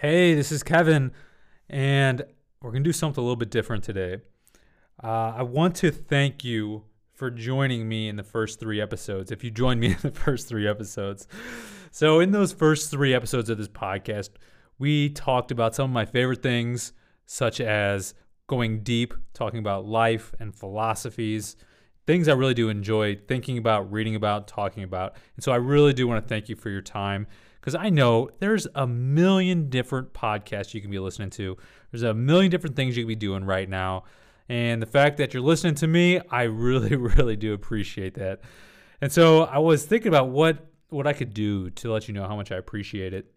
Hey, this is Kevin, and we're going to do something a little bit different today. Uh, I want to thank you for joining me in the first three episodes. If you joined me in the first three episodes. So, in those first three episodes of this podcast, we talked about some of my favorite things, such as going deep, talking about life and philosophies, things I really do enjoy thinking about, reading about, talking about. And so, I really do want to thank you for your time because I know there's a million different podcasts you can be listening to. There's a million different things you can be doing right now. And the fact that you're listening to me, I really, really do appreciate that. And so I was thinking about what what I could do to let you know how much I appreciate it.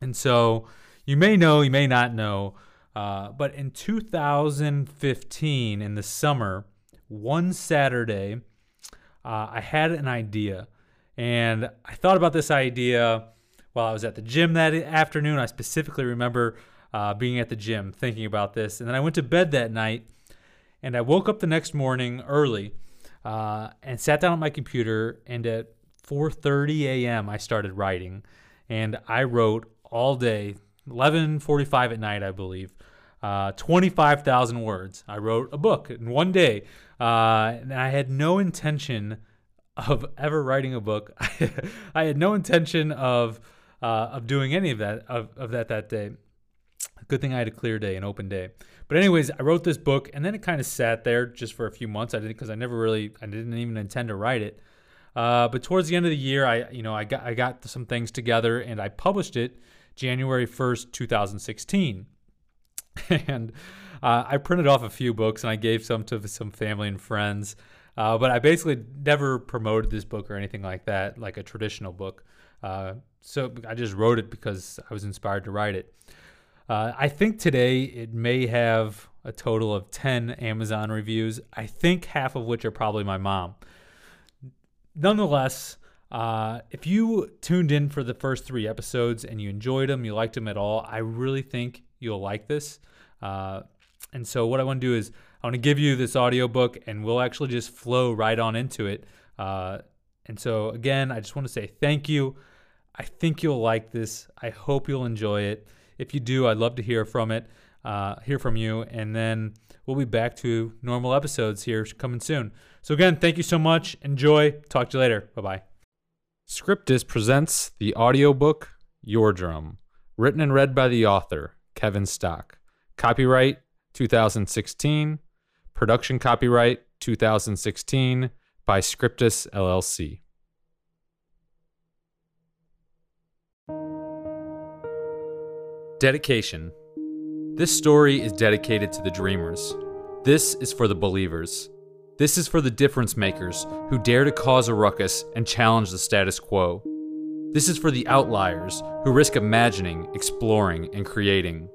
And so you may know, you may not know, uh, but in 2015, in the summer, one Saturday, uh, I had an idea. And I thought about this idea while I was at the gym that afternoon. I specifically remember uh, being at the gym thinking about this. And then I went to bed that night and I woke up the next morning early uh, and sat down at my computer. And at 4:30 a.m., I started writing, and I wrote all day, 11:45 at night, I believe. Uh, 25,000 words. I wrote a book in one day, uh, and I had no intention of ever writing a book. I had no intention of uh, of doing any of that of, of that that day. Good thing I had a clear day, an open day. But anyways, I wrote this book, and then it kind of sat there just for a few months. I didn't because I never really, I didn't even intend to write it. Uh, but towards the end of the year, I, you know, I got I got some things together, and I published it January first, two thousand sixteen, and uh, I printed off a few books, and I gave some to some family and friends. Uh, but I basically never promoted this book or anything like that, like a traditional book. Uh, so I just wrote it because I was inspired to write it. Uh, I think today it may have a total of 10 Amazon reviews. I think half of which are probably my mom. Nonetheless, uh, if you tuned in for the first three episodes and you enjoyed them, you liked them at all, I really think you'll like this. Uh, and so, what I want to do is, I want to give you this audiobook and we'll actually just flow right on into it. Uh, and so, again, I just want to say thank you. I think you'll like this. I hope you'll enjoy it. If you do, I'd love to hear from it, uh, hear from you, and then we'll be back to normal episodes here coming soon. So again, thank you so much. Enjoy. Talk to you later. Bye bye. Scriptus presents the audiobook Your Drum, written and read by the author Kevin Stock. Copyright 2016. Production copyright 2016 by Scriptus LLC. Dedication. This story is dedicated to the dreamers. This is for the believers. This is for the difference makers who dare to cause a ruckus and challenge the status quo. This is for the outliers who risk imagining, exploring, and creating.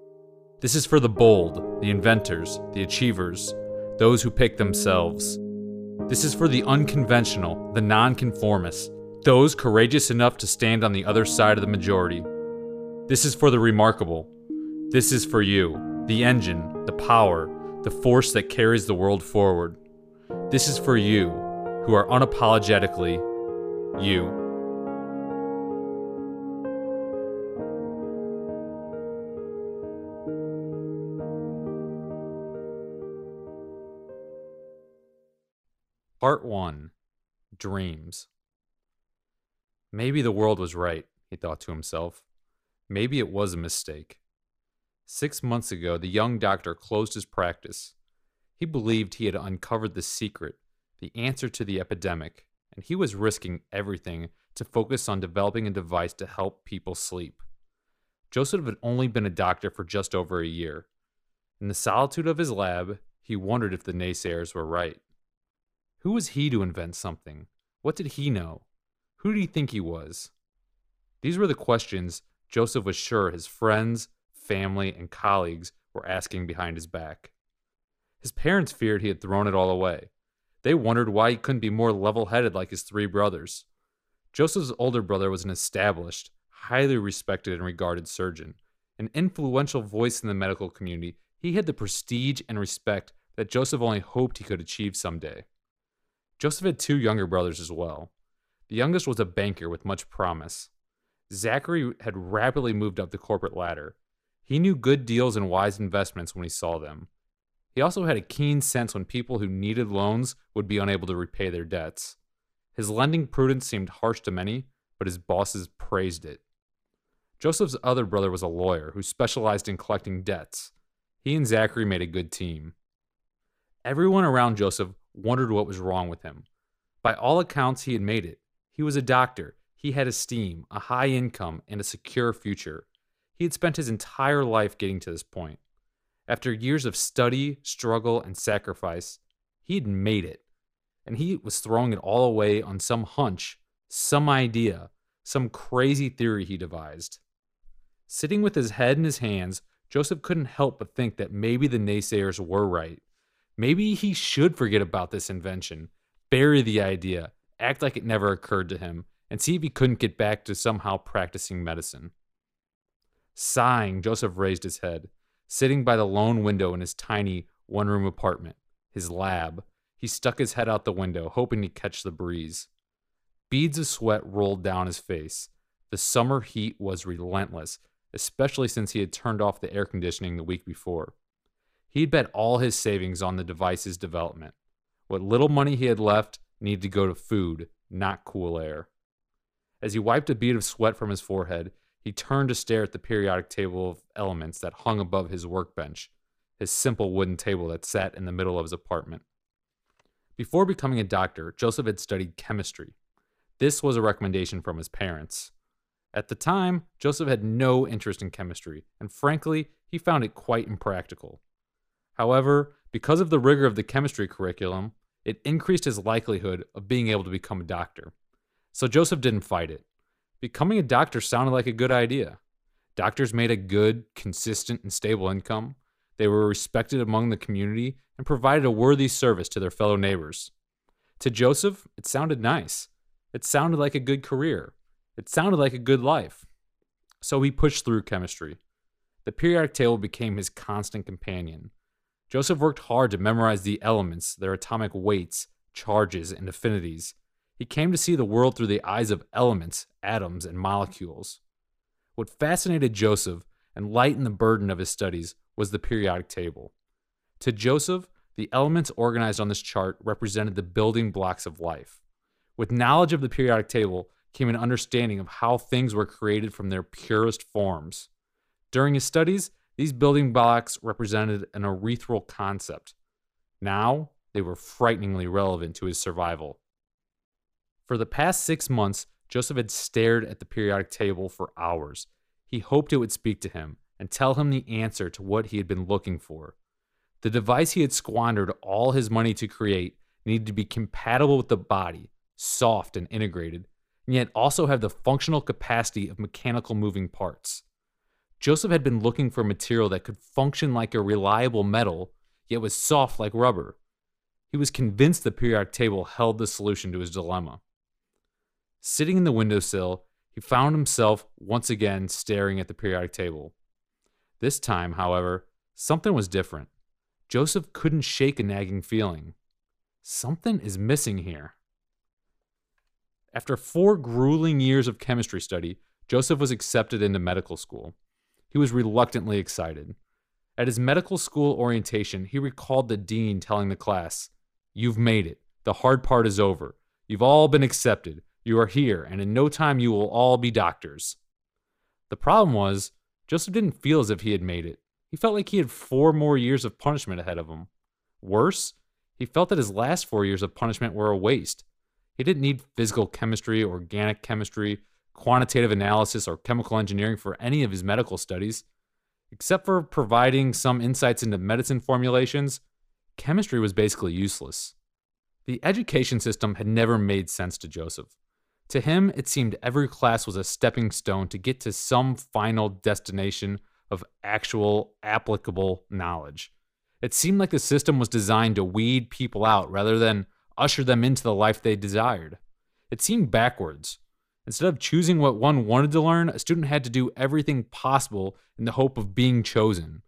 This is for the bold, the inventors, the achievers, those who pick themselves. This is for the unconventional, the nonconformists, those courageous enough to stand on the other side of the majority. This is for the remarkable. This is for you, the engine, the power, the force that carries the world forward. This is for you, who are unapologetically you. Part 1 Dreams. Maybe the world was right, he thought to himself. Maybe it was a mistake. Six months ago, the young doctor closed his practice. He believed he had uncovered the secret, the answer to the epidemic, and he was risking everything to focus on developing a device to help people sleep. Joseph had only been a doctor for just over a year. In the solitude of his lab, he wondered if the naysayers were right. Who was he to invent something? What did he know? Who did he think he was? These were the questions Joseph was sure his friends, family, and colleagues were asking behind his back. His parents feared he had thrown it all away. They wondered why he couldn't be more level headed like his three brothers. Joseph's older brother was an established, highly respected and regarded surgeon. An influential voice in the medical community, he had the prestige and respect that Joseph only hoped he could achieve someday. Joseph had two younger brothers as well. The youngest was a banker with much promise. Zachary had rapidly moved up the corporate ladder. He knew good deals and wise investments when he saw them. He also had a keen sense when people who needed loans would be unable to repay their debts. His lending prudence seemed harsh to many, but his bosses praised it. Joseph's other brother was a lawyer who specialized in collecting debts. He and Zachary made a good team. Everyone around Joseph wondered what was wrong with him. By all accounts, he had made it. He was a doctor. He had esteem, a high income, and a secure future. He had spent his entire life getting to this point. After years of study, struggle, and sacrifice, he had made it. And he was throwing it all away on some hunch, some idea, some crazy theory he devised. Sitting with his head in his hands, Joseph couldn't help but think that maybe the naysayers were right. Maybe he should forget about this invention, bury the idea, act like it never occurred to him, and see if he couldn't get back to somehow practicing medicine. Sighing, Joseph raised his head. Sitting by the lone window in his tiny one room apartment, his lab, he stuck his head out the window, hoping to catch the breeze. Beads of sweat rolled down his face. The summer heat was relentless, especially since he had turned off the air conditioning the week before. He'd bet all his savings on the device's development. What little money he had left needed to go to food, not cool air. As he wiped a bead of sweat from his forehead, he turned to stare at the periodic table of elements that hung above his workbench, his simple wooden table that sat in the middle of his apartment. Before becoming a doctor, Joseph had studied chemistry. This was a recommendation from his parents. At the time, Joseph had no interest in chemistry, and frankly, he found it quite impractical. However, because of the rigor of the chemistry curriculum, it increased his likelihood of being able to become a doctor. So Joseph didn't fight it. Becoming a doctor sounded like a good idea. Doctors made a good, consistent, and stable income. They were respected among the community and provided a worthy service to their fellow neighbors. To Joseph, it sounded nice. It sounded like a good career. It sounded like a good life. So he pushed through chemistry. The periodic table became his constant companion. Joseph worked hard to memorize the elements, their atomic weights, charges, and affinities. He came to see the world through the eyes of elements, atoms, and molecules. What fascinated Joseph and lightened the burden of his studies was the periodic table. To Joseph, the elements organized on this chart represented the building blocks of life. With knowledge of the periodic table came an understanding of how things were created from their purest forms. During his studies, these building blocks represented an urethral concept. Now, they were frighteningly relevant to his survival. For the past six months, Joseph had stared at the periodic table for hours. He hoped it would speak to him and tell him the answer to what he had been looking for. The device he had squandered all his money to create needed to be compatible with the body, soft and integrated, and yet also have the functional capacity of mechanical moving parts. Joseph had been looking for material that could function like a reliable metal, yet was soft like rubber. He was convinced the periodic table held the solution to his dilemma. Sitting in the windowsill, he found himself once again staring at the periodic table. This time, however, something was different. Joseph couldn't shake a nagging feeling. Something is missing here. After four grueling years of chemistry study, Joseph was accepted into medical school. He was reluctantly excited. At his medical school orientation, he recalled the dean telling the class, You've made it. The hard part is over. You've all been accepted. You are here, and in no time you will all be doctors. The problem was, Joseph didn't feel as if he had made it. He felt like he had four more years of punishment ahead of him. Worse, he felt that his last four years of punishment were a waste. He didn't need physical chemistry, organic chemistry, quantitative analysis, or chemical engineering for any of his medical studies. Except for providing some insights into medicine formulations, chemistry was basically useless. The education system had never made sense to Joseph. To him, it seemed every class was a stepping stone to get to some final destination of actual applicable knowledge. It seemed like the system was designed to weed people out rather than usher them into the life they desired. It seemed backwards. Instead of choosing what one wanted to learn, a student had to do everything possible in the hope of being chosen.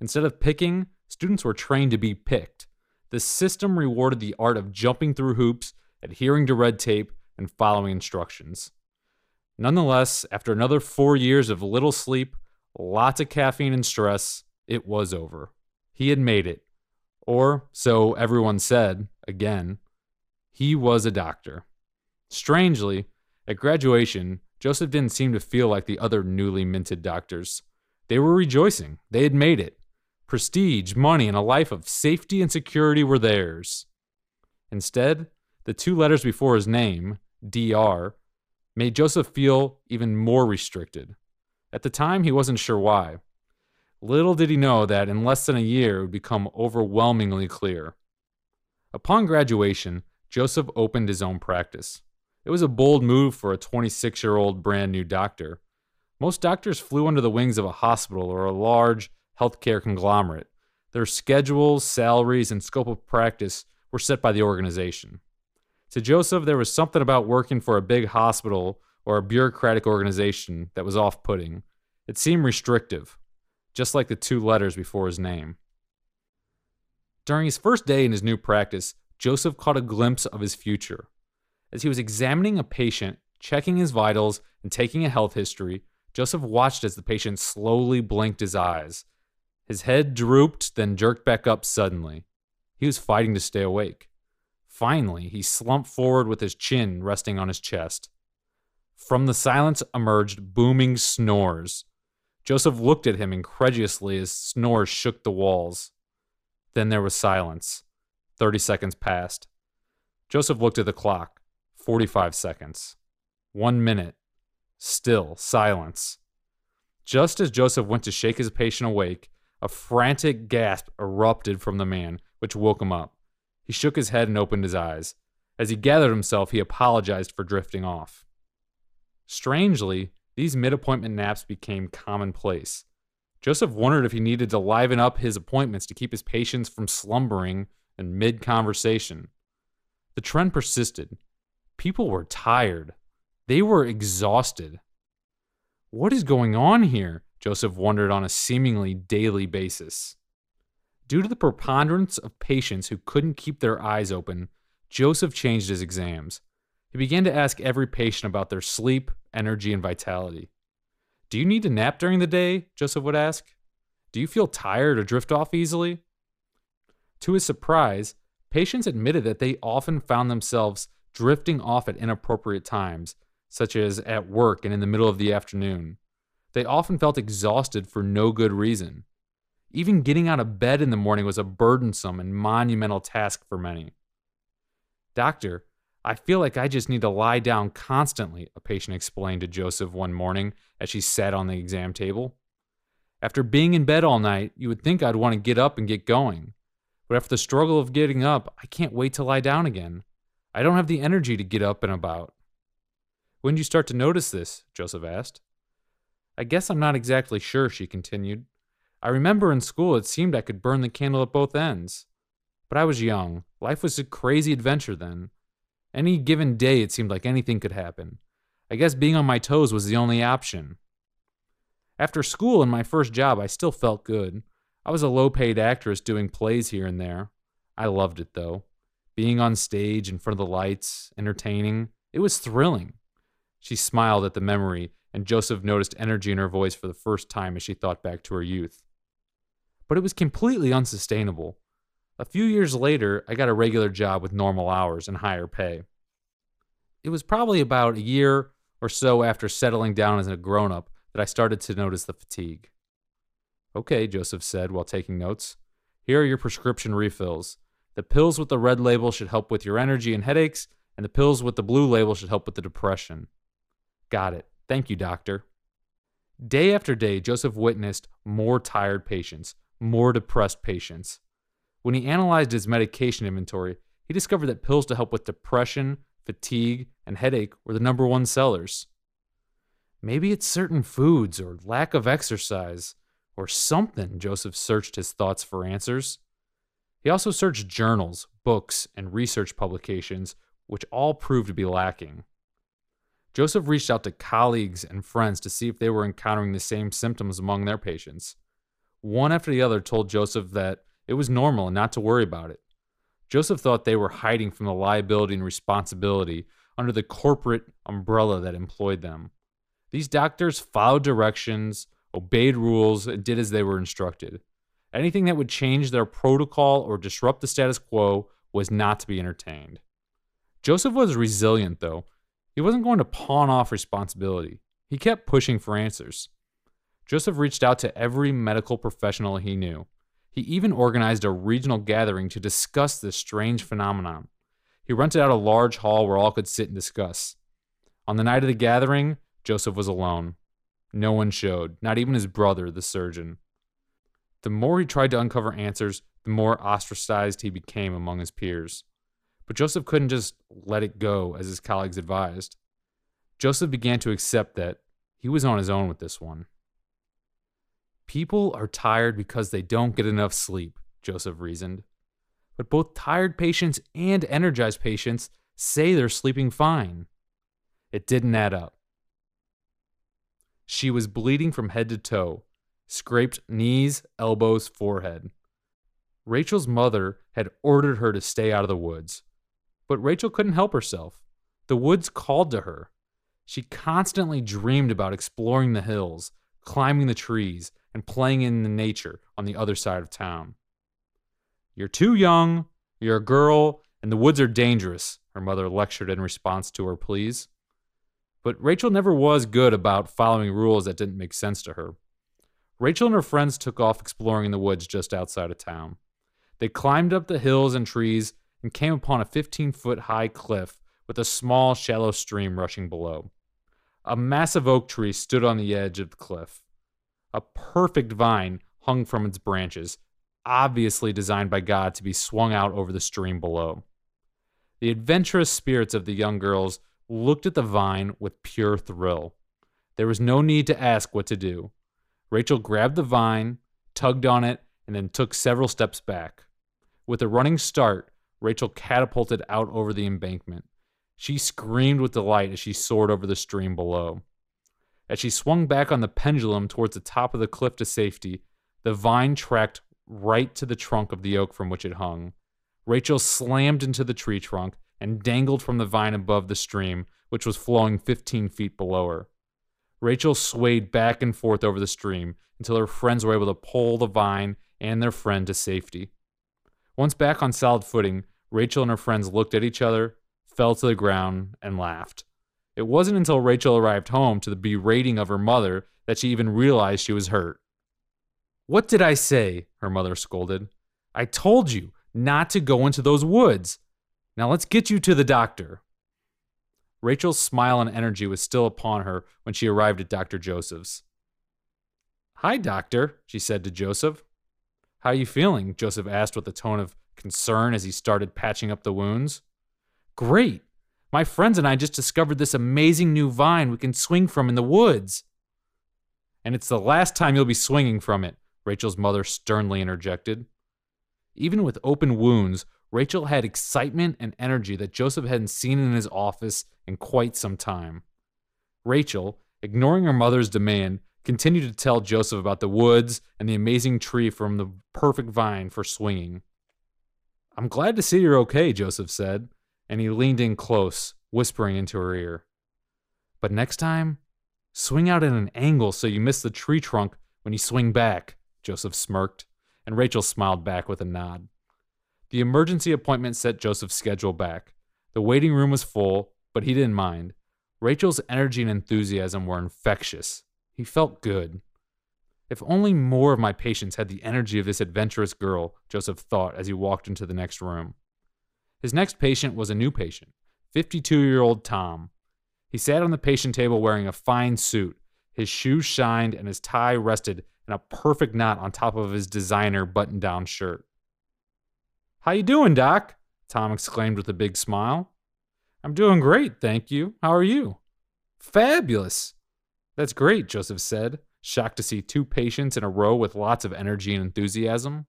Instead of picking, students were trained to be picked. The system rewarded the art of jumping through hoops, adhering to red tape, and following instructions. Nonetheless, after another four years of little sleep, lots of caffeine and stress, it was over. He had made it. Or, so everyone said, again, he was a doctor. Strangely, at graduation, Joseph didn't seem to feel like the other newly minted doctors. They were rejoicing. They had made it. Prestige, money, and a life of safety and security were theirs. Instead, the two letters before his name, DR, made Joseph feel even more restricted. At the time, he wasn't sure why. Little did he know that in less than a year it would become overwhelmingly clear. Upon graduation, Joseph opened his own practice. It was a bold move for a 26 year old brand new doctor. Most doctors flew under the wings of a hospital or a large healthcare conglomerate. Their schedules, salaries, and scope of practice were set by the organization. To Joseph, there was something about working for a big hospital or a bureaucratic organization that was off putting. It seemed restrictive, just like the two letters before his name. During his first day in his new practice, Joseph caught a glimpse of his future. As he was examining a patient, checking his vitals, and taking a health history, Joseph watched as the patient slowly blinked his eyes. His head drooped, then jerked back up suddenly. He was fighting to stay awake. Finally, he slumped forward with his chin resting on his chest. From the silence emerged booming snores. Joseph looked at him incredulously as snores shook the walls. Then there was silence. Thirty seconds passed. Joseph looked at the clock. 45 seconds. One minute. Still silence. Just as Joseph went to shake his patient awake, a frantic gasp erupted from the man, which woke him up. He shook his head and opened his eyes. As he gathered himself, he apologized for drifting off. Strangely, these mid appointment naps became commonplace. Joseph wondered if he needed to liven up his appointments to keep his patients from slumbering in mid conversation. The trend persisted, People were tired. They were exhausted. What is going on here? Joseph wondered on a seemingly daily basis. Due to the preponderance of patients who couldn't keep their eyes open, Joseph changed his exams. He began to ask every patient about their sleep, energy, and vitality. Do you need to nap during the day? Joseph would ask. Do you feel tired or drift off easily? To his surprise, patients admitted that they often found themselves drifting off at inappropriate times, such as at work and in the middle of the afternoon. They often felt exhausted for no good reason. Even getting out of bed in the morning was a burdensome and monumental task for many. Doctor, I feel like I just need to lie down constantly, a patient explained to Joseph one morning as she sat on the exam table. After being in bed all night, you would think I'd want to get up and get going. But after the struggle of getting up, I can't wait to lie down again. I don't have the energy to get up and about. When did you start to notice this? Joseph asked. I guess I'm not exactly sure, she continued. I remember in school it seemed I could burn the candle at both ends. But I was young. Life was a crazy adventure then. Any given day it seemed like anything could happen. I guess being on my toes was the only option. After school and my first job, I still felt good. I was a low paid actress doing plays here and there. I loved it though being on stage in front of the lights, entertaining. It was thrilling. She smiled at the memory, and Joseph noticed energy in her voice for the first time as she thought back to her youth. But it was completely unsustainable. A few years later, I got a regular job with normal hours and higher pay. It was probably about a year or so after settling down as a grown up that I started to notice the fatigue. Okay, Joseph said while taking notes. Here are your prescription refills. The pills with the red label should help with your energy and headaches, and the pills with the blue label should help with the depression. Got it. Thank you, doctor. Day after day, Joseph witnessed more tired patients, more depressed patients. When he analyzed his medication inventory, he discovered that pills to help with depression, fatigue, and headache were the number one sellers. Maybe it's certain foods or lack of exercise or something, Joseph searched his thoughts for answers. He also searched journals, books, and research publications, which all proved to be lacking. Joseph reached out to colleagues and friends to see if they were encountering the same symptoms among their patients. One after the other told Joseph that it was normal and not to worry about it. Joseph thought they were hiding from the liability and responsibility under the corporate umbrella that employed them. These doctors followed directions, obeyed rules, and did as they were instructed. Anything that would change their protocol or disrupt the status quo was not to be entertained. Joseph was resilient, though. He wasn't going to pawn off responsibility. He kept pushing for answers. Joseph reached out to every medical professional he knew. He even organized a regional gathering to discuss this strange phenomenon. He rented out a large hall where all could sit and discuss. On the night of the gathering, Joseph was alone. No one showed, not even his brother, the surgeon. The more he tried to uncover answers, the more ostracized he became among his peers. But Joseph couldn't just let it go as his colleagues advised. Joseph began to accept that he was on his own with this one. People are tired because they don't get enough sleep, Joseph reasoned. But both tired patients and energized patients say they're sleeping fine. It didn't add up. She was bleeding from head to toe, scraped knees, elbows, forehead. Rachel's mother had ordered her to stay out of the woods, but Rachel couldn't help herself. The woods called to her. She constantly dreamed about exploring the hills, climbing the trees, and playing in the nature on the other side of town. You're too young, you're a girl, and the woods are dangerous, her mother lectured in response to her pleas. But Rachel never was good about following rules that didn't make sense to her. Rachel and her friends took off exploring in the woods just outside of town. They climbed up the hills and trees and came upon a 15 foot high cliff with a small, shallow stream rushing below. A massive oak tree stood on the edge of the cliff. A perfect vine hung from its branches, obviously designed by God to be swung out over the stream below. The adventurous spirits of the young girls looked at the vine with pure thrill. There was no need to ask what to do. Rachel grabbed the vine, tugged on it, and then took several steps back. With a running start, Rachel catapulted out over the embankment. She screamed with delight as she soared over the stream below. As she swung back on the pendulum towards the top of the cliff to safety, the vine tracked right to the trunk of the oak from which it hung. Rachel slammed into the tree trunk and dangled from the vine above the stream, which was flowing 15 feet below her. Rachel swayed back and forth over the stream until her friends were able to pull the vine and their friend to safety. Once back on solid footing, Rachel and her friends looked at each other, fell to the ground, and laughed. It wasn't until Rachel arrived home to the berating of her mother that she even realized she was hurt. What did I say? her mother scolded. I told you not to go into those woods. Now let's get you to the doctor. Rachel's smile and energy was still upon her when she arrived at Dr. Joseph's. Hi, doctor, she said to Joseph. How are you feeling? Joseph asked with a tone of concern as he started patching up the wounds. Great. My friends and I just discovered this amazing new vine we can swing from in the woods. And it's the last time you'll be swinging from it, Rachel's mother sternly interjected. Even with open wounds, Rachel had excitement and energy that Joseph hadn't seen in his office in quite some time. Rachel, ignoring her mother's demand, continued to tell Joseph about the woods and the amazing tree from the perfect vine for swinging. I'm glad to see you're okay, Joseph said, and he leaned in close, whispering into her ear. But next time, swing out at an angle so you miss the tree trunk when you swing back, Joseph smirked, and Rachel smiled back with a nod. The emergency appointment set Joseph's schedule back. The waiting room was full, but he didn't mind. Rachel's energy and enthusiasm were infectious. He felt good. If only more of my patients had the energy of this adventurous girl, Joseph thought as he walked into the next room. His next patient was a new patient, 52 year old Tom. He sat on the patient table wearing a fine suit. His shoes shined and his tie rested in a perfect knot on top of his designer button down shirt. How you doing, Doc? Tom exclaimed with a big smile. I'm doing great, thank you. How are you? Fabulous. That's great, Joseph said, shocked to see two patients in a row with lots of energy and enthusiasm.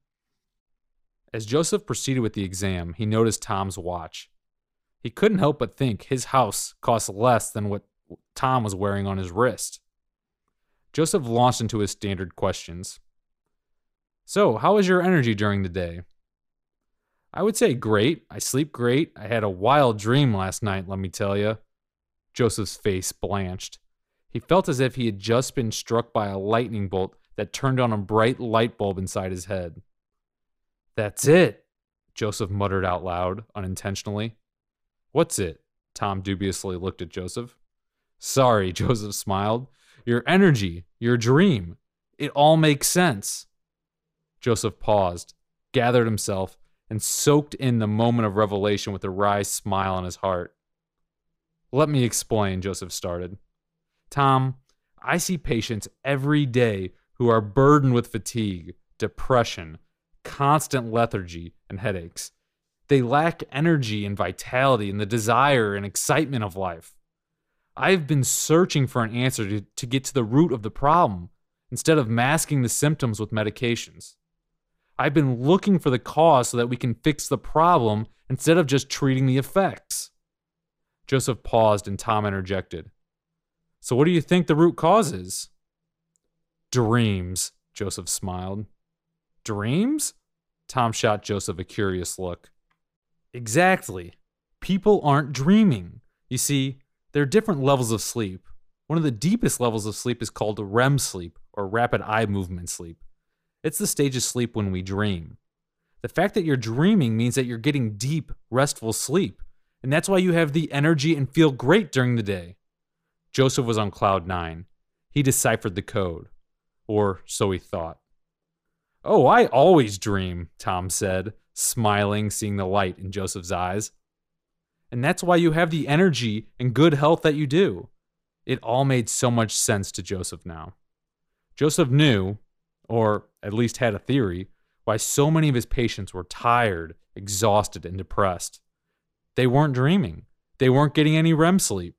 As Joseph proceeded with the exam, he noticed Tom's watch. He couldn't help but think his house cost less than what Tom was wearing on his wrist. Joseph launched into his standard questions. So, how was your energy during the day? I would say great. I sleep great. I had a wild dream last night, let me tell you. Joseph's face blanched. He felt as if he had just been struck by a lightning bolt that turned on a bright light bulb inside his head. That's it, Joseph muttered out loud, unintentionally. What's it? Tom dubiously looked at Joseph. Sorry, Joseph smiled. Your energy, your dream. It all makes sense. Joseph paused, gathered himself, and soaked in the moment of revelation with a wry smile on his heart. Let me explain, Joseph started. Tom, I see patients every day who are burdened with fatigue, depression, constant lethargy, and headaches. They lack energy and vitality and the desire and excitement of life. I've been searching for an answer to, to get to the root of the problem instead of masking the symptoms with medications. I've been looking for the cause so that we can fix the problem instead of just treating the effects. Joseph paused and Tom interjected. So, what do you think the root cause is? Dreams, Joseph smiled. Dreams? Tom shot Joseph a curious look. Exactly. People aren't dreaming. You see, there are different levels of sleep. One of the deepest levels of sleep is called REM sleep, or rapid eye movement sleep. It's the stage of sleep when we dream. The fact that you're dreaming means that you're getting deep, restful sleep, and that's why you have the energy and feel great during the day. Joseph was on cloud nine. He deciphered the code, or so he thought. Oh, I always dream, Tom said, smiling, seeing the light in Joseph's eyes. And that's why you have the energy and good health that you do. It all made so much sense to Joseph now. Joseph knew, or at least had a theory, why so many of his patients were tired, exhausted, and depressed. They weren't dreaming, they weren't getting any REM sleep.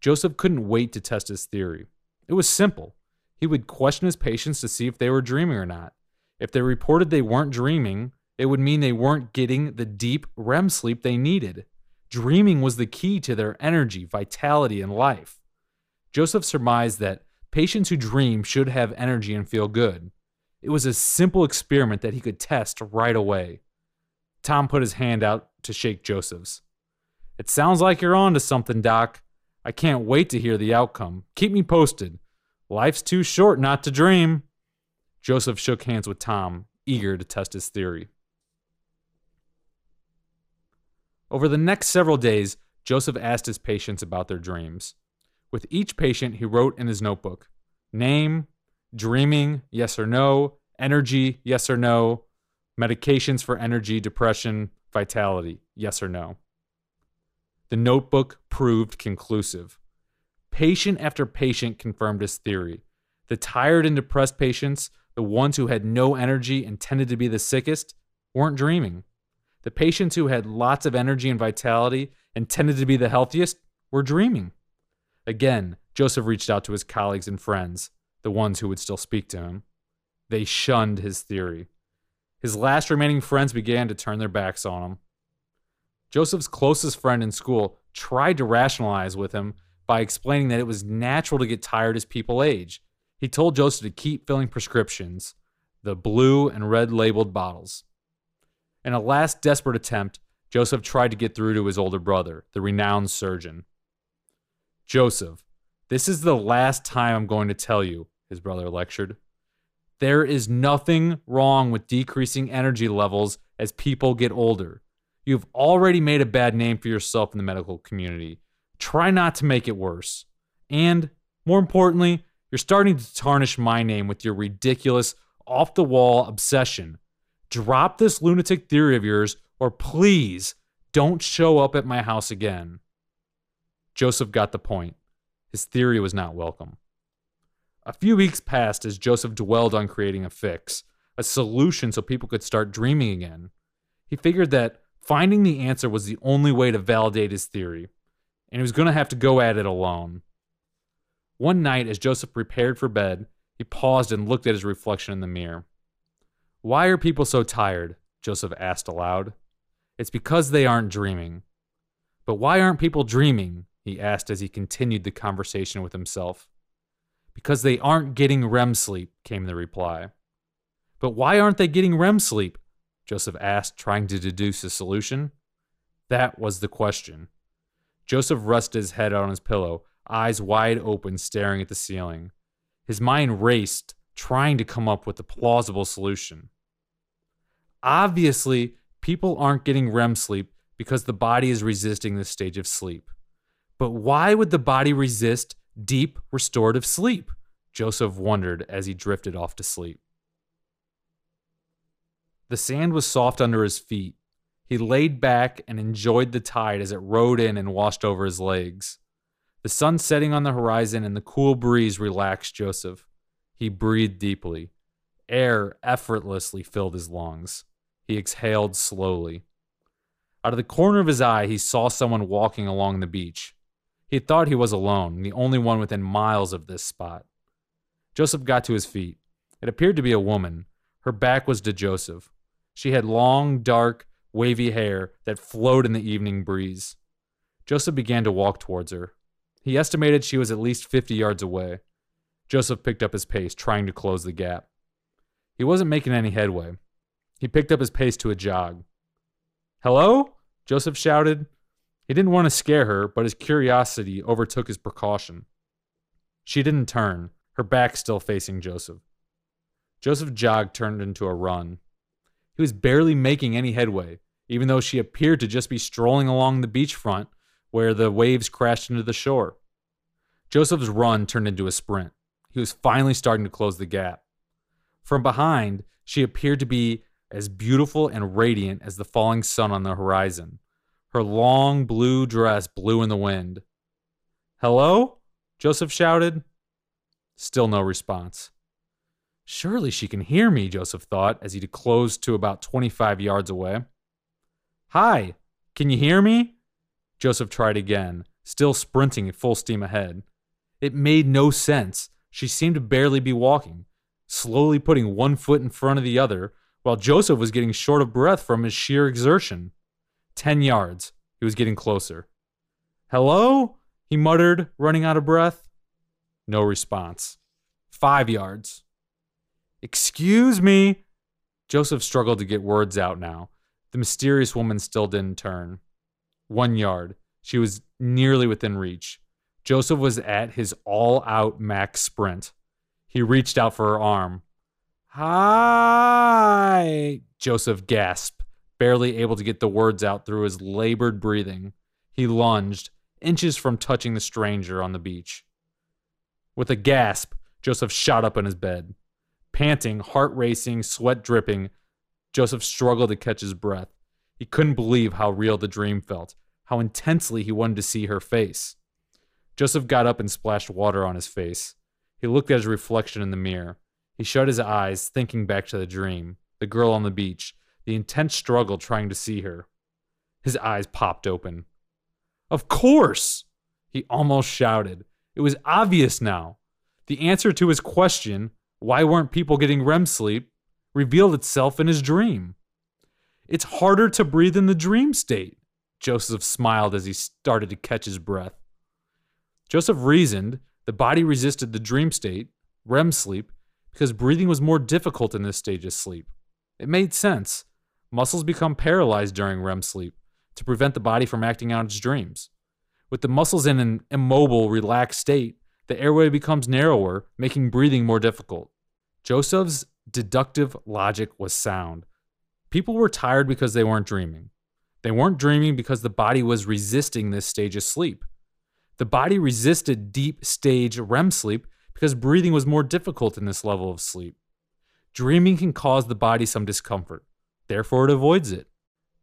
Joseph couldn't wait to test his theory. It was simple. He would question his patients to see if they were dreaming or not. If they reported they weren't dreaming, it would mean they weren't getting the deep REM sleep they needed. Dreaming was the key to their energy, vitality, and life. Joseph surmised that patients who dream should have energy and feel good. It was a simple experiment that he could test right away. Tom put his hand out to shake Joseph's. It sounds like you're on to something, Doc. I can't wait to hear the outcome. Keep me posted. Life's too short not to dream. Joseph shook hands with Tom, eager to test his theory. Over the next several days, Joseph asked his patients about their dreams. With each patient, he wrote in his notebook name, dreaming, yes or no, energy, yes or no, medications for energy, depression, vitality, yes or no. The notebook proved conclusive. Patient after patient confirmed his theory. The tired and depressed patients the ones who had no energy and tended to be the sickest weren't dreaming. The patients who had lots of energy and vitality and tended to be the healthiest were dreaming. Again, Joseph reached out to his colleagues and friends, the ones who would still speak to him. They shunned his theory. His last remaining friends began to turn their backs on him. Joseph's closest friend in school tried to rationalize with him by explaining that it was natural to get tired as people age he told Joseph to keep filling prescriptions, the blue and red labeled bottles. In a last desperate attempt, Joseph tried to get through to his older brother, the renowned surgeon. Joseph, this is the last time I'm going to tell you, his brother lectured. There is nothing wrong with decreasing energy levels as people get older. You've already made a bad name for yourself in the medical community. Try not to make it worse. And, more importantly, you're starting to tarnish my name with your ridiculous, off the wall obsession. Drop this lunatic theory of yours, or please don't show up at my house again. Joseph got the point. His theory was not welcome. A few weeks passed as Joseph dwelled on creating a fix, a solution so people could start dreaming again. He figured that finding the answer was the only way to validate his theory, and he was going to have to go at it alone. One night, as Joseph prepared for bed, he paused and looked at his reflection in the mirror. Why are people so tired? Joseph asked aloud. It's because they aren't dreaming. But why aren't people dreaming? he asked as he continued the conversation with himself. Because they aren't getting REM sleep, came the reply. But why aren't they getting REM sleep? Joseph asked, trying to deduce a solution. That was the question. Joseph rested his head on his pillow, eyes wide open, staring at the ceiling. His mind raced, trying to come up with a plausible solution. Obviously, people aren't getting REM sleep because the body is resisting this stage of sleep. But why would the body resist deep restorative sleep? Joseph wondered as he drifted off to sleep. The sand was soft under his feet. He laid back and enjoyed the tide as it rode in and washed over his legs. The sun setting on the horizon and the cool breeze relaxed Joseph. He breathed deeply. Air effortlessly filled his lungs. He exhaled slowly. Out of the corner of his eye, he saw someone walking along the beach. He thought he was alone, the only one within miles of this spot. Joseph got to his feet. It appeared to be a woman. Her back was to Joseph. She had long, dark, wavy hair that flowed in the evening breeze. Joseph began to walk towards her. He estimated she was at least 50 yards away. Joseph picked up his pace, trying to close the gap. He wasn't making any headway. He picked up his pace to a jog. Hello? Joseph shouted. He didn't want to scare her, but his curiosity overtook his precaution. She didn't turn, her back still facing Joseph. Joseph jogged turned into a run. He was barely making any headway, even though she appeared to just be strolling along the beachfront where the waves crashed into the shore. Joseph's run turned into a sprint. He was finally starting to close the gap. From behind, she appeared to be as beautiful and radiant as the falling sun on the horizon. Her long blue dress blew in the wind. Hello? Joseph shouted. Still no response. Surely she can hear me, Joseph thought as he closed to about 25 yards away. Hi, can you hear me? Joseph tried again, still sprinting at full steam ahead. It made no sense. She seemed to barely be walking, slowly putting one foot in front of the other, while Joseph was getting short of breath from his sheer exertion. Ten yards. He was getting closer. Hello? He muttered, running out of breath. No response. Five yards. Excuse me. Joseph struggled to get words out now. The mysterious woman still didn't turn. One yard. She was nearly within reach. Joseph was at his all out max sprint. He reached out for her arm. Hi! Joseph gasped, barely able to get the words out through his labored breathing. He lunged, inches from touching the stranger on the beach. With a gasp, Joseph shot up in his bed. Panting, heart racing, sweat dripping, Joseph struggled to catch his breath. He couldn't believe how real the dream felt, how intensely he wanted to see her face. Joseph got up and splashed water on his face. He looked at his reflection in the mirror. He shut his eyes, thinking back to the dream, the girl on the beach, the intense struggle trying to see her. His eyes popped open. Of course! He almost shouted. It was obvious now. The answer to his question, why weren't people getting REM sleep, revealed itself in his dream. It's harder to breathe in the dream state. Joseph smiled as he started to catch his breath. Joseph reasoned the body resisted the dream state, REM sleep, because breathing was more difficult in this stage of sleep. It made sense. Muscles become paralyzed during REM sleep to prevent the body from acting out its dreams. With the muscles in an immobile, relaxed state, the airway becomes narrower, making breathing more difficult. Joseph's deductive logic was sound. People were tired because they weren't dreaming. They weren't dreaming because the body was resisting this stage of sleep. The body resisted deep stage REM sleep because breathing was more difficult in this level of sleep. Dreaming can cause the body some discomfort, therefore, it avoids it.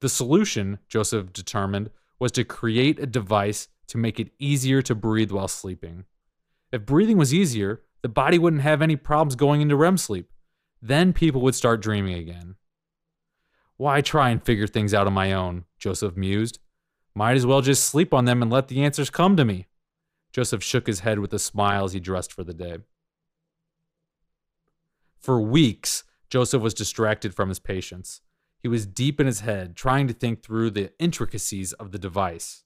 The solution, Joseph determined, was to create a device to make it easier to breathe while sleeping. If breathing was easier, the body wouldn't have any problems going into REM sleep. Then people would start dreaming again. Why try and figure things out on my own? Joseph mused. Might as well just sleep on them and let the answers come to me. Joseph shook his head with a smile as he dressed for the day. For weeks, Joseph was distracted from his patients. He was deep in his head, trying to think through the intricacies of the device.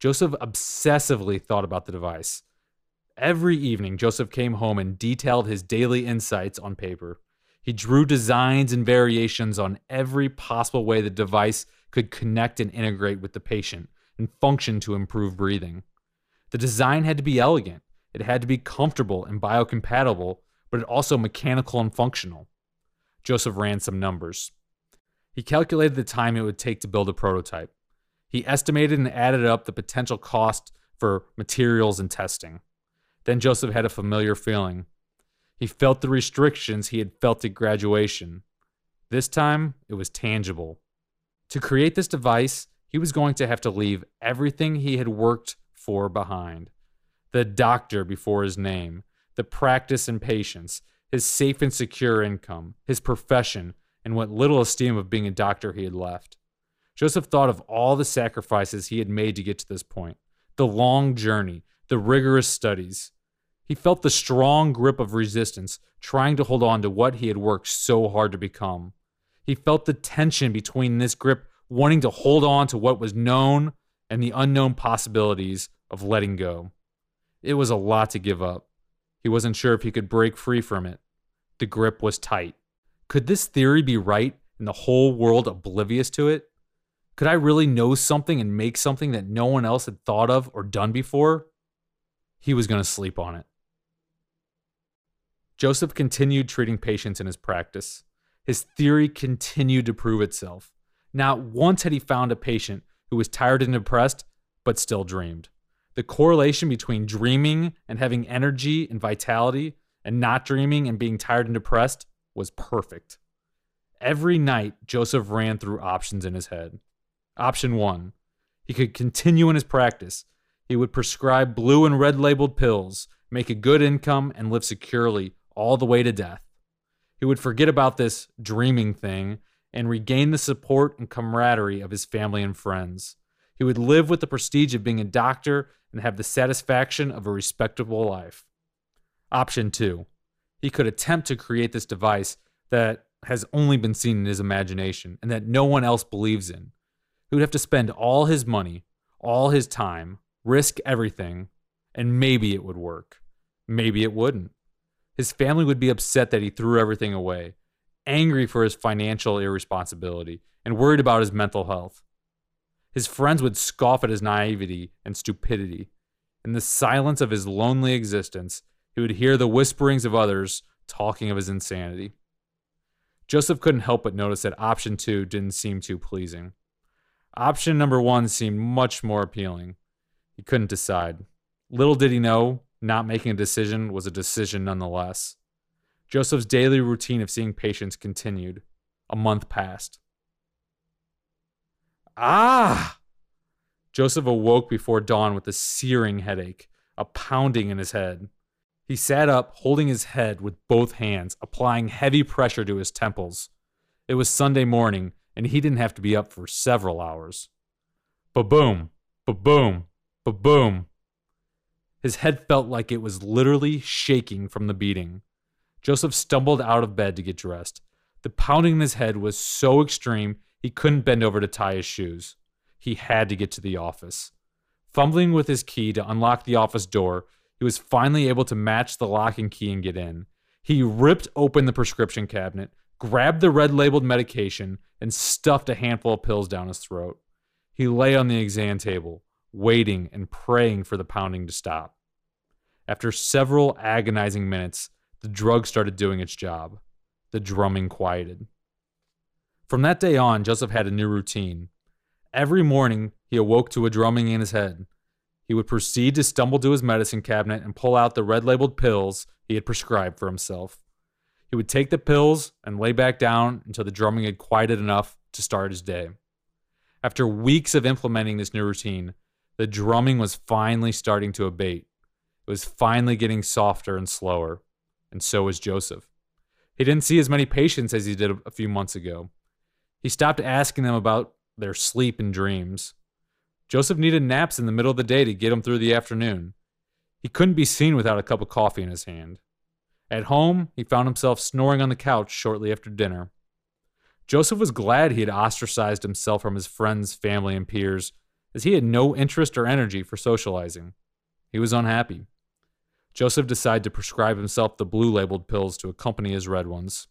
Joseph obsessively thought about the device. Every evening, Joseph came home and detailed his daily insights on paper. He drew designs and variations on every possible way the device could connect and integrate with the patient and function to improve breathing. The design had to be elegant, it had to be comfortable and biocompatible, but it also mechanical and functional. Joseph ran some numbers. He calculated the time it would take to build a prototype. He estimated and added up the potential cost for materials and testing. Then Joseph had a familiar feeling. He felt the restrictions he had felt at graduation. This time, it was tangible. To create this device, he was going to have to leave everything he had worked for behind the doctor before his name, the practice and patience, his safe and secure income, his profession, and what little esteem of being a doctor he had left. Joseph thought of all the sacrifices he had made to get to this point the long journey, the rigorous studies. He felt the strong grip of resistance, trying to hold on to what he had worked so hard to become. He felt the tension between this grip, wanting to hold on to what was known, and the unknown possibilities of letting go. It was a lot to give up. He wasn't sure if he could break free from it. The grip was tight. Could this theory be right and the whole world oblivious to it? Could I really know something and make something that no one else had thought of or done before? He was going to sleep on it. Joseph continued treating patients in his practice. His theory continued to prove itself. Not once had he found a patient who was tired and depressed, but still dreamed. The correlation between dreaming and having energy and vitality and not dreaming and being tired and depressed was perfect. Every night, Joseph ran through options in his head. Option one, he could continue in his practice. He would prescribe blue and red labeled pills, make a good income, and live securely all the way to death. He would forget about this dreaming thing and regain the support and camaraderie of his family and friends. He would live with the prestige of being a doctor and have the satisfaction of a respectable life. Option two, he could attempt to create this device that has only been seen in his imagination and that no one else believes in. He would have to spend all his money, all his time, risk everything, and maybe it would work. Maybe it wouldn't. His family would be upset that he threw everything away, angry for his financial irresponsibility, and worried about his mental health. His friends would scoff at his naivety and stupidity. In the silence of his lonely existence, he would hear the whisperings of others talking of his insanity. Joseph couldn't help but notice that option two didn't seem too pleasing. Option number one seemed much more appealing. He couldn't decide. Little did he know, not making a decision was a decision nonetheless. Joseph's daily routine of seeing patients continued. A month passed. Ah! Joseph awoke before dawn with a searing headache, a pounding in his head. He sat up, holding his head with both hands, applying heavy pressure to his temples. It was Sunday morning, and he didn't have to be up for several hours. Ba boom, ba boom, ba boom. His head felt like it was literally shaking from the beating. Joseph stumbled out of bed to get dressed. The pounding in his head was so extreme he couldn't bend over to tie his shoes. He had to get to the office. Fumbling with his key to unlock the office door, he was finally able to match the lock and key and get in. He ripped open the prescription cabinet, grabbed the red labeled medication, and stuffed a handful of pills down his throat. He lay on the exam table, waiting and praying for the pounding to stop. After several agonizing minutes, the drug started doing its job. The drumming quieted. From that day on, Joseph had a new routine. Every morning, he awoke to a drumming in his head. He would proceed to stumble to his medicine cabinet and pull out the red labeled pills he had prescribed for himself. He would take the pills and lay back down until the drumming had quieted enough to start his day. After weeks of implementing this new routine, the drumming was finally starting to abate. It was finally getting softer and slower, and so was Joseph. He didn't see as many patients as he did a few months ago. He stopped asking them about their sleep and dreams. Joseph needed naps in the middle of the day to get him through the afternoon. He couldn't be seen without a cup of coffee in his hand. At home, he found himself snoring on the couch shortly after dinner. Joseph was glad he had ostracized himself from his friends, family, and peers, as he had no interest or energy for socializing. He was unhappy. Joseph decided to prescribe himself the blue labeled pills to accompany his red ones.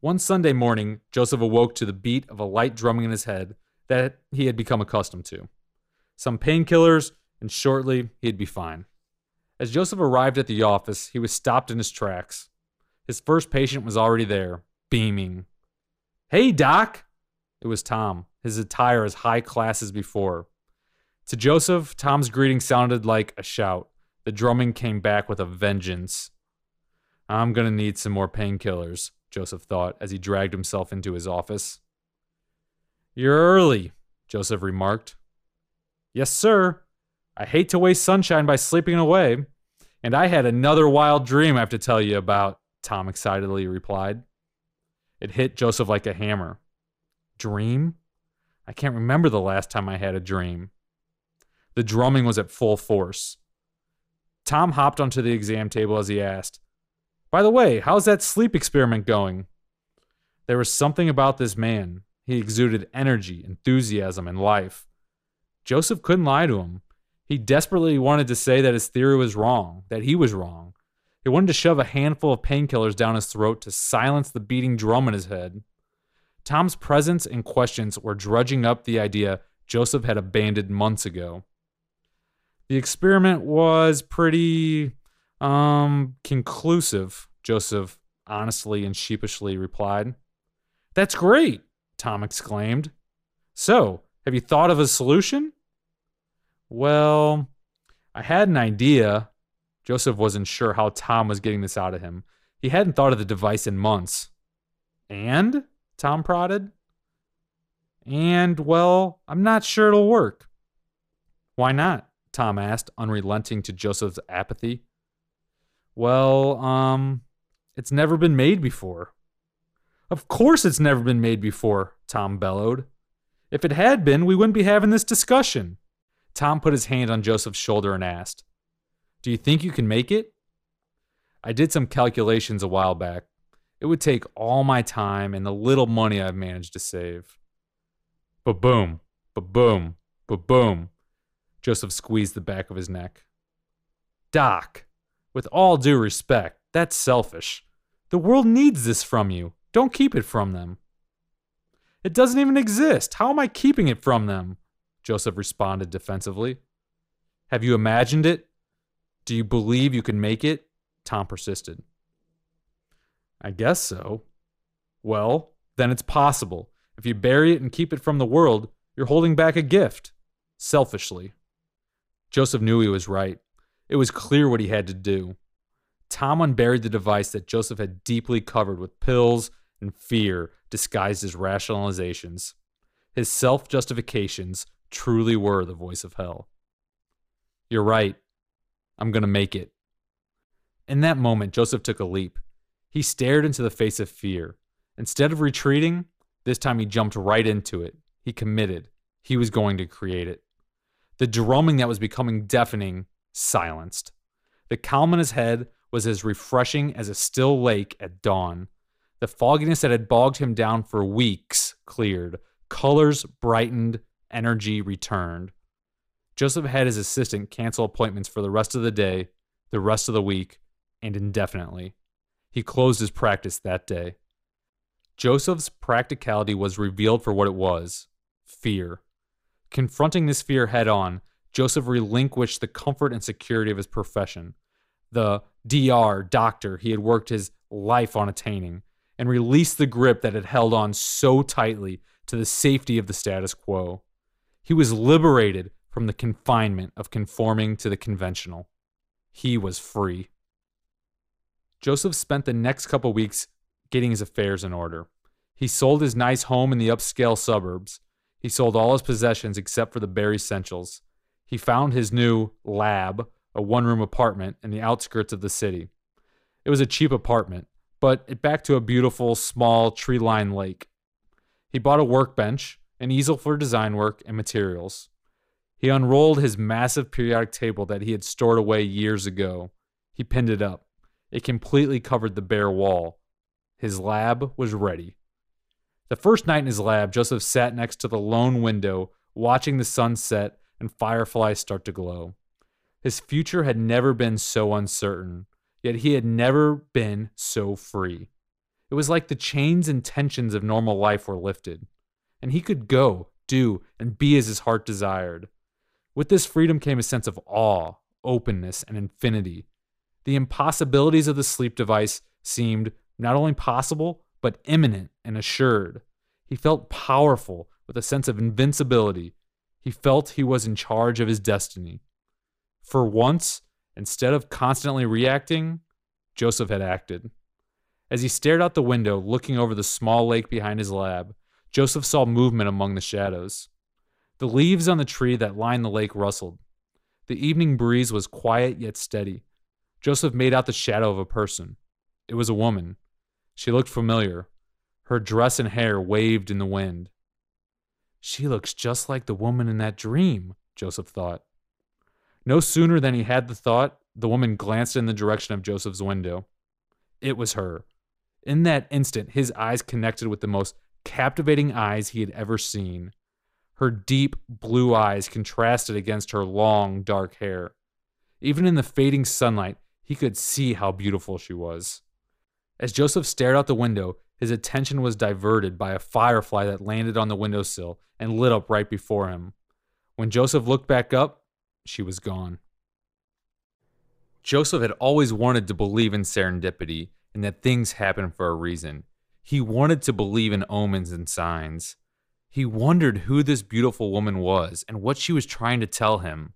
One Sunday morning, Joseph awoke to the beat of a light drumming in his head that he had become accustomed to. Some painkillers and shortly he'd be fine. As Joseph arrived at the office, he was stopped in his tracks. His first patient was already there, beaming. Hey, Doc! It was Tom, his attire as high class as before. To Joseph, Tom's greeting sounded like a shout. The drumming came back with a vengeance. I'm gonna need some more painkillers, Joseph thought as he dragged himself into his office. You're early, Joseph remarked. Yes, sir. I hate to waste sunshine by sleeping away. And I had another wild dream I have to tell you about, Tom excitedly replied. It hit Joseph like a hammer. Dream? I can't remember the last time I had a dream. The drumming was at full force. Tom hopped onto the exam table as he asked, By the way, how's that sleep experiment going? There was something about this man. He exuded energy, enthusiasm, and life. Joseph couldn't lie to him. He desperately wanted to say that his theory was wrong, that he was wrong. He wanted to shove a handful of painkillers down his throat to silence the beating drum in his head. Tom's presence and questions were drudging up the idea Joseph had abandoned months ago. The experiment was pretty um conclusive, Joseph honestly and sheepishly replied. That's great, Tom exclaimed. So, have you thought of a solution? Well, I had an idea. Joseph wasn't sure how Tom was getting this out of him. He hadn't thought of the device in months. And? Tom prodded. And, well, I'm not sure it'll work. Why not? Tom asked, unrelenting to Joseph's apathy. Well, um, it's never been made before. Of course it's never been made before, Tom bellowed. If it had been, we wouldn't be having this discussion. Tom put his hand on Joseph's shoulder and asked, Do you think you can make it? I did some calculations a while back. It would take all my time and the little money I've managed to save. But boom, but boom, but boom. Joseph squeezed the back of his neck. Doc, with all due respect, that's selfish. The world needs this from you. Don't keep it from them. It doesn't even exist. How am I keeping it from them? Joseph responded defensively. Have you imagined it? Do you believe you can make it? Tom persisted. I guess so. Well, then it's possible. If you bury it and keep it from the world, you're holding back a gift. Selfishly. Joseph knew he was right. It was clear what he had to do. Tom unburied the device that Joseph had deeply covered with pills and fear disguised as rationalizations. His self justifications truly were the voice of hell. You're right. I'm going to make it. In that moment, Joseph took a leap. He stared into the face of fear. Instead of retreating, this time he jumped right into it. He committed. He was going to create it. The drumming that was becoming deafening silenced. The calm in his head was as refreshing as a still lake at dawn. The fogginess that had bogged him down for weeks cleared. Colors brightened, energy returned. Joseph had his assistant cancel appointments for the rest of the day, the rest of the week, and indefinitely. He closed his practice that day. Joseph's practicality was revealed for what it was fear. Confronting this fear head on, Joseph relinquished the comfort and security of his profession, the DR doctor he had worked his life on attaining, and released the grip that had held on so tightly to the safety of the status quo. He was liberated from the confinement of conforming to the conventional. He was free. Joseph spent the next couple weeks getting his affairs in order. He sold his nice home in the upscale suburbs. He sold all his possessions except for the bare essentials. He found his new lab, a one room apartment in the outskirts of the city. It was a cheap apartment, but it backed to a beautiful, small, tree lined lake. He bought a workbench, an easel for design work, and materials. He unrolled his massive periodic table that he had stored away years ago. He pinned it up. It completely covered the bare wall. His lab was ready. The first night in his lab, Joseph sat next to the lone window, watching the sun set and fireflies start to glow. His future had never been so uncertain, yet he had never been so free. It was like the chains and tensions of normal life were lifted, and he could go, do, and be as his heart desired. With this freedom came a sense of awe, openness, and infinity. The impossibilities of the sleep device seemed not only possible, but imminent and assured. He felt powerful with a sense of invincibility. He felt he was in charge of his destiny. For once, instead of constantly reacting, Joseph had acted. As he stared out the window, looking over the small lake behind his lab, Joseph saw movement among the shadows. The leaves on the tree that lined the lake rustled. The evening breeze was quiet yet steady. Joseph made out the shadow of a person. It was a woman. She looked familiar. Her dress and hair waved in the wind. She looks just like the woman in that dream, Joseph thought. No sooner than he had the thought, the woman glanced in the direction of Joseph's window. It was her. In that instant, his eyes connected with the most captivating eyes he had ever seen. Her deep blue eyes contrasted against her long, dark hair. Even in the fading sunlight, he could see how beautiful she was. As Joseph stared out the window, his attention was diverted by a firefly that landed on the windowsill and lit up right before him. When Joseph looked back up, she was gone. Joseph had always wanted to believe in serendipity and that things happen for a reason. He wanted to believe in omens and signs. He wondered who this beautiful woman was and what she was trying to tell him.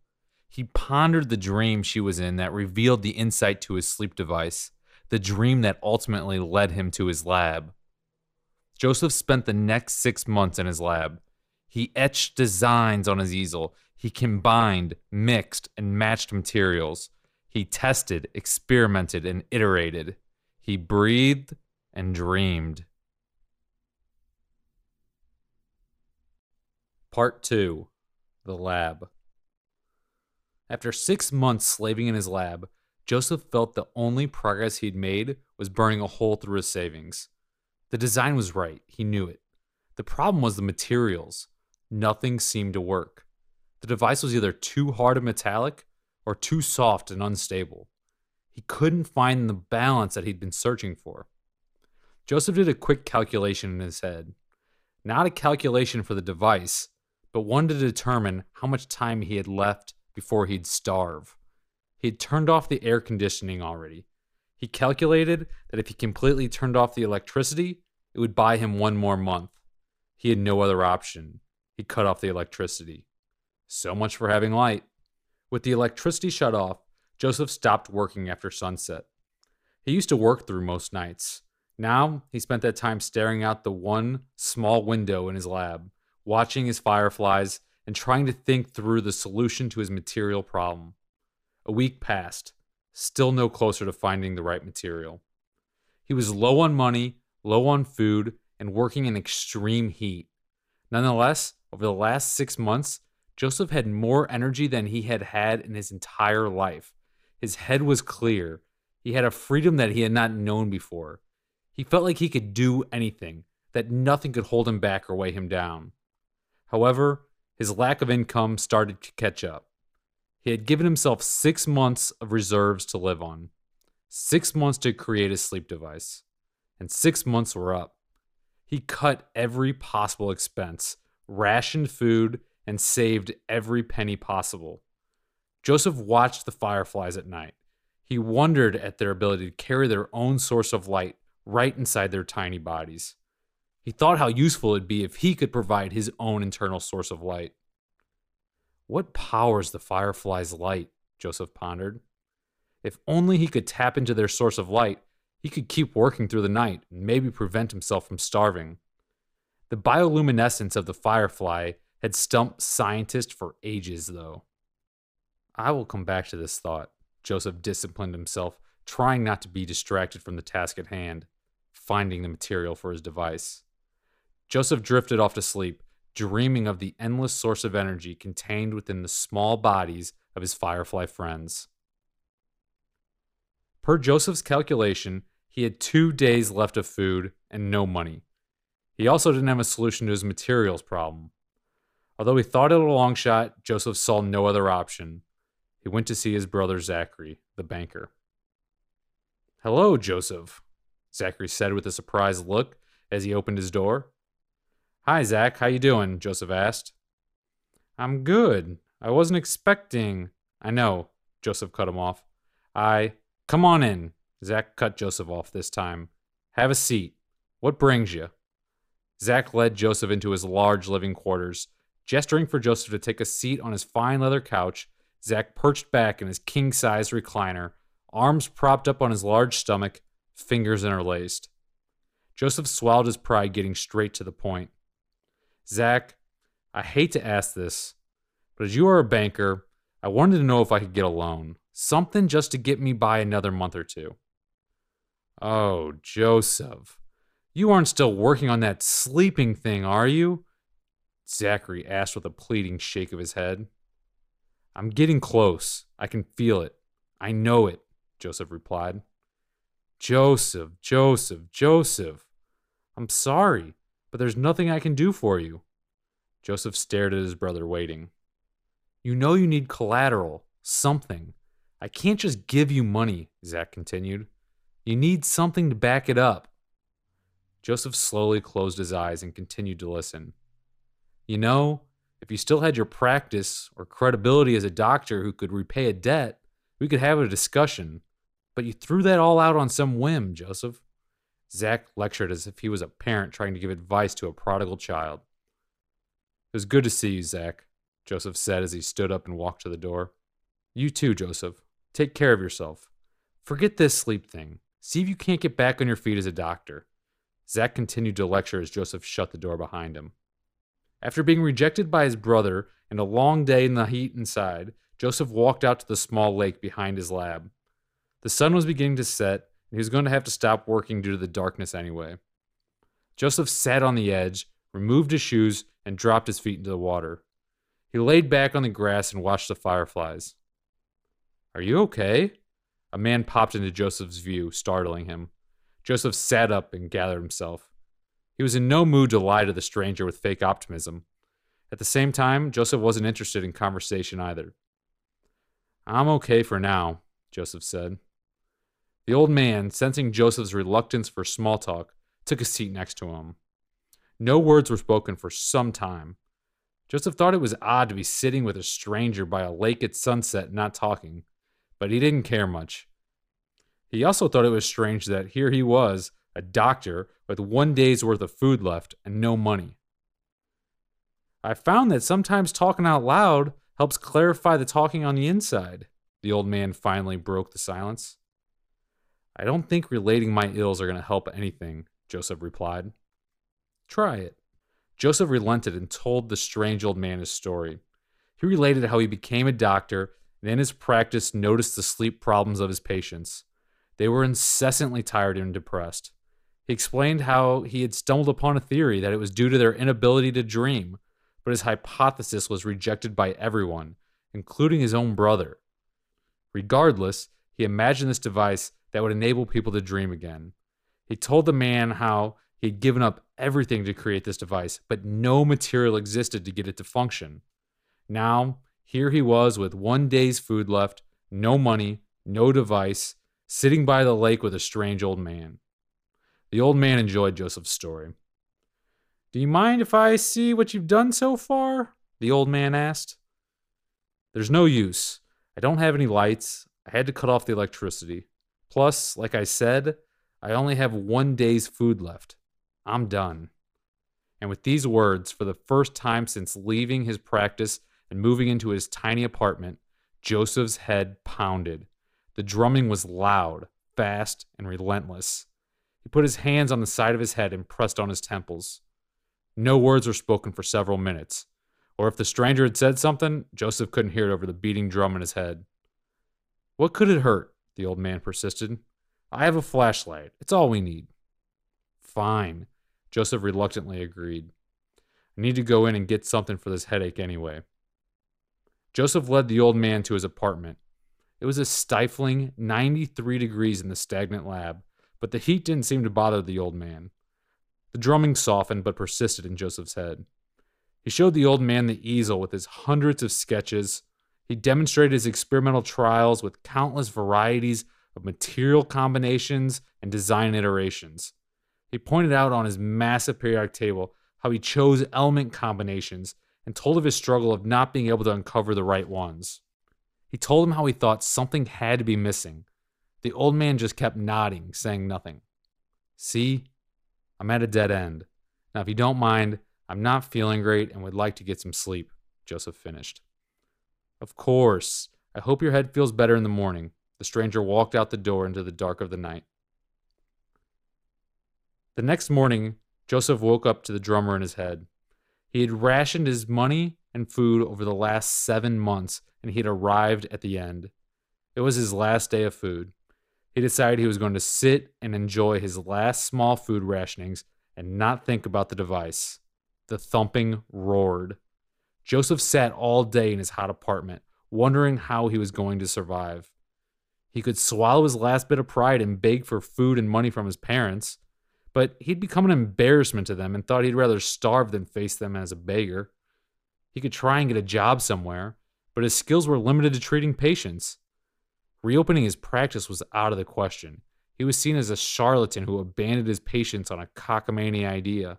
He pondered the dream she was in that revealed the insight to his sleep device the dream that ultimately led him to his lab. Joseph spent the next six months in his lab. He etched designs on his easel. He combined, mixed, and matched materials. He tested, experimented, and iterated. He breathed and dreamed. Part 2 The Lab. After six months slaving in his lab, Joseph felt the only progress he'd made was burning a hole through his savings. The design was right, he knew it. The problem was the materials. Nothing seemed to work. The device was either too hard and metallic or too soft and unstable. He couldn't find the balance that he'd been searching for. Joseph did a quick calculation in his head. Not a calculation for the device, but one to determine how much time he had left before he'd starve. He'd turned off the air conditioning already. He calculated that if he completely turned off the electricity, it would buy him one more month. He had no other option. He cut off the electricity. So much for having light. With the electricity shut off, Joseph stopped working after sunset. He used to work through most nights. Now, he spent that time staring out the one small window in his lab, watching his fireflies, and trying to think through the solution to his material problem. A week passed, still no closer to finding the right material. He was low on money, low on food, and working in extreme heat. Nonetheless, over the last six months, Joseph had more energy than he had had in his entire life. His head was clear. He had a freedom that he had not known before. He felt like he could do anything, that nothing could hold him back or weigh him down. However, his lack of income started to catch up. He had given himself six months of reserves to live on, six months to create a sleep device, and six months were up. He cut every possible expense, rationed food, and saved every penny possible. Joseph watched the fireflies at night. He wondered at their ability to carry their own source of light right inside their tiny bodies. He thought how useful it'd be if he could provide his own internal source of light. What powers the firefly's light? Joseph pondered. If only he could tap into their source of light, he could keep working through the night and maybe prevent himself from starving. The bioluminescence of the firefly had stumped scientists for ages, though. I will come back to this thought. Joseph disciplined himself, trying not to be distracted from the task at hand finding the material for his device. Joseph drifted off to sleep, dreaming of the endless source of energy contained within the small bodies of his firefly friends. Per Joseph's calculation, he had two days left of food and no money. He also didn't have a solution to his materials problem. Although he thought it a long shot, Joseph saw no other option. He went to see his brother Zachary, the banker. Hello, Joseph, Zachary said with a surprised look as he opened his door. Hi, Zach. How you doing? Joseph asked. I'm good. I wasn't expecting. I know, Joseph cut him off. I. Come on in. Zach cut Joseph off this time. Have a seat. What brings you? Zach led Joseph into his large living quarters. Gesturing for Joseph to take a seat on his fine leather couch, Zach perched back in his king sized recliner, arms propped up on his large stomach, fingers interlaced. Joseph swallowed his pride, getting straight to the point. Zach, I hate to ask this, but as you are a banker, I wanted to know if I could get a loan. Something just to get me by another month or two. Oh, Joseph. You aren't still working on that sleeping thing, are you? Zachary asked with a pleading shake of his head. I'm getting close. I can feel it. I know it, Joseph replied. Joseph, Joseph, Joseph. I'm sorry, but there's nothing I can do for you. Joseph stared at his brother, waiting. You know you need collateral, something. I can't just give you money, Zach continued. You need something to back it up. Joseph slowly closed his eyes and continued to listen. You know, if you still had your practice or credibility as a doctor who could repay a debt, we could have a discussion. But you threw that all out on some whim, Joseph. Zach lectured as if he was a parent trying to give advice to a prodigal child. It was good to see you, Zach, Joseph said as he stood up and walked to the door. You too, Joseph. Take care of yourself. Forget this sleep thing. See if you can't get back on your feet as a doctor. Zach continued to lecture as Joseph shut the door behind him. After being rejected by his brother and a long day in the heat inside, Joseph walked out to the small lake behind his lab. The sun was beginning to set, and he was going to have to stop working due to the darkness anyway. Joseph sat on the edge, removed his shoes, and dropped his feet into the water. He laid back on the grass and watched the fireflies. Are you okay? A man popped into Joseph's view, startling him. Joseph sat up and gathered himself. He was in no mood to lie to the stranger with fake optimism. At the same time, Joseph wasn't interested in conversation either. I'm okay for now, Joseph said. The old man, sensing Joseph's reluctance for small talk, took a seat next to him. No words were spoken for some time. Joseph thought it was odd to be sitting with a stranger by a lake at sunset not talking, but he didn't care much. He also thought it was strange that here he was, a doctor, with one day's worth of food left and no money. I found that sometimes talking out loud helps clarify the talking on the inside. The old man finally broke the silence. I don't think relating my ills are going to help anything, Joseph replied. Try it. Joseph relented and told the strange old man his story. He related how he became a doctor and in his practice noticed the sleep problems of his patients. They were incessantly tired and depressed. He explained how he had stumbled upon a theory that it was due to their inability to dream, but his hypothesis was rejected by everyone, including his own brother. Regardless, he imagined this device that would enable people to dream again. He told the man how he had given up everything to create this device, but no material existed to get it to function. Now, here he was with one day's food left, no money, no device, sitting by the lake with a strange old man. The old man enjoyed Joseph's story. Do you mind if I see what you've done so far? The old man asked. There's no use. I don't have any lights. I had to cut off the electricity. Plus, like I said, I only have one day's food left. I'm done. And with these words, for the first time since leaving his practice and moving into his tiny apartment, Joseph's head pounded. The drumming was loud, fast, and relentless. He put his hands on the side of his head and pressed on his temples. No words were spoken for several minutes, or if the stranger had said something, Joseph couldn't hear it over the beating drum in his head. What could it hurt? The old man persisted. I have a flashlight. It's all we need. Fine, Joseph reluctantly agreed. I need to go in and get something for this headache anyway. Joseph led the old man to his apartment. It was a stifling 93 degrees in the stagnant lab, but the heat didn't seem to bother the old man. The drumming softened but persisted in Joseph's head. He showed the old man the easel with his hundreds of sketches. He demonstrated his experimental trials with countless varieties of material combinations and design iterations. He pointed out on his massive periodic table how he chose element combinations and told of his struggle of not being able to uncover the right ones. He told him how he thought something had to be missing. The old man just kept nodding, saying nothing. See, I'm at a dead end. Now, if you don't mind, I'm not feeling great and would like to get some sleep, Joseph finished. Of course. I hope your head feels better in the morning. The stranger walked out the door into the dark of the night. The next morning, Joseph woke up to the drummer in his head. He had rationed his money and food over the last seven months, and he had arrived at the end. It was his last day of food. He decided he was going to sit and enjoy his last small food rationings and not think about the device. The thumping roared. Joseph sat all day in his hot apartment, wondering how he was going to survive. He could swallow his last bit of pride and beg for food and money from his parents, but he'd become an embarrassment to them and thought he'd rather starve than face them as a beggar. He could try and get a job somewhere, but his skills were limited to treating patients. Reopening his practice was out of the question. He was seen as a charlatan who abandoned his patients on a cockamamie idea.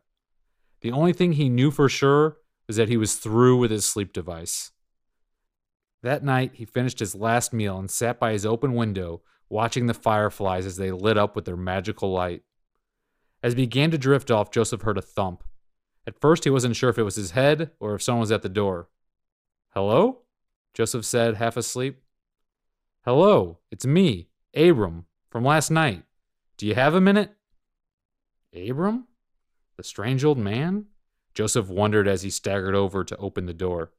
The only thing he knew for sure was that he was through with his sleep device. That night, he finished his last meal and sat by his open window, watching the fireflies as they lit up with their magical light. As he began to drift off, Joseph heard a thump. At first, he wasn't sure if it was his head or if someone was at the door. Hello? Joseph said, half asleep. Hello, it's me, Abram, from last night. Do you have a minute? Abram? The strange old man? Joseph wondered as he staggered over to open the door.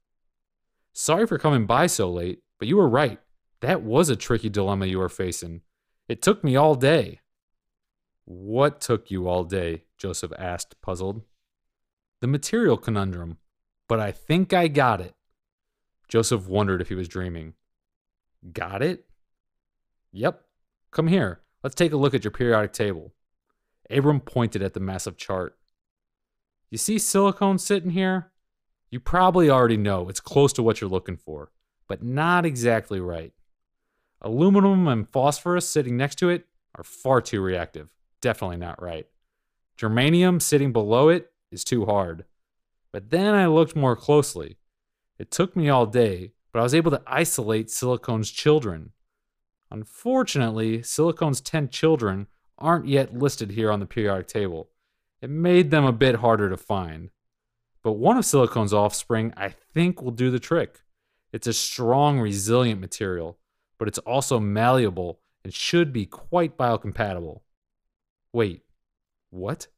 Sorry for coming by so late, but you were right. That was a tricky dilemma you were facing. It took me all day. What took you all day? Joseph asked, puzzled. The material conundrum, but I think I got it. Joseph wondered if he was dreaming. Got it? Yep. Come here. Let's take a look at your periodic table. Abram pointed at the massive chart. You see silicone sitting here? You probably already know it's close to what you're looking for, but not exactly right. Aluminum and phosphorus sitting next to it are far too reactive definitely not right. Germanium sitting below it is too hard. But then I looked more closely. It took me all day, but I was able to isolate silicone's children. Unfortunately, silicone's 10 children aren't yet listed here on the periodic table. It made them a bit harder to find. But one of silicone's offspring I think will do the trick. It's a strong, resilient material, but it's also malleable and should be quite biocompatible. Wait, what?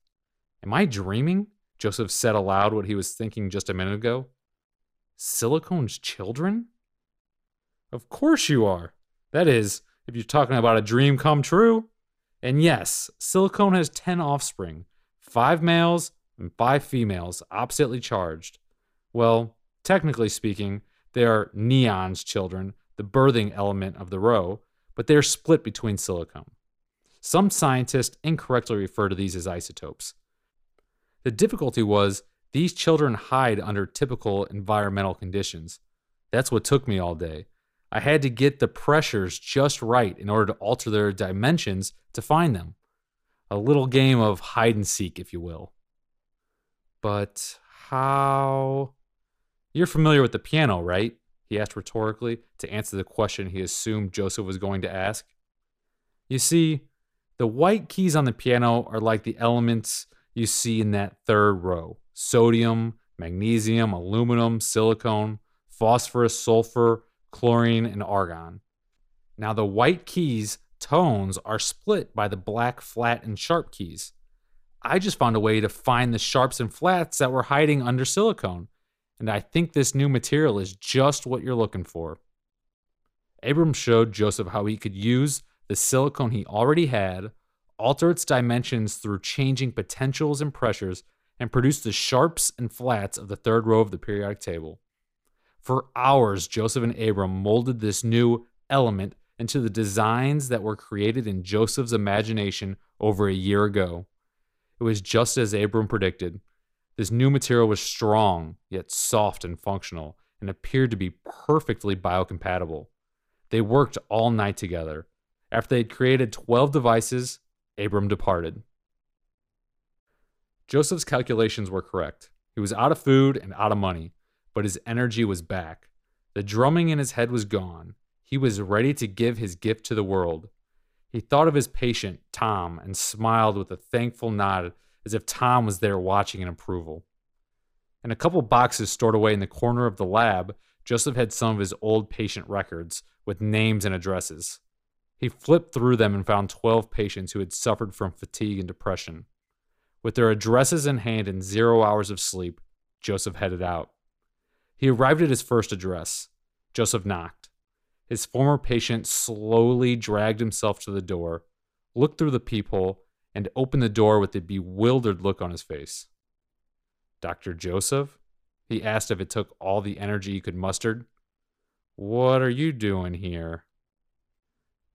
Am I dreaming? Joseph said aloud what he was thinking just a minute ago. Silicone's children? Of course you are. That is, if you're talking about a dream come true. And yes, silicone has 10 offspring, five males and five females, oppositely charged. Well, technically speaking, they are neon's children, the birthing element of the row, but they are split between silicone. Some scientists incorrectly refer to these as isotopes. The difficulty was these children hide under typical environmental conditions. That's what took me all day. I had to get the pressures just right in order to alter their dimensions to find them. A little game of hide and seek, if you will. But how? You're familiar with the piano, right? He asked rhetorically to answer the question he assumed Joseph was going to ask. You see, the white keys on the piano are like the elements you see in that third row sodium, magnesium, aluminum, silicon, phosphorus, sulfur, chlorine, and argon. Now, the white keys tones are split by the black flat and sharp keys. I just found a way to find the sharps and flats that were hiding under silicone, and I think this new material is just what you're looking for. Abram showed Joseph how he could use the silicone he already had, alter its dimensions through changing potentials and pressures, and produce the sharps and flats of the third row of the periodic table. For hours, Joseph and Abram molded this new element into the designs that were created in Joseph's imagination over a year ago. It was just as Abram predicted. This new material was strong, yet soft and functional, and appeared to be perfectly biocompatible. They worked all night together, after they had created 12 devices, Abram departed. Joseph's calculations were correct. He was out of food and out of money, but his energy was back. The drumming in his head was gone. He was ready to give his gift to the world. He thought of his patient, Tom, and smiled with a thankful nod as if Tom was there watching in approval. In a couple boxes stored away in the corner of the lab, Joseph had some of his old patient records with names and addresses. He flipped through them and found 12 patients who had suffered from fatigue and depression. With their addresses in hand and zero hours of sleep, Joseph headed out. He arrived at his first address. Joseph knocked. His former patient slowly dragged himself to the door, looked through the peephole, and opened the door with a bewildered look on his face. Dr. Joseph? He asked if it took all the energy he could muster. What are you doing here?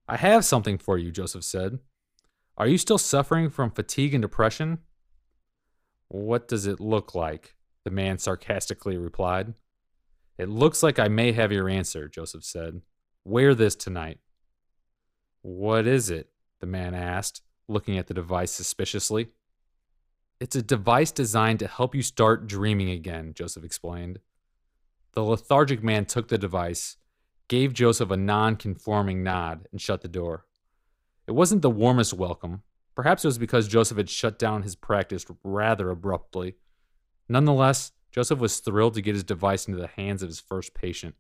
I have something for you, Joseph said. Are you still suffering from fatigue and depression? What does it look like? The man sarcastically replied. It looks like I may have your answer, Joseph said. Wear this tonight. What is it? The man asked, looking at the device suspiciously. It's a device designed to help you start dreaming again, Joseph explained. The lethargic man took the device, gave Joseph a non conforming nod, and shut the door. It wasn't the warmest welcome. Perhaps it was because Joseph had shut down his practice rather abruptly. Nonetheless, Joseph was thrilled to get his device into the hands of his first patient.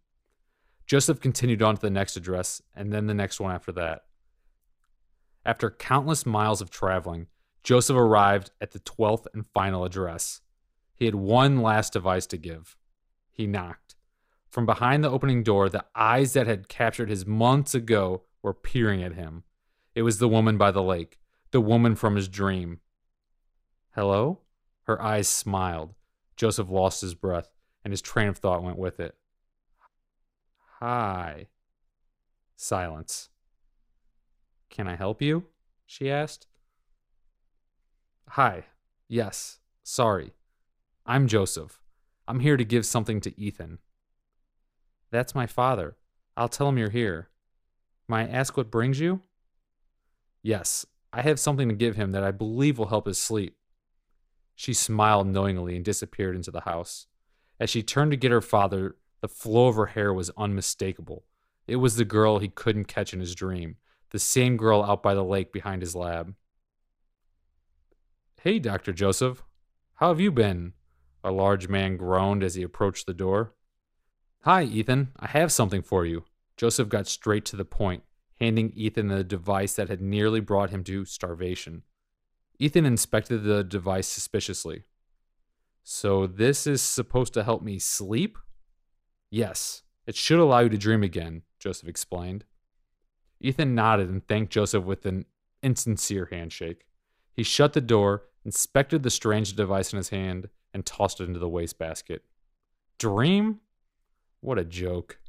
Joseph continued on to the next address and then the next one after that. After countless miles of traveling, Joseph arrived at the 12th and final address. He had one last device to give. He knocked. From behind the opening door, the eyes that had captured his months ago were peering at him. It was the woman by the lake, the woman from his dream. Hello? Her eyes smiled. Joseph lost his breath, and his train of thought went with it. Hi. Silence. Can I help you? she asked. Hi. Yes. Sorry. I'm Joseph. I'm here to give something to Ethan. That's my father. I'll tell him you're here. May I ask what brings you? Yes, I have something to give him that I believe will help his sleep. She smiled knowingly and disappeared into the house. As she turned to get her father, the flow of her hair was unmistakable. It was the girl he couldn't catch in his dream, the same girl out by the lake behind his lab. Hey, Dr. Joseph. How have you been? A large man groaned as he approached the door. Hi, Ethan. I have something for you. Joseph got straight to the point, handing Ethan the device that had nearly brought him to starvation. Ethan inspected the device suspiciously. So, this is supposed to help me sleep? Yes, it should allow you to dream again, Joseph explained. Ethan nodded and thanked Joseph with an insincere handshake. He shut the door, inspected the strange device in his hand, and tossed it into the wastebasket. Dream? What a joke.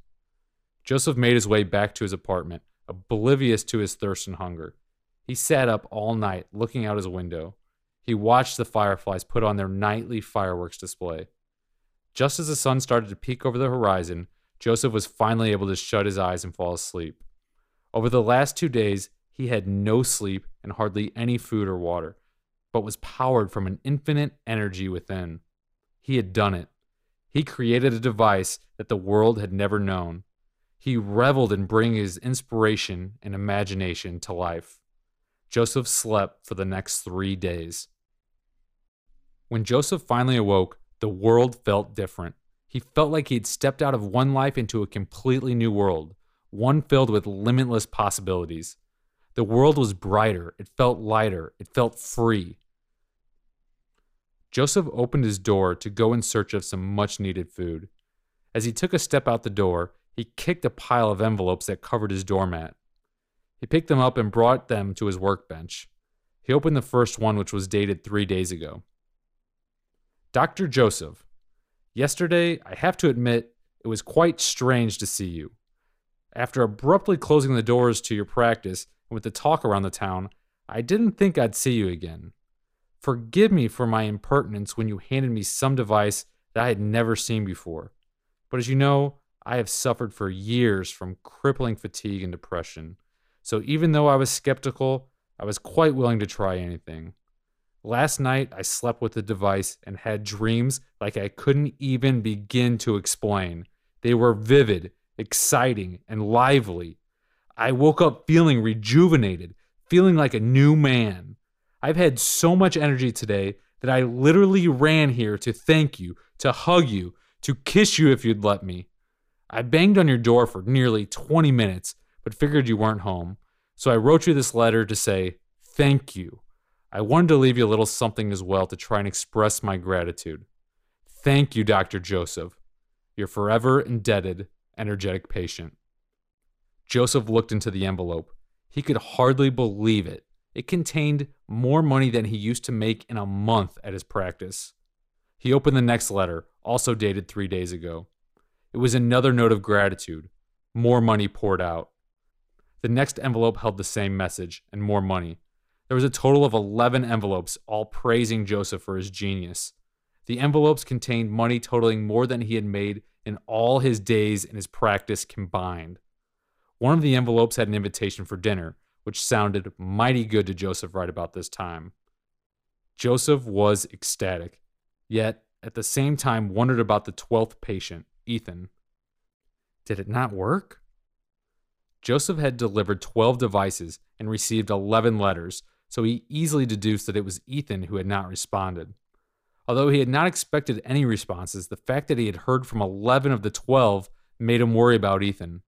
Joseph made his way back to his apartment, oblivious to his thirst and hunger. He sat up all night, looking out his window. He watched the fireflies put on their nightly fireworks display. Just as the sun started to peek over the horizon, Joseph was finally able to shut his eyes and fall asleep. Over the last two days, he had no sleep and hardly any food or water, but was powered from an infinite energy within. He had done it. He created a device that the world had never known. He reveled in bringing his inspiration and imagination to life. Joseph slept for the next three days. When Joseph finally awoke, the world felt different. He felt like he'd stepped out of one life into a completely new world, one filled with limitless possibilities. The world was brighter, it felt lighter, it felt free. Joseph opened his door to go in search of some much needed food. As he took a step out the door, he kicked a pile of envelopes that covered his doormat. He picked them up and brought them to his workbench. He opened the first one, which was dated three days ago. Dr. Joseph, yesterday, I have to admit, it was quite strange to see you. After abruptly closing the doors to your practice and with the talk around the town, I didn't think I'd see you again. Forgive me for my impertinence when you handed me some device that I had never seen before. But as you know, I have suffered for years from crippling fatigue and depression. So even though I was skeptical, I was quite willing to try anything. Last night, I slept with the device and had dreams like I couldn't even begin to explain. They were vivid, exciting, and lively. I woke up feeling rejuvenated, feeling like a new man. I've had so much energy today that I literally ran here to thank you, to hug you, to kiss you if you'd let me. I banged on your door for nearly 20 minutes, but figured you weren't home. So I wrote you this letter to say thank you. I wanted to leave you a little something as well to try and express my gratitude. Thank you, Dr. Joseph. Your forever indebted, energetic patient. Joseph looked into the envelope. He could hardly believe it. It contained more money than he used to make in a month at his practice. He opened the next letter, also dated three days ago. It was another note of gratitude. More money poured out. The next envelope held the same message and more money. There was a total of 11 envelopes, all praising Joseph for his genius. The envelopes contained money totaling more than he had made in all his days in his practice combined. One of the envelopes had an invitation for dinner, which sounded mighty good to Joseph right about this time. Joseph was ecstatic, yet at the same time wondered about the 12th patient, Ethan. Did it not work? Joseph had delivered 12 devices and received 11 letters, so he easily deduced that it was Ethan who had not responded. Although he had not expected any responses, the fact that he had heard from 11 of the 12 made him worry about Ethan.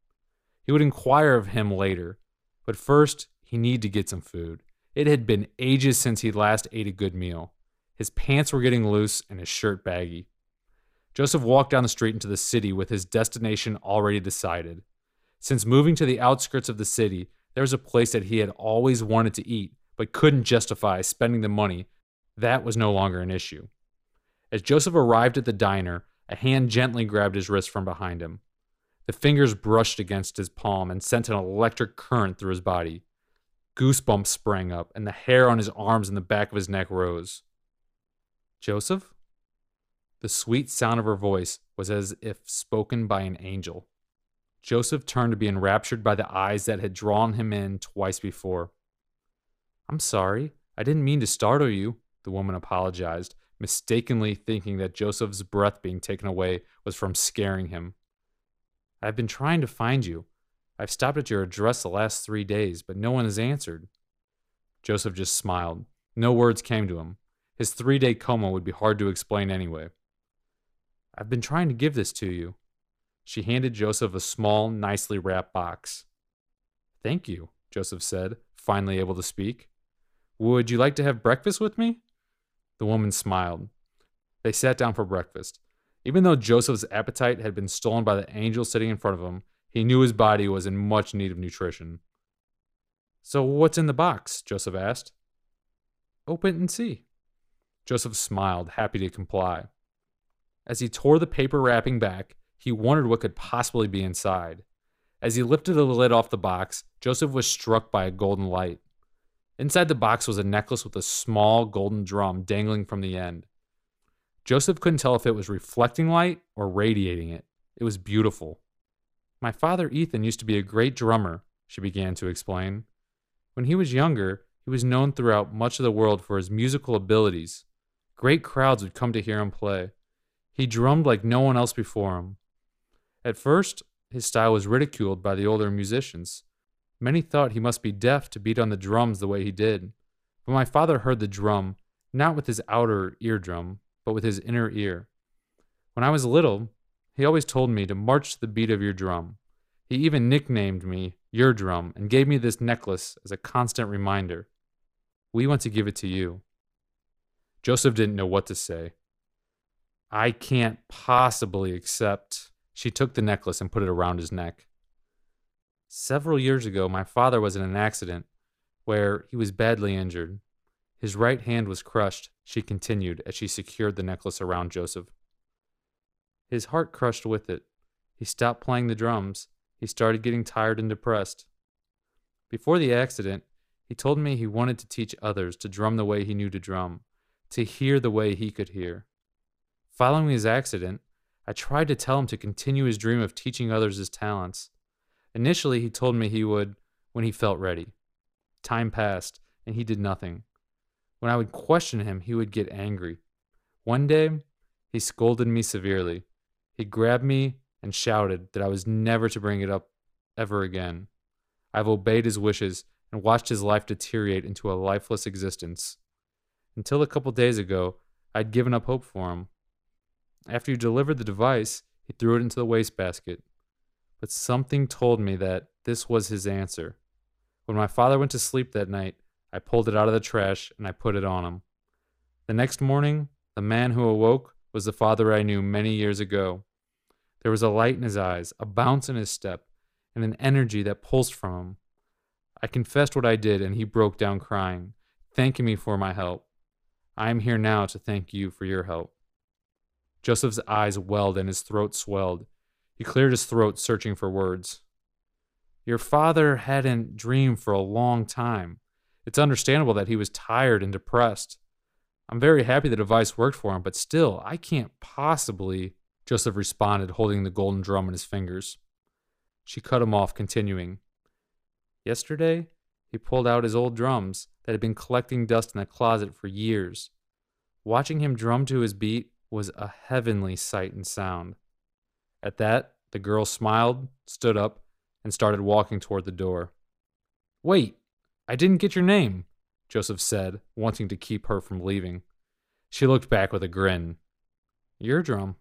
He would inquire of him later, but first he needed to get some food. It had been ages since he last ate a good meal. His pants were getting loose and his shirt baggy. Joseph walked down the street into the city with his destination already decided. Since moving to the outskirts of the city, there was a place that he had always wanted to eat, but couldn't justify spending the money, that was no longer an issue. As Joseph arrived at the diner, a hand gently grabbed his wrist from behind him. The fingers brushed against his palm and sent an electric current through his body. Goosebumps sprang up, and the hair on his arms and the back of his neck rose. Joseph? The sweet sound of her voice was as if spoken by an angel. Joseph turned to be enraptured by the eyes that had drawn him in twice before. I'm sorry. I didn't mean to startle you, the woman apologized, mistakenly thinking that Joseph's breath being taken away was from scaring him. I've been trying to find you. I've stopped at your address the last three days, but no one has answered. Joseph just smiled. No words came to him. His three day coma would be hard to explain anyway. I've been trying to give this to you. She handed Joseph a small, nicely wrapped box. Thank you, Joseph said, finally able to speak. Would you like to have breakfast with me? The woman smiled. They sat down for breakfast. Even though Joseph's appetite had been stolen by the angel sitting in front of him, he knew his body was in much need of nutrition. So, what's in the box? Joseph asked. Oh, Open and see. Joseph smiled, happy to comply. As he tore the paper wrapping back, he wondered what could possibly be inside. As he lifted the lid off the box, Joseph was struck by a golden light. Inside the box was a necklace with a small golden drum dangling from the end. Joseph couldn't tell if it was reflecting light or radiating it. It was beautiful. My father Ethan used to be a great drummer, she began to explain. When he was younger, he was known throughout much of the world for his musical abilities. Great crowds would come to hear him play. He drummed like no one else before him. At first, his style was ridiculed by the older musicians. Many thought he must be deaf to beat on the drums the way he did. But my father heard the drum, not with his outer eardrum, but with his inner ear. When I was little, he always told me to march to the beat of your drum. He even nicknamed me Your Drum and gave me this necklace as a constant reminder. We want to give it to you. Joseph didn't know what to say. I can't possibly accept. She took the necklace and put it around his neck. Several years ago, my father was in an accident where he was badly injured. His right hand was crushed, she continued as she secured the necklace around Joseph. His heart crushed with it. He stopped playing the drums. He started getting tired and depressed. Before the accident, he told me he wanted to teach others to drum the way he knew to drum, to hear the way he could hear. Following his accident, I tried to tell him to continue his dream of teaching others his talents. Initially, he told me he would when he felt ready. Time passed, and he did nothing. When I would question him, he would get angry. One day, he scolded me severely. He grabbed me and shouted that I was never to bring it up ever again. I've obeyed his wishes and watched his life deteriorate into a lifeless existence. Until a couple days ago, I'd given up hope for him. After you delivered the device, he threw it into the wastebasket. But something told me that this was his answer. When my father went to sleep that night, I pulled it out of the trash and I put it on him. The next morning, the man who awoke was the father I knew many years ago. There was a light in his eyes, a bounce in his step, and an energy that pulsed from him. I confessed what I did, and he broke down crying, thanking me for my help. I am here now to thank you for your help. Joseph's eyes welled and his throat swelled. He cleared his throat, searching for words. Your father hadn't dreamed for a long time. It's understandable that he was tired and depressed. I'm very happy the device worked for him, but still, I can't possibly. Joseph responded, holding the golden drum in his fingers. She cut him off, continuing. Yesterday, he pulled out his old drums that had been collecting dust in the closet for years. Watching him drum to his beat was a heavenly sight and sound. At that, the girl smiled, stood up, and started walking toward the door. Wait, I didn't get your name, Joseph said, wanting to keep her from leaving. She looked back with a grin. Your drum.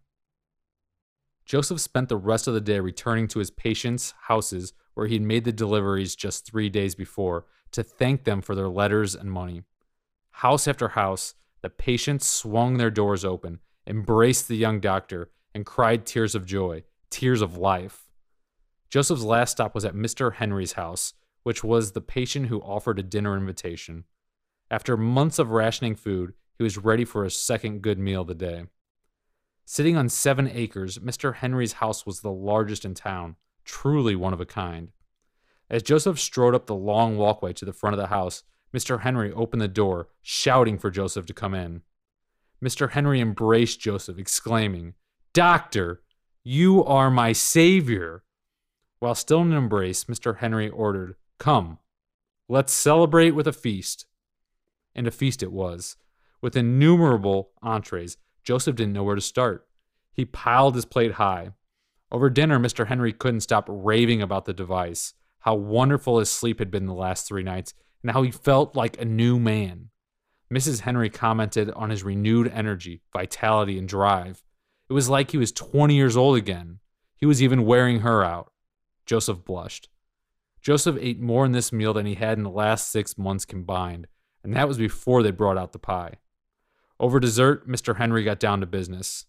Joseph spent the rest of the day returning to his patients' houses where he'd made the deliveries just three days before to thank them for their letters and money. House after house, the patients swung their doors open, embraced the young doctor, and cried tears of joy, tears of life. Joseph's last stop was at Mr. Henry's house, which was the patient who offered a dinner invitation. After months of rationing food, he was ready for a second good meal of the day. Sitting on seven acres, Mr. Henry's house was the largest in town, truly one of a kind. As Joseph strode up the long walkway to the front of the house, Mr. Henry opened the door, shouting for Joseph to come in. Mr. Henry embraced Joseph, exclaiming, Doctor, you are my savior. While still in an embrace, Mr. Henry ordered, Come, let's celebrate with a feast. And a feast it was, with innumerable entrees, Joseph didn't know where to start. He piled his plate high. Over dinner, Mr. Henry couldn't stop raving about the device, how wonderful his sleep had been the last three nights, and how he felt like a new man. Mrs. Henry commented on his renewed energy, vitality, and drive. It was like he was 20 years old again. He was even wearing her out. Joseph blushed. Joseph ate more in this meal than he had in the last six months combined, and that was before they brought out the pie. Over dessert, Mr. Henry got down to business.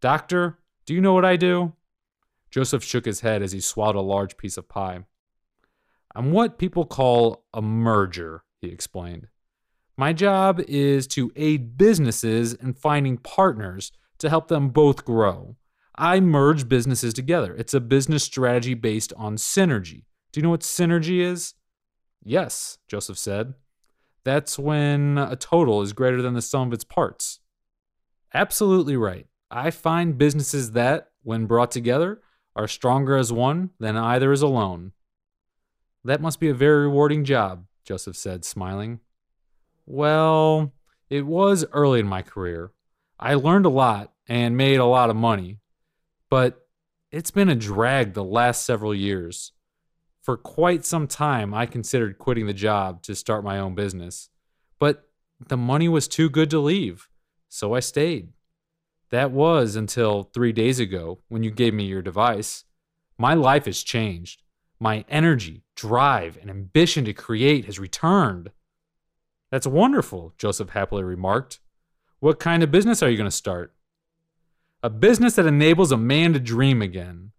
Doctor, do you know what I do? Joseph shook his head as he swallowed a large piece of pie. I'm what people call a merger, he explained. My job is to aid businesses in finding partners to help them both grow. I merge businesses together. It's a business strategy based on synergy. Do you know what synergy is? Yes, Joseph said. That's when a total is greater than the sum of its parts. Absolutely right. I find businesses that, when brought together, are stronger as one than either is alone. That must be a very rewarding job, Joseph said, smiling. Well, it was early in my career. I learned a lot and made a lot of money, but it's been a drag the last several years. For quite some time, I considered quitting the job to start my own business, but the money was too good to leave, so I stayed. That was until three days ago when you gave me your device. My life has changed. My energy, drive, and ambition to create has returned. That's wonderful, Joseph happily remarked. What kind of business are you going to start? A business that enables a man to dream again.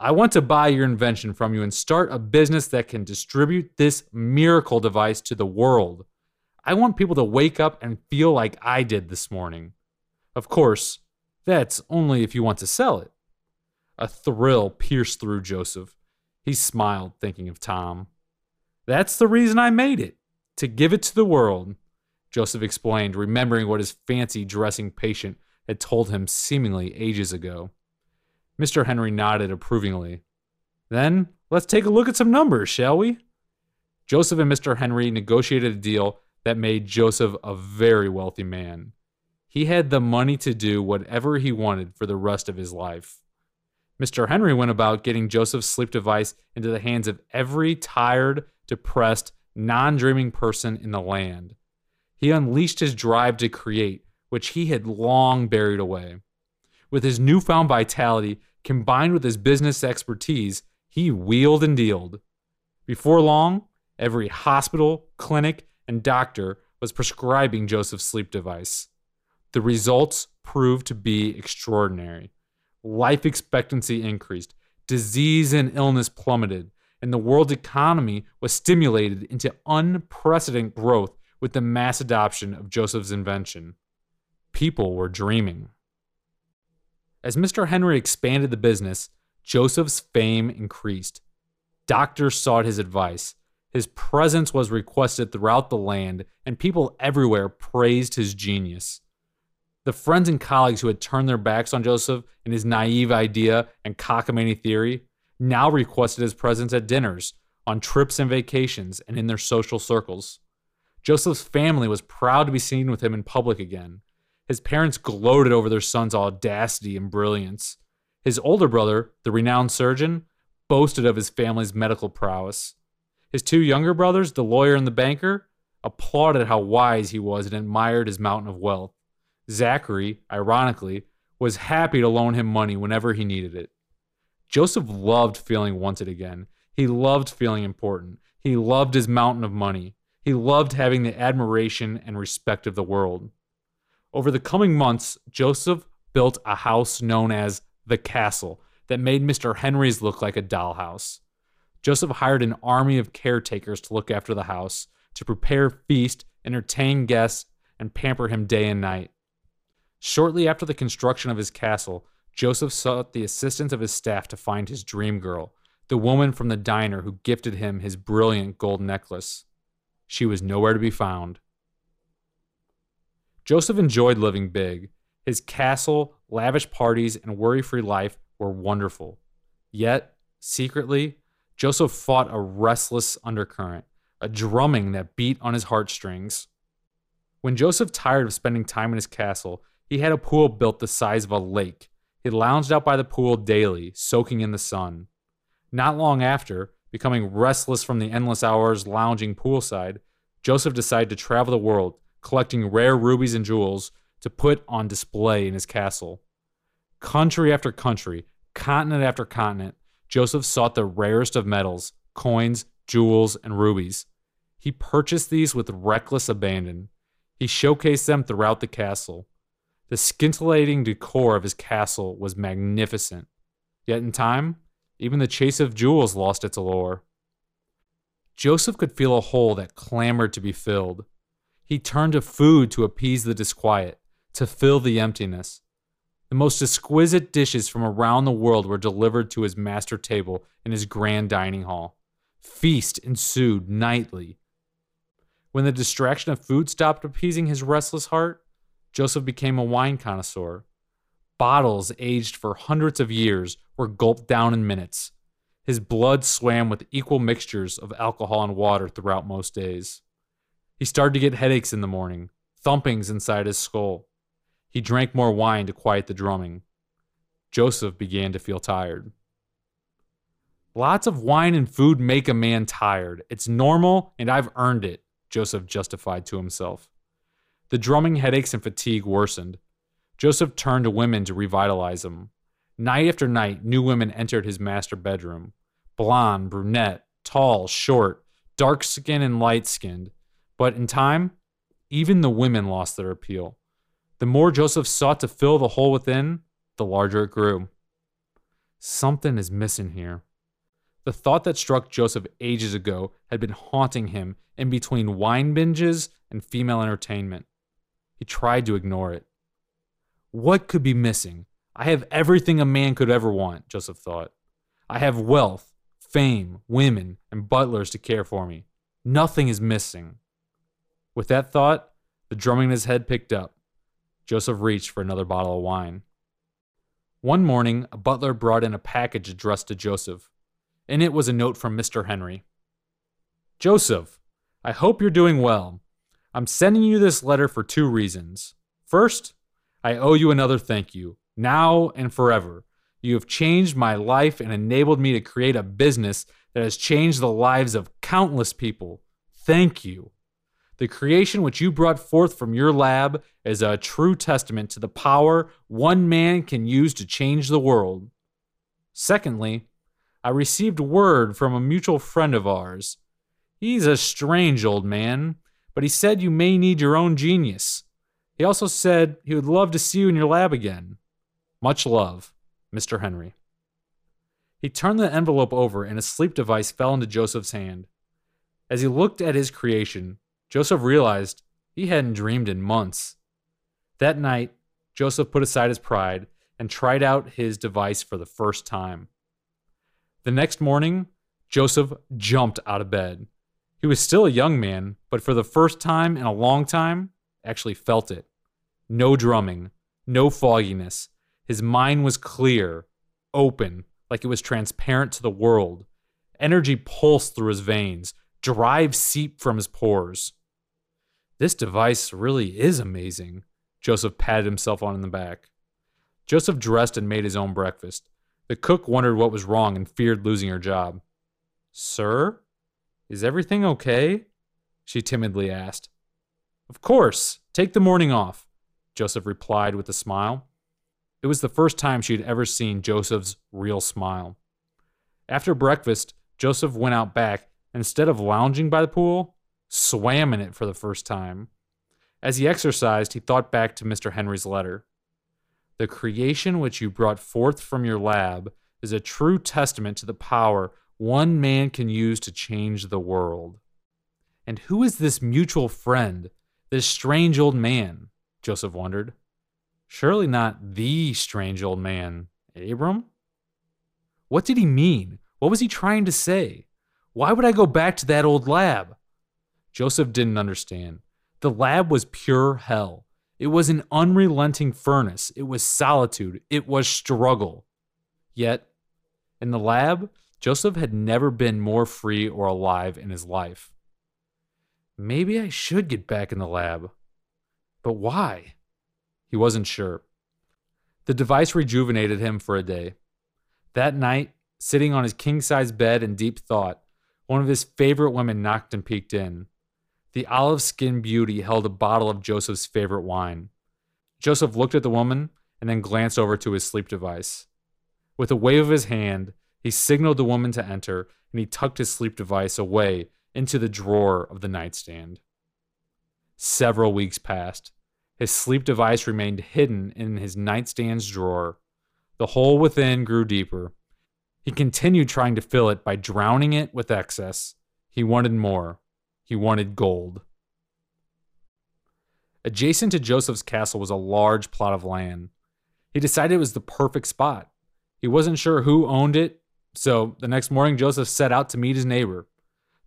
I want to buy your invention from you and start a business that can distribute this miracle device to the world. I want people to wake up and feel like I did this morning. Of course, that's only if you want to sell it. A thrill pierced through Joseph. He smiled, thinking of Tom. That's the reason I made it, to give it to the world, Joseph explained, remembering what his fancy dressing patient had told him seemingly ages ago. Mr. Henry nodded approvingly. Then let's take a look at some numbers, shall we? Joseph and Mr. Henry negotiated a deal that made Joseph a very wealthy man. He had the money to do whatever he wanted for the rest of his life. Mr. Henry went about getting Joseph's sleep device into the hands of every tired, depressed, non dreaming person in the land. He unleashed his drive to create, which he had long buried away. With his newfound vitality, combined with his business expertise, he wheeled and dealed. Before long, every hospital, clinic, and doctor was prescribing Joseph's sleep device. The results proved to be extraordinary. Life expectancy increased, disease and illness plummeted, and the world's economy was stimulated into unprecedented growth with the mass adoption of Joseph's invention. People were dreaming. As Mr. Henry expanded the business, Joseph's fame increased. Doctors sought his advice. His presence was requested throughout the land, and people everywhere praised his genius. The friends and colleagues who had turned their backs on Joseph and his naive idea and cockamamie theory now requested his presence at dinners, on trips and vacations, and in their social circles. Joseph's family was proud to be seen with him in public again. His parents gloated over their son's audacity and brilliance. His older brother, the renowned surgeon, boasted of his family's medical prowess. His two younger brothers, the lawyer and the banker, applauded how wise he was and admired his mountain of wealth. Zachary, ironically, was happy to loan him money whenever he needed it. Joseph loved feeling wanted again. He loved feeling important. He loved his mountain of money. He loved having the admiration and respect of the world. Over the coming months, Joseph built a house known as the Castle that made Mr. Henry's look like a dollhouse. Joseph hired an army of caretakers to look after the house, to prepare feast, entertain guests, and pamper him day and night. Shortly after the construction of his castle, Joseph sought the assistance of his staff to find his dream girl, the woman from the diner who gifted him his brilliant gold necklace. She was nowhere to be found. Joseph enjoyed living big. His castle, lavish parties, and worry free life were wonderful. Yet, secretly, Joseph fought a restless undercurrent, a drumming that beat on his heartstrings. When Joseph tired of spending time in his castle, he had a pool built the size of a lake. He lounged out by the pool daily, soaking in the sun. Not long after, becoming restless from the endless hours lounging poolside, Joseph decided to travel the world, collecting rare rubies and jewels to put on display in his castle. Country after country, continent after continent, Joseph sought the rarest of metals, coins, jewels, and rubies. He purchased these with reckless abandon. He showcased them throughout the castle. The scintillating decor of his castle was magnificent. Yet in time, even the chase of jewels lost its allure. Joseph could feel a hole that clamored to be filled. He turned to food to appease the disquiet, to fill the emptiness. The most exquisite dishes from around the world were delivered to his master table in his grand dining hall. Feast ensued nightly. When the distraction of food stopped appeasing his restless heart, Joseph became a wine connoisseur. Bottles aged for hundreds of years were gulped down in minutes. His blood swam with equal mixtures of alcohol and water throughout most days. He started to get headaches in the morning, thumpings inside his skull. He drank more wine to quiet the drumming. Joseph began to feel tired. Lots of wine and food make a man tired. It's normal, and I've earned it, Joseph justified to himself. The drumming headaches and fatigue worsened. Joseph turned to women to revitalize him. Night after night, new women entered his master bedroom blonde, brunette, tall, short, dark skinned, and light skinned. But in time, even the women lost their appeal. The more Joseph sought to fill the hole within, the larger it grew. Something is missing here. The thought that struck Joseph ages ago had been haunting him in between wine binges and female entertainment. He tried to ignore it. What could be missing? I have everything a man could ever want, Joseph thought. I have wealth, fame, women, and butlers to care for me. Nothing is missing. With that thought, the drumming in his head picked up. Joseph reached for another bottle of wine. One morning, a butler brought in a package addressed to Joseph. In it was a note from Mr. Henry Joseph, I hope you're doing well. I'm sending you this letter for two reasons. First, I owe you another thank you, now and forever. You have changed my life and enabled me to create a business that has changed the lives of countless people. Thank you. The creation which you brought forth from your lab is a true testament to the power one man can use to change the world. Secondly, I received word from a mutual friend of ours. He's a strange old man, but he said you may need your own genius. He also said he would love to see you in your lab again. Much love, Mr. Henry. He turned the envelope over and a sleep device fell into Joseph's hand. As he looked at his creation, Joseph realized he hadn't dreamed in months. That night, Joseph put aside his pride and tried out his device for the first time. The next morning, Joseph jumped out of bed. He was still a young man, but for the first time in a long time, actually felt it. No drumming, no fogginess. His mind was clear, open, like it was transparent to the world. Energy pulsed through his veins, drive seeped from his pores. This device really is amazing. Joseph patted himself on the back. Joseph dressed and made his own breakfast. The cook wondered what was wrong and feared losing her job. Sir? Is everything okay? She timidly asked. Of course. Take the morning off, Joseph replied with a smile. It was the first time she had ever seen Joseph's real smile. After breakfast, Joseph went out back and instead of lounging by the pool, swam in it for the first time. As he exercised, he thought back to Mr. Henry's letter. The creation which you brought forth from your lab is a true testament to the power one man can use to change the world. And who is this mutual friend, this strange old man? Joseph wondered. Surely not the strange old man, Abram? What did he mean? What was he trying to say? Why would I go back to that old lab? Joseph didn't understand. The lab was pure hell. It was an unrelenting furnace. It was solitude. It was struggle. Yet, in the lab, Joseph had never been more free or alive in his life. Maybe I should get back in the lab. But why? He wasn't sure. The device rejuvenated him for a day. That night, sitting on his king size bed in deep thought, one of his favorite women knocked and peeked in. The olive skinned beauty held a bottle of Joseph's favorite wine. Joseph looked at the woman and then glanced over to his sleep device. With a wave of his hand, he signaled the woman to enter and he tucked his sleep device away into the drawer of the nightstand. Several weeks passed. His sleep device remained hidden in his nightstand's drawer. The hole within grew deeper. He continued trying to fill it by drowning it with excess. He wanted more. He wanted gold. Adjacent to Joseph's castle was a large plot of land. He decided it was the perfect spot. He wasn't sure who owned it, so the next morning Joseph set out to meet his neighbor.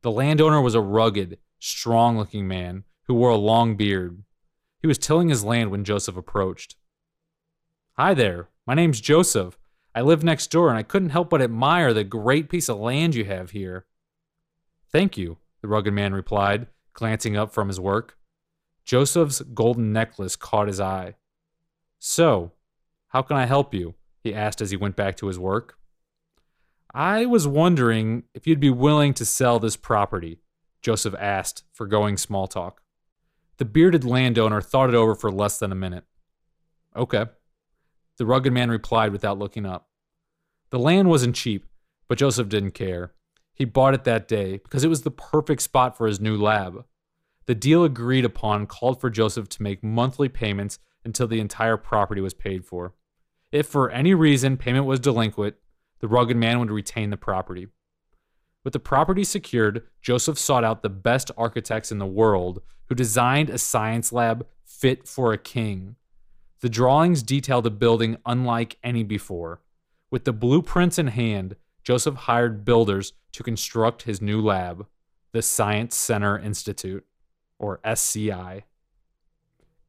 The landowner was a rugged, strong looking man who wore a long beard. He was tilling his land when Joseph approached. Hi there, my name's Joseph. I live next door and I couldn't help but admire the great piece of land you have here. Thank you, the rugged man replied, glancing up from his work. Joseph's golden necklace caught his eye. So, how can I help you? he asked as he went back to his work. I was wondering if you'd be willing to sell this property, Joseph asked, forgoing small talk. The bearded landowner thought it over for less than a minute. Okay. The rugged man replied without looking up. The land wasn't cheap, but Joseph didn't care. He bought it that day because it was the perfect spot for his new lab. The deal agreed upon called for Joseph to make monthly payments until the entire property was paid for. If for any reason payment was delinquent, the rugged man would retain the property. With the property secured, Joseph sought out the best architects in the world who designed a science lab fit for a king. The drawings detailed a building unlike any before. With the blueprints in hand, Joseph hired builders to construct his new lab, the Science Center Institute, or SCI.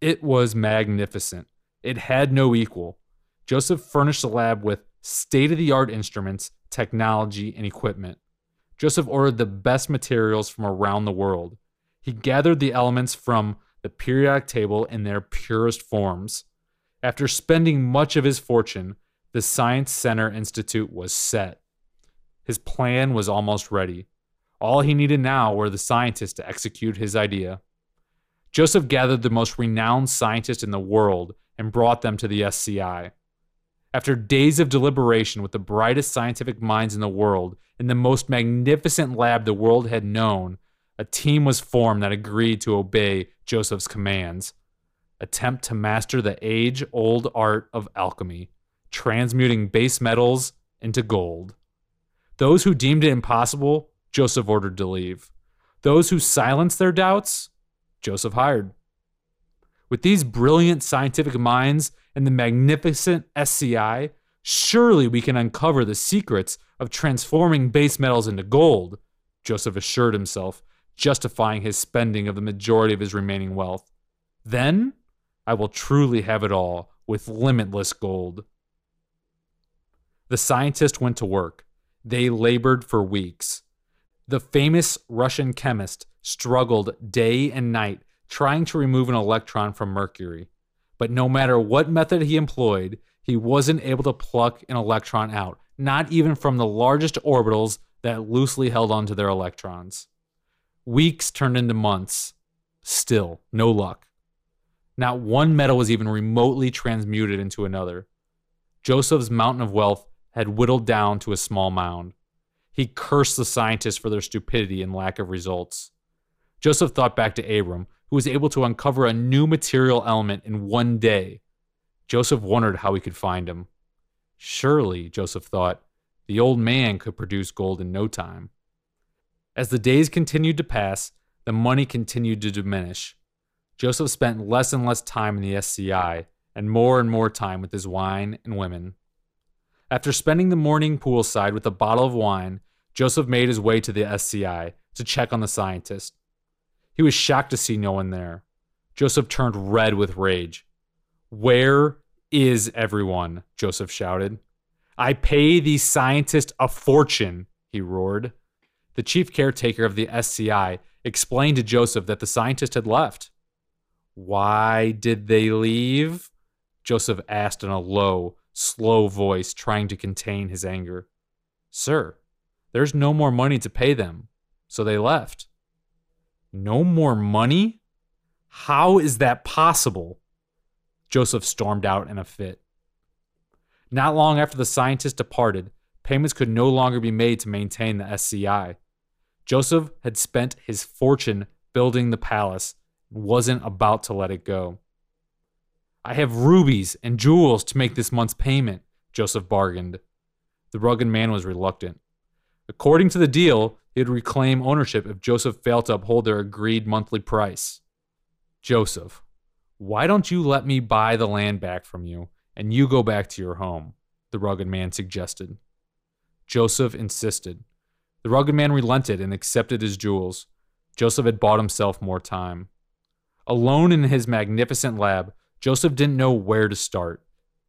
It was magnificent. It had no equal. Joseph furnished the lab with state of the art instruments, technology, and equipment. Joseph ordered the best materials from around the world. He gathered the elements from the periodic table in their purest forms. After spending much of his fortune, the Science Center Institute was set. His plan was almost ready. All he needed now were the scientists to execute his idea. Joseph gathered the most renowned scientists in the world and brought them to the SCI. After days of deliberation with the brightest scientific minds in the world in the most magnificent lab the world had known, a team was formed that agreed to obey Joseph's commands. Attempt to master the age old art of alchemy, transmuting base metals into gold. Those who deemed it impossible, Joseph ordered to leave. Those who silenced their doubts, Joseph hired. With these brilliant scientific minds and the magnificent SCI, surely we can uncover the secrets of transforming base metals into gold, Joseph assured himself, justifying his spending of the majority of his remaining wealth. Then I will truly have it all with limitless gold. The scientist went to work. They labored for weeks. The famous Russian chemist struggled day and night trying to remove an electron from Mercury. But no matter what method he employed, he wasn't able to pluck an electron out, not even from the largest orbitals that loosely held onto their electrons. Weeks turned into months. Still, no luck. Not one metal was even remotely transmuted into another. Joseph's mountain of wealth had whittled down to a small mound. He cursed the scientists for their stupidity and lack of results. Joseph thought back to Abram, who was able to uncover a new material element in one day. Joseph wondered how he could find him. Surely, Joseph thought, the old man could produce gold in no time. As the days continued to pass, the money continued to diminish. Joseph spent less and less time in the SCI and more and more time with his wine and women. After spending the morning poolside with a bottle of wine, Joseph made his way to the SCI to check on the scientist. He was shocked to see no one there. Joseph turned red with rage. Where is everyone? Joseph shouted. I pay these scientists a fortune, he roared. The chief caretaker of the SCI explained to Joseph that the scientist had left. Why did they leave? Joseph asked in a low, slow voice, trying to contain his anger. Sir, there's no more money to pay them, so they left. No more money? How is that possible? Joseph stormed out in a fit. Not long after the scientist departed, payments could no longer be made to maintain the SCI. Joseph had spent his fortune building the palace and wasn't about to let it go. I have rubies and jewels to make this month's payment, Joseph bargained. The rugged man was reluctant. According to the deal, he'd reclaim ownership if Joseph failed to uphold their agreed monthly price. Joseph, why don't you let me buy the land back from you and you go back to your home? The rugged man suggested. Joseph insisted. The rugged man relented and accepted his jewels. Joseph had bought himself more time. Alone in his magnificent lab, Joseph didn't know where to start.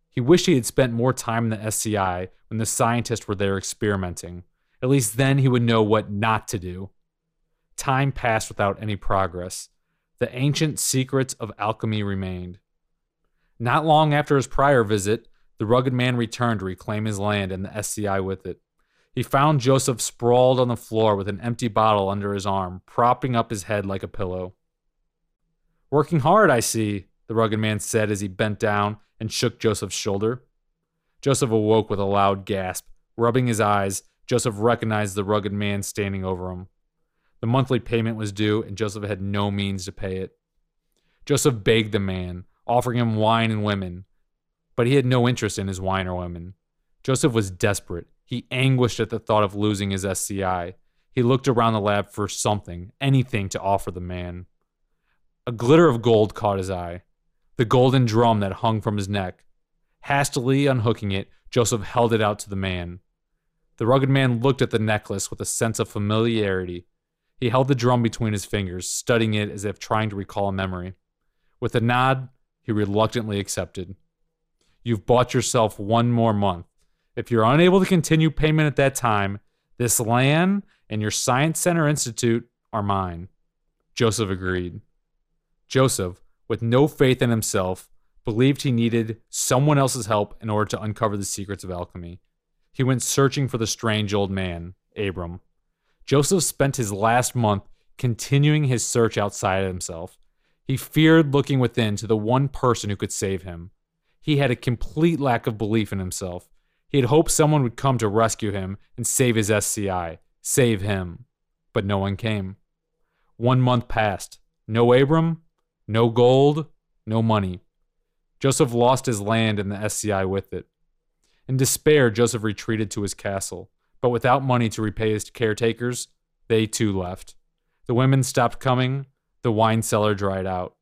He wished he had spent more time in the SCI when the scientists were there experimenting. At least then he would know what not to do. Time passed without any progress. The ancient secrets of alchemy remained. Not long after his prior visit, the rugged man returned to reclaim his land and the SCI with it. He found Joseph sprawled on the floor with an empty bottle under his arm, propping up his head like a pillow. Working hard, I see, the rugged man said as he bent down and shook Joseph's shoulder. Joseph awoke with a loud gasp. Rubbing his eyes, Joseph recognized the rugged man standing over him. The monthly payment was due, and Joseph had no means to pay it. Joseph begged the man, offering him wine and women, but he had no interest in his wine or women. Joseph was desperate. He anguished at the thought of losing his SCI. He looked around the lab for something, anything to offer the man. A glitter of gold caught his eye the golden drum that hung from his neck. Hastily unhooking it, Joseph held it out to the man. The rugged man looked at the necklace with a sense of familiarity. He held the drum between his fingers, studying it as if trying to recall a memory. With a nod, he reluctantly accepted. You've bought yourself one more month. If you're unable to continue payment at that time, this land and your Science Center Institute are mine. Joseph agreed. Joseph, with no faith in himself, believed he needed someone else's help in order to uncover the secrets of alchemy. He went searching for the strange old man, Abram. Joseph spent his last month continuing his search outside himself. He feared looking within to the one person who could save him. He had a complete lack of belief in himself. He had hoped someone would come to rescue him and save his SCI, save him. But no one came. One month passed. No Abram, no gold, no money. Joseph lost his land and the SCI with it. In despair, Joseph retreated to his castle, but without money to repay his caretakers, they too left. The women stopped coming, the wine cellar dried out.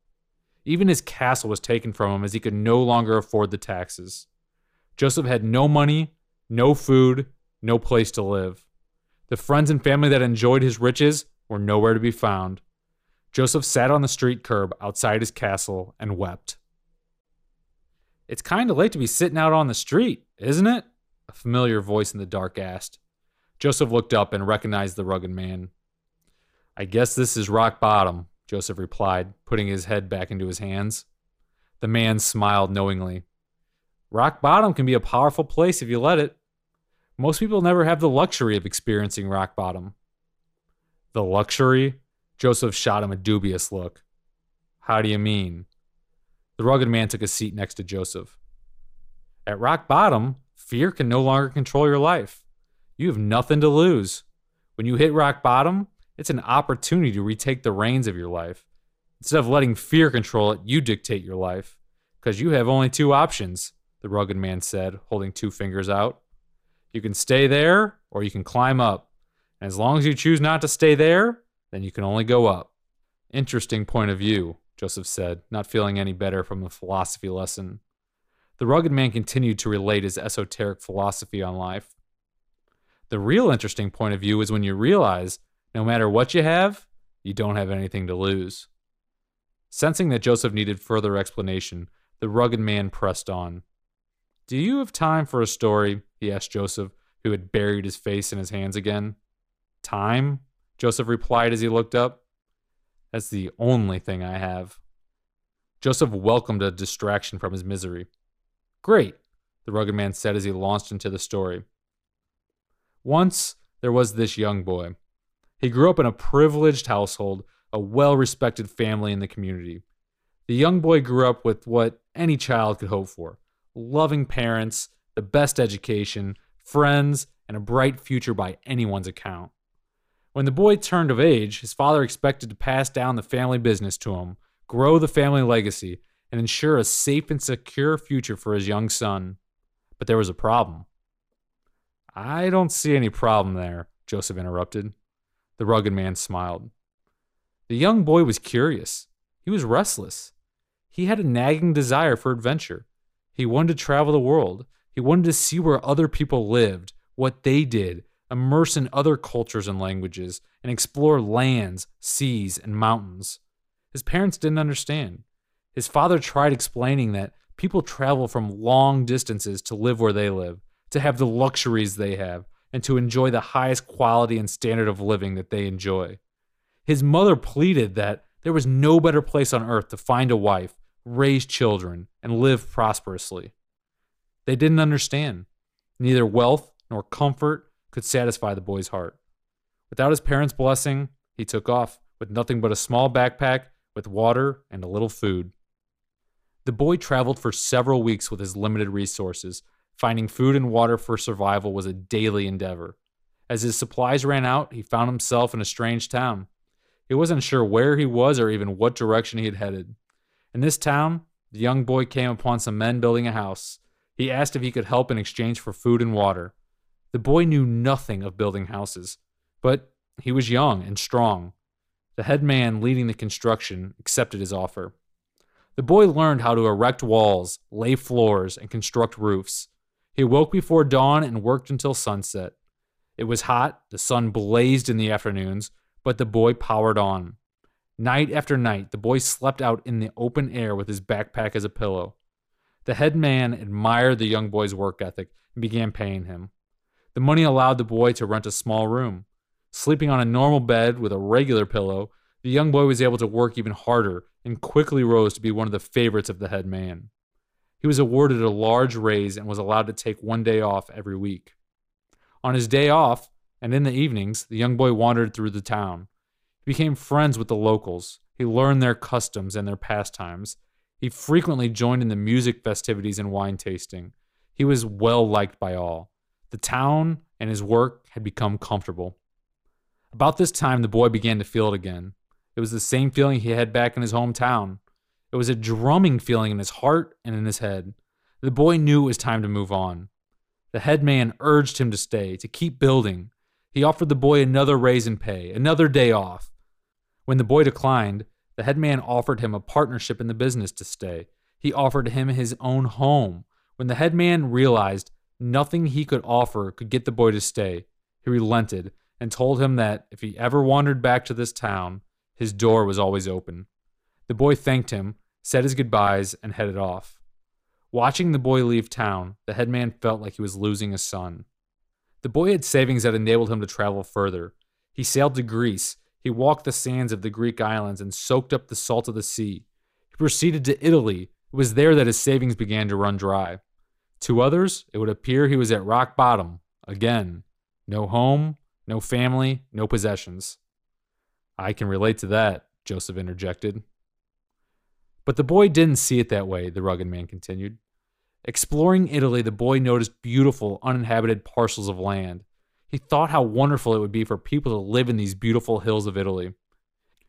Even his castle was taken from him as he could no longer afford the taxes. Joseph had no money, no food, no place to live. The friends and family that enjoyed his riches were nowhere to be found. Joseph sat on the street curb outside his castle and wept. It's kind of late to be sitting out on the street, isn't it? A familiar voice in the dark asked. Joseph looked up and recognized the rugged man. I guess this is rock bottom, Joseph replied, putting his head back into his hands. The man smiled knowingly. Rock bottom can be a powerful place if you let it. Most people never have the luxury of experiencing rock bottom. The luxury? Joseph shot him a dubious look. How do you mean? The rugged man took a seat next to Joseph. At rock bottom, fear can no longer control your life. You have nothing to lose. When you hit rock bottom, it's an opportunity to retake the reins of your life. Instead of letting fear control it, you dictate your life. Because you have only two options, the rugged man said, holding two fingers out. You can stay there, or you can climb up. And as long as you choose not to stay there, then you can only go up. Interesting point of view. Joseph said, not feeling any better from the philosophy lesson. The rugged man continued to relate his esoteric philosophy on life. The real interesting point of view is when you realize no matter what you have, you don't have anything to lose. Sensing that Joseph needed further explanation, the rugged man pressed on. Do you have time for a story? he asked Joseph, who had buried his face in his hands again. Time? Joseph replied as he looked up. That's the only thing I have. Joseph welcomed a distraction from his misery. Great, the rugged man said as he launched into the story. Once there was this young boy. He grew up in a privileged household, a well respected family in the community. The young boy grew up with what any child could hope for loving parents, the best education, friends, and a bright future by anyone's account. When the boy turned of age, his father expected to pass down the family business to him, grow the family legacy, and ensure a safe and secure future for his young son. But there was a problem. I don't see any problem there, Joseph interrupted. The rugged man smiled. The young boy was curious. He was restless. He had a nagging desire for adventure. He wanted to travel the world. He wanted to see where other people lived, what they did, immerse in other cultures and languages, and explore lands, seas, and mountains. His parents didn't understand. His father tried explaining that people travel from long distances to live where they live, to have the luxuries they have, and to enjoy the highest quality and standard of living that they enjoy. His mother pleaded that there was no better place on earth to find a wife, raise children, and live prosperously. They didn't understand. Neither wealth nor comfort could satisfy the boy's heart. Without his parents' blessing, he took off with nothing but a small backpack with water and a little food. The boy traveled for several weeks with his limited resources. Finding food and water for survival was a daily endeavor. As his supplies ran out, he found himself in a strange town. He wasn't sure where he was or even what direction he had headed. In this town, the young boy came upon some men building a house. He asked if he could help in exchange for food and water. The boy knew nothing of building houses, but he was young and strong. The head man leading the construction accepted his offer. The boy learned how to erect walls, lay floors, and construct roofs. He woke before dawn and worked until sunset. It was hot, the sun blazed in the afternoons, but the boy powered on. Night after night, the boy slept out in the open air with his backpack as a pillow. The head man admired the young boy's work ethic and began paying him. The money allowed the boy to rent a small room. Sleeping on a normal bed with a regular pillow, the young boy was able to work even harder and quickly rose to be one of the favorites of the head man. He was awarded a large raise and was allowed to take one day off every week. On his day off, and in the evenings, the young boy wandered through the town. He became friends with the locals. He learned their customs and their pastimes. He frequently joined in the music festivities and wine tasting. He was well liked by all. The town and his work had become comfortable. About this time, the boy began to feel it again. It was the same feeling he had back in his hometown. It was a drumming feeling in his heart and in his head. The boy knew it was time to move on. The head man urged him to stay, to keep building. He offered the boy another raise in pay, another day off. When the boy declined, the head man offered him a partnership in the business to stay. He offered him his own home. When the head man realized nothing he could offer could get the boy to stay, he relented and told him that if he ever wandered back to this town, his door was always open. The boy thanked him, said his goodbyes, and headed off. Watching the boy leave town, the headman felt like he was losing a son. The boy had savings that enabled him to travel further. He sailed to Greece. He walked the sands of the Greek islands and soaked up the salt of the sea. He proceeded to Italy. It was there that his savings began to run dry. To others, it would appear he was at rock bottom again. No home, no family, no possessions. I can relate to that, Joseph interjected. But the boy didn't see it that way, the rugged man continued. Exploring Italy, the boy noticed beautiful, uninhabited parcels of land. He thought how wonderful it would be for people to live in these beautiful hills of Italy.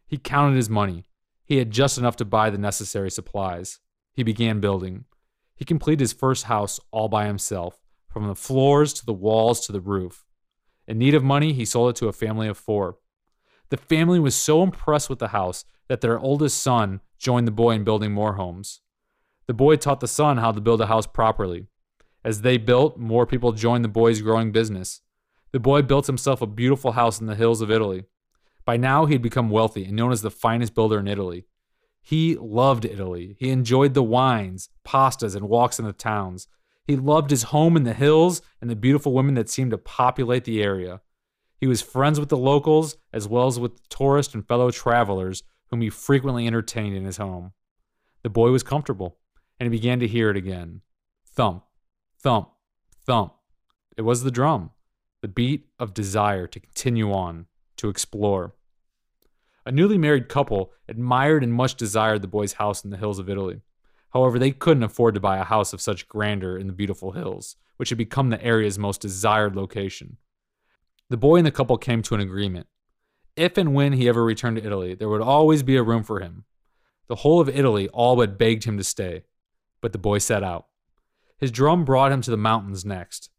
He counted his money. He had just enough to buy the necessary supplies. He began building. He completed his first house all by himself, from the floors to the walls to the roof. In need of money, he sold it to a family of four. The family was so impressed with the house that their oldest son joined the boy in building more homes. The boy taught the son how to build a house properly. As they built, more people joined the boy's growing business. The boy built himself a beautiful house in the hills of Italy. By now, he had become wealthy and known as the finest builder in Italy. He loved Italy. He enjoyed the wines, pastas, and walks in the towns. He loved his home in the hills and the beautiful women that seemed to populate the area. He was friends with the locals as well as with tourists and fellow travelers whom he frequently entertained in his home. The boy was comfortable, and he began to hear it again. Thump, thump, thump. It was the drum, the beat of desire to continue on, to explore. A newly married couple admired and much desired the boy's house in the hills of Italy. However, they couldn't afford to buy a house of such grandeur in the beautiful hills, which had become the area's most desired location. The boy and the couple came to an agreement. If and when he ever returned to Italy, there would always be a room for him. The whole of Italy all but begged him to stay, but the boy set out. His drum brought him to the mountains next.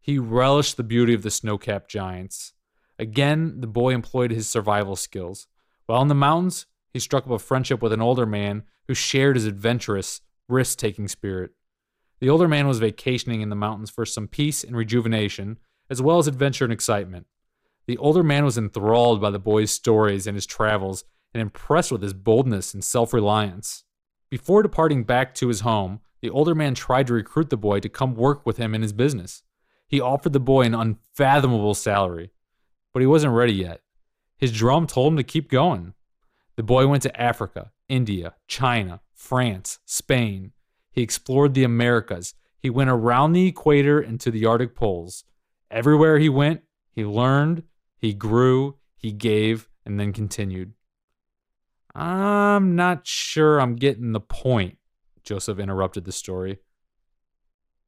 He relished the beauty of the snow capped giants. Again, the boy employed his survival skills. While in the mountains, he struck up a friendship with an older man who shared his adventurous, risk taking spirit. The older man was vacationing in the mountains for some peace and rejuvenation as well as adventure and excitement. The older man was enthralled by the boy's stories and his travels and impressed with his boldness and self reliance. Before departing back to his home, the older man tried to recruit the boy to come work with him in his business. He offered the boy an unfathomable salary, but he wasn't ready yet. His drum told him to keep going. The boy went to Africa, India, China, France, Spain. He explored the Americas. He went around the equator and to the Arctic poles. Everywhere he went, he learned, he grew, he gave, and then continued. I'm not sure I'm getting the point, Joseph interrupted the story.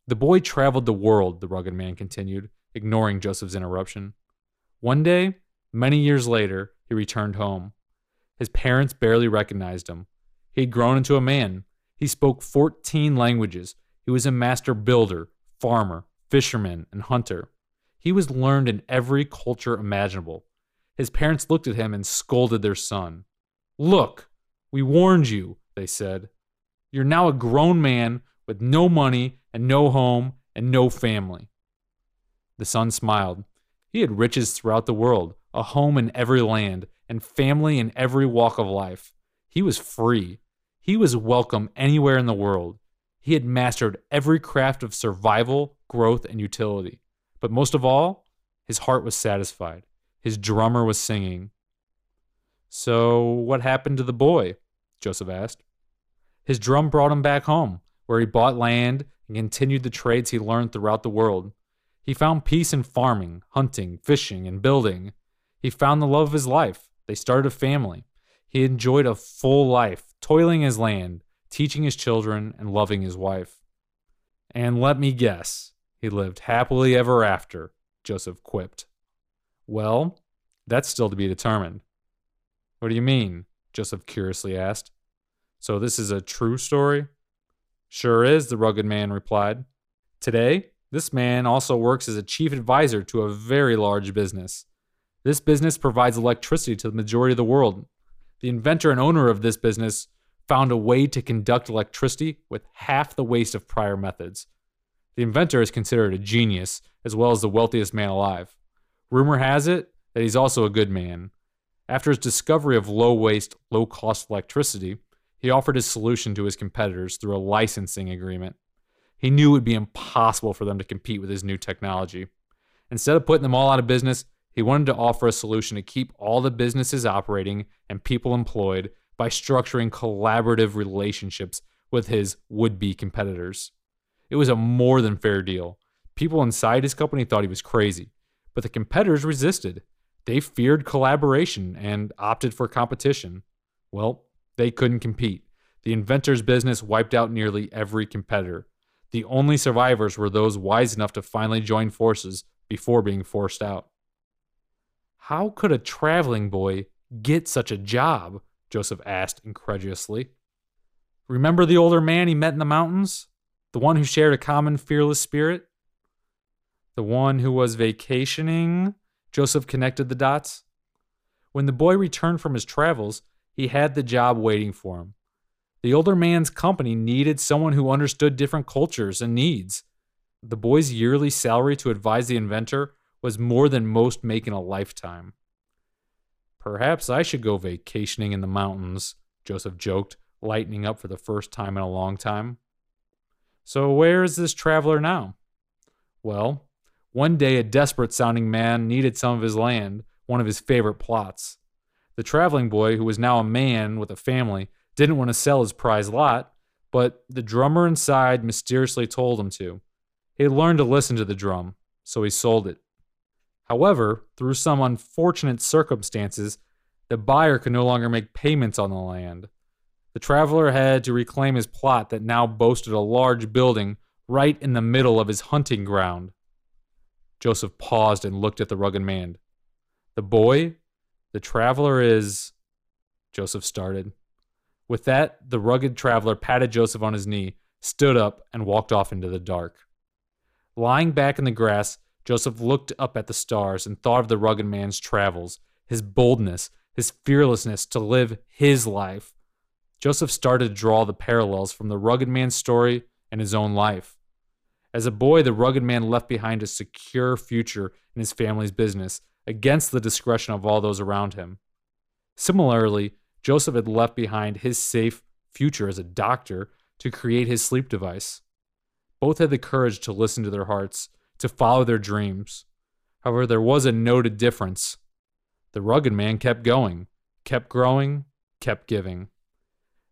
The boy traveled the world, the rugged man continued, ignoring Joseph's interruption. One day, many years later, he returned home. His parents barely recognized him. He had grown into a man. He spoke 14 languages. He was a master builder, farmer, fisherman, and hunter. He was learned in every culture imaginable. His parents looked at him and scolded their son. Look, we warned you, they said. You're now a grown man with no money and no home and no family. The son smiled. He had riches throughout the world, a home in every land, and family in every walk of life. He was free. He was welcome anywhere in the world. He had mastered every craft of survival, growth, and utility. But most of all, his heart was satisfied. His drummer was singing. So, what happened to the boy? Joseph asked. His drum brought him back home, where he bought land and continued the trades he learned throughout the world. He found peace in farming, hunting, fishing, and building. He found the love of his life. They started a family. He enjoyed a full life, toiling his land, teaching his children, and loving his wife. And let me guess, he lived happily ever after, Joseph quipped. Well, that's still to be determined. What do you mean? Joseph curiously asked. So this is a true story? Sure is, the rugged man replied. Today, this man also works as a chief advisor to a very large business. This business provides electricity to the majority of the world. The inventor and owner of this business found a way to conduct electricity with half the waste of prior methods. The inventor is considered a genius, as well as the wealthiest man alive. Rumor has it that he's also a good man. After his discovery of low waste, low cost electricity, he offered his solution to his competitors through a licensing agreement. He knew it would be impossible for them to compete with his new technology. Instead of putting them all out of business, he wanted to offer a solution to keep all the businesses operating and people employed by structuring collaborative relationships with his would be competitors. It was a more than fair deal. People inside his company thought he was crazy, but the competitors resisted. They feared collaboration and opted for competition. Well, they couldn't compete. The inventor's business wiped out nearly every competitor. The only survivors were those wise enough to finally join forces before being forced out. How could a traveling boy get such a job? Joseph asked incredulously. Remember the older man he met in the mountains? The one who shared a common fearless spirit? The one who was vacationing? Joseph connected the dots. When the boy returned from his travels, he had the job waiting for him. The older man's company needed someone who understood different cultures and needs. The boy's yearly salary to advise the inventor was more than most make in a lifetime. Perhaps I should go vacationing in the mountains, Joseph joked, lightening up for the first time in a long time. So, where is this traveler now? Well, one day a desperate sounding man needed some of his land, one of his favorite plots. The traveling boy, who was now a man with a family, didn't want to sell his prize lot, but the drummer inside mysteriously told him to. He learned to listen to the drum, so he sold it. However, through some unfortunate circumstances, the buyer could no longer make payments on the land. The traveler had to reclaim his plot that now boasted a large building right in the middle of his hunting ground. Joseph paused and looked at the rugged man. The boy? The traveler is. Joseph started. With that, the rugged traveler patted Joseph on his knee, stood up, and walked off into the dark. Lying back in the grass, Joseph looked up at the stars and thought of the rugged man's travels, his boldness, his fearlessness to live his life. Joseph started to draw the parallels from the rugged man's story and his own life. As a boy, the rugged man left behind a secure future in his family's business against the discretion of all those around him. Similarly, Joseph had left behind his safe future as a doctor to create his sleep device. Both had the courage to listen to their hearts to follow their dreams. However, there was a noted difference. The rugged man kept going, kept growing, kept giving.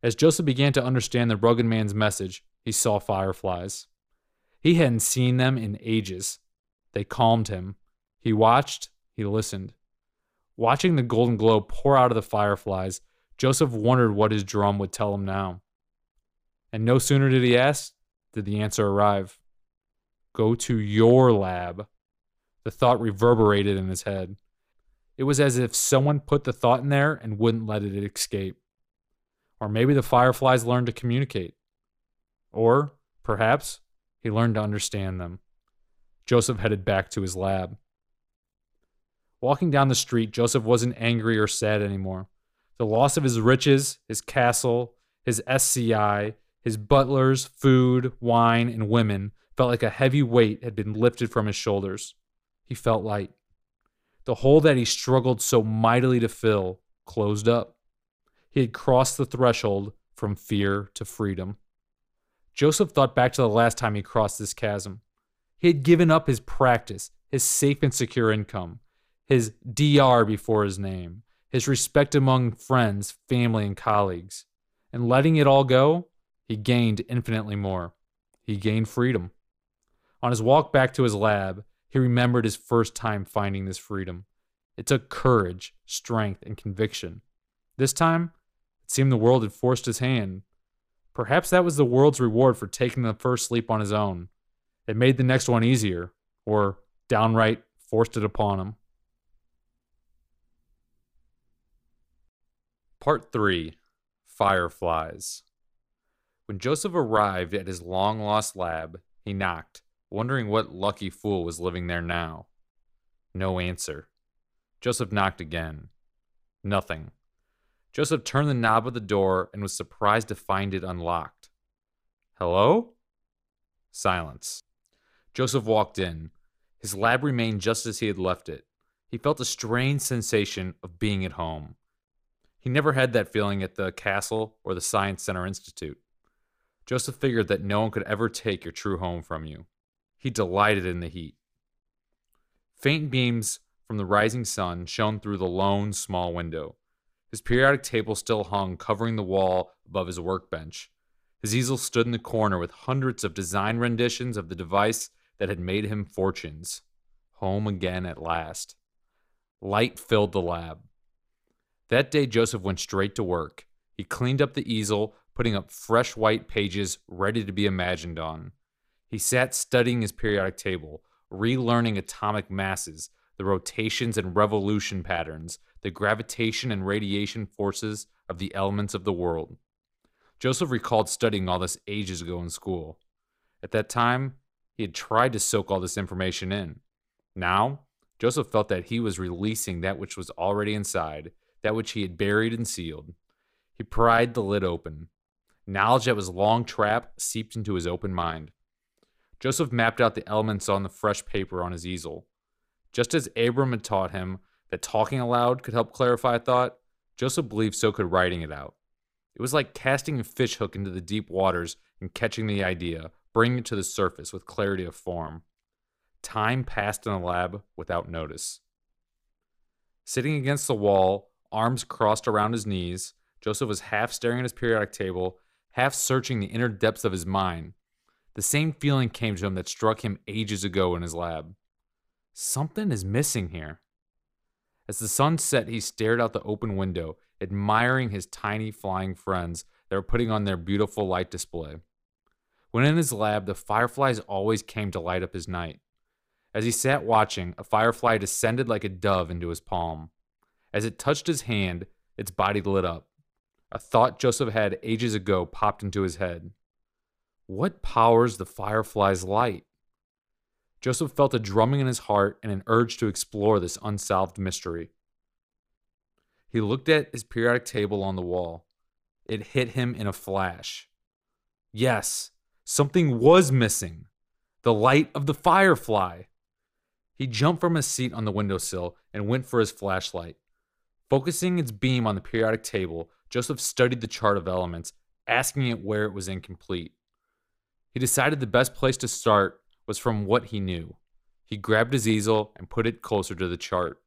As Joseph began to understand the rugged man's message, he saw fireflies. He hadn't seen them in ages. They calmed him. He watched, he listened. Watching the golden glow pour out of the fireflies, Joseph wondered what his drum would tell him now. And no sooner did he ask, did the answer arrive. Go to your lab. The thought reverberated in his head. It was as if someone put the thought in there and wouldn't let it escape. Or maybe the fireflies learned to communicate. Or, perhaps, he learned to understand them. Joseph headed back to his lab. Walking down the street, Joseph wasn't angry or sad anymore. The loss of his riches, his castle, his SCI, his butlers, food, wine, and women felt like a heavy weight had been lifted from his shoulders. He felt light. The hole that he struggled so mightily to fill closed up. He had crossed the threshold from fear to freedom. Joseph thought back to the last time he crossed this chasm. He had given up his practice, his safe and secure income, his DR before his name, his respect among friends, family, and colleagues. And letting it all go, he gained infinitely more. He gained freedom. On his walk back to his lab, he remembered his first time finding this freedom. It took courage, strength, and conviction. This time, it seemed the world had forced his hand. Perhaps that was the world's reward for taking the first leap on his own. It made the next one easier, or downright forced it upon him. Part 3 Fireflies. When Joseph arrived at his long lost lab, he knocked, wondering what lucky fool was living there now. No answer. Joseph knocked again. Nothing. Joseph turned the knob of the door and was surprised to find it unlocked. Hello? Silence. Joseph walked in. His lab remained just as he had left it. He felt a strange sensation of being at home. He never had that feeling at the castle or the Science Center Institute. Joseph figured that no one could ever take your true home from you. He delighted in the heat. Faint beams from the rising sun shone through the lone, small window. His periodic table still hung, covering the wall above his workbench. His easel stood in the corner with hundreds of design renditions of the device that had made him fortunes. Home again at last. Light filled the lab. That day, Joseph went straight to work. He cleaned up the easel, putting up fresh white pages ready to be imagined on. He sat studying his periodic table, relearning atomic masses, the rotations and revolution patterns, the gravitation and radiation forces of the elements of the world. Joseph recalled studying all this ages ago in school. At that time, he had tried to soak all this information in. Now, Joseph felt that he was releasing that which was already inside, that which he had buried and sealed. He pried the lid open. Knowledge that was long trapped seeped into his open mind. Joseph mapped out the elements on the fresh paper on his easel. Just as Abram had taught him that talking aloud could help clarify a thought, Joseph believed so could writing it out. It was like casting a fish hook into the deep waters and catching the idea, bringing it to the surface with clarity of form. Time passed in the lab without notice. Sitting against the wall, arms crossed around his knees, Joseph was half staring at his periodic table, half searching the inner depths of his mind. The same feeling came to him that struck him ages ago in his lab. Something is missing here. As the sun set, he stared out the open window, admiring his tiny flying friends that were putting on their beautiful light display. When in his lab, the fireflies always came to light up his night. As he sat watching, a firefly descended like a dove into his palm. As it touched his hand, its body lit up. A thought Joseph had ages ago popped into his head. What powers the firefly's light? Joseph felt a drumming in his heart and an urge to explore this unsolved mystery. He looked at his periodic table on the wall. It hit him in a flash. Yes, something was missing the light of the firefly. He jumped from his seat on the windowsill and went for his flashlight. Focusing its beam on the periodic table, Joseph studied the chart of elements, asking it where it was incomplete. He decided the best place to start was from what he knew. He grabbed his easel and put it closer to the chart.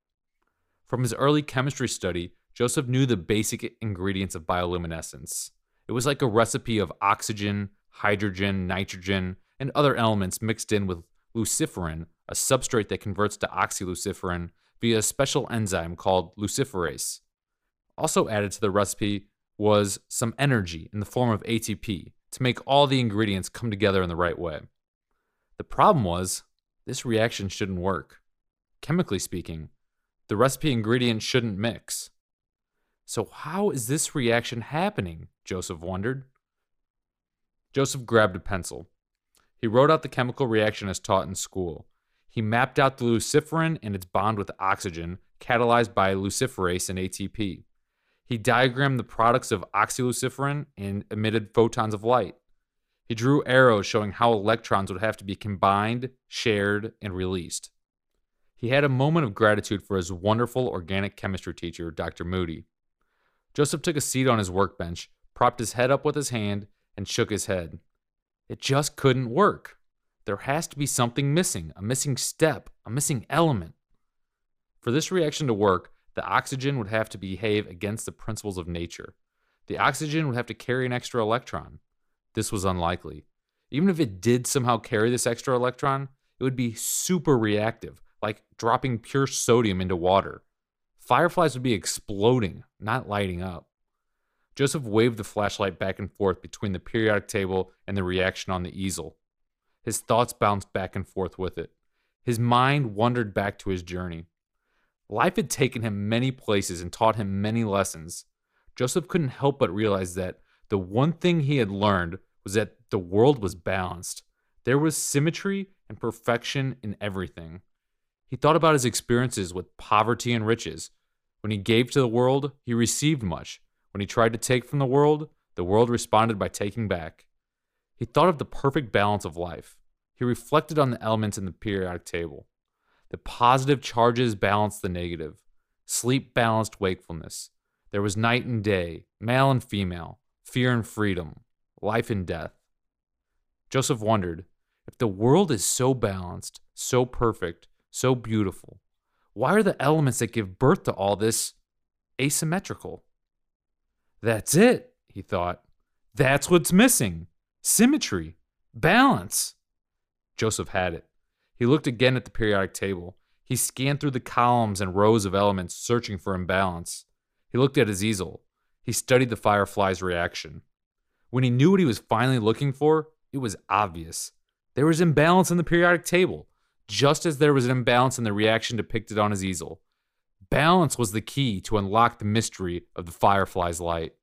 From his early chemistry study, Joseph knew the basic ingredients of bioluminescence. It was like a recipe of oxygen, hydrogen, nitrogen, and other elements mixed in with luciferin, a substrate that converts to oxyluciferin via a special enzyme called luciferase. Also added to the recipe was some energy in the form of ATP to make all the ingredients come together in the right way. The problem was, this reaction shouldn't work. Chemically speaking, the recipe ingredients shouldn't mix. So, how is this reaction happening? Joseph wondered. Joseph grabbed a pencil. He wrote out the chemical reaction as taught in school. He mapped out the luciferin and its bond with oxygen, catalyzed by luciferase and ATP. He diagrammed the products of oxyluciferin and emitted photons of light. He drew arrows showing how electrons would have to be combined, shared, and released. He had a moment of gratitude for his wonderful organic chemistry teacher, Dr. Moody. Joseph took a seat on his workbench, propped his head up with his hand, and shook his head. It just couldn't work. There has to be something missing, a missing step, a missing element. For this reaction to work, the oxygen would have to behave against the principles of nature. The oxygen would have to carry an extra electron. This was unlikely. Even if it did somehow carry this extra electron, it would be super reactive, like dropping pure sodium into water. Fireflies would be exploding, not lighting up. Joseph waved the flashlight back and forth between the periodic table and the reaction on the easel. His thoughts bounced back and forth with it. His mind wandered back to his journey. Life had taken him many places and taught him many lessons. Joseph couldn't help but realize that the one thing he had learned was that the world was balanced. There was symmetry and perfection in everything. He thought about his experiences with poverty and riches. When he gave to the world, he received much. When he tried to take from the world, the world responded by taking back. He thought of the perfect balance of life. He reflected on the elements in the periodic table. The positive charges balanced the negative. Sleep balanced wakefulness. There was night and day, male and female, fear and freedom, life and death. Joseph wondered if the world is so balanced, so perfect, so beautiful, why are the elements that give birth to all this asymmetrical? That's it, he thought. That's what's missing symmetry, balance. Joseph had it. He looked again at the periodic table. He scanned through the columns and rows of elements, searching for imbalance. He looked at his easel. He studied the firefly's reaction. When he knew what he was finally looking for, it was obvious. There was imbalance in the periodic table, just as there was an imbalance in the reaction depicted on his easel. Balance was the key to unlock the mystery of the firefly's light.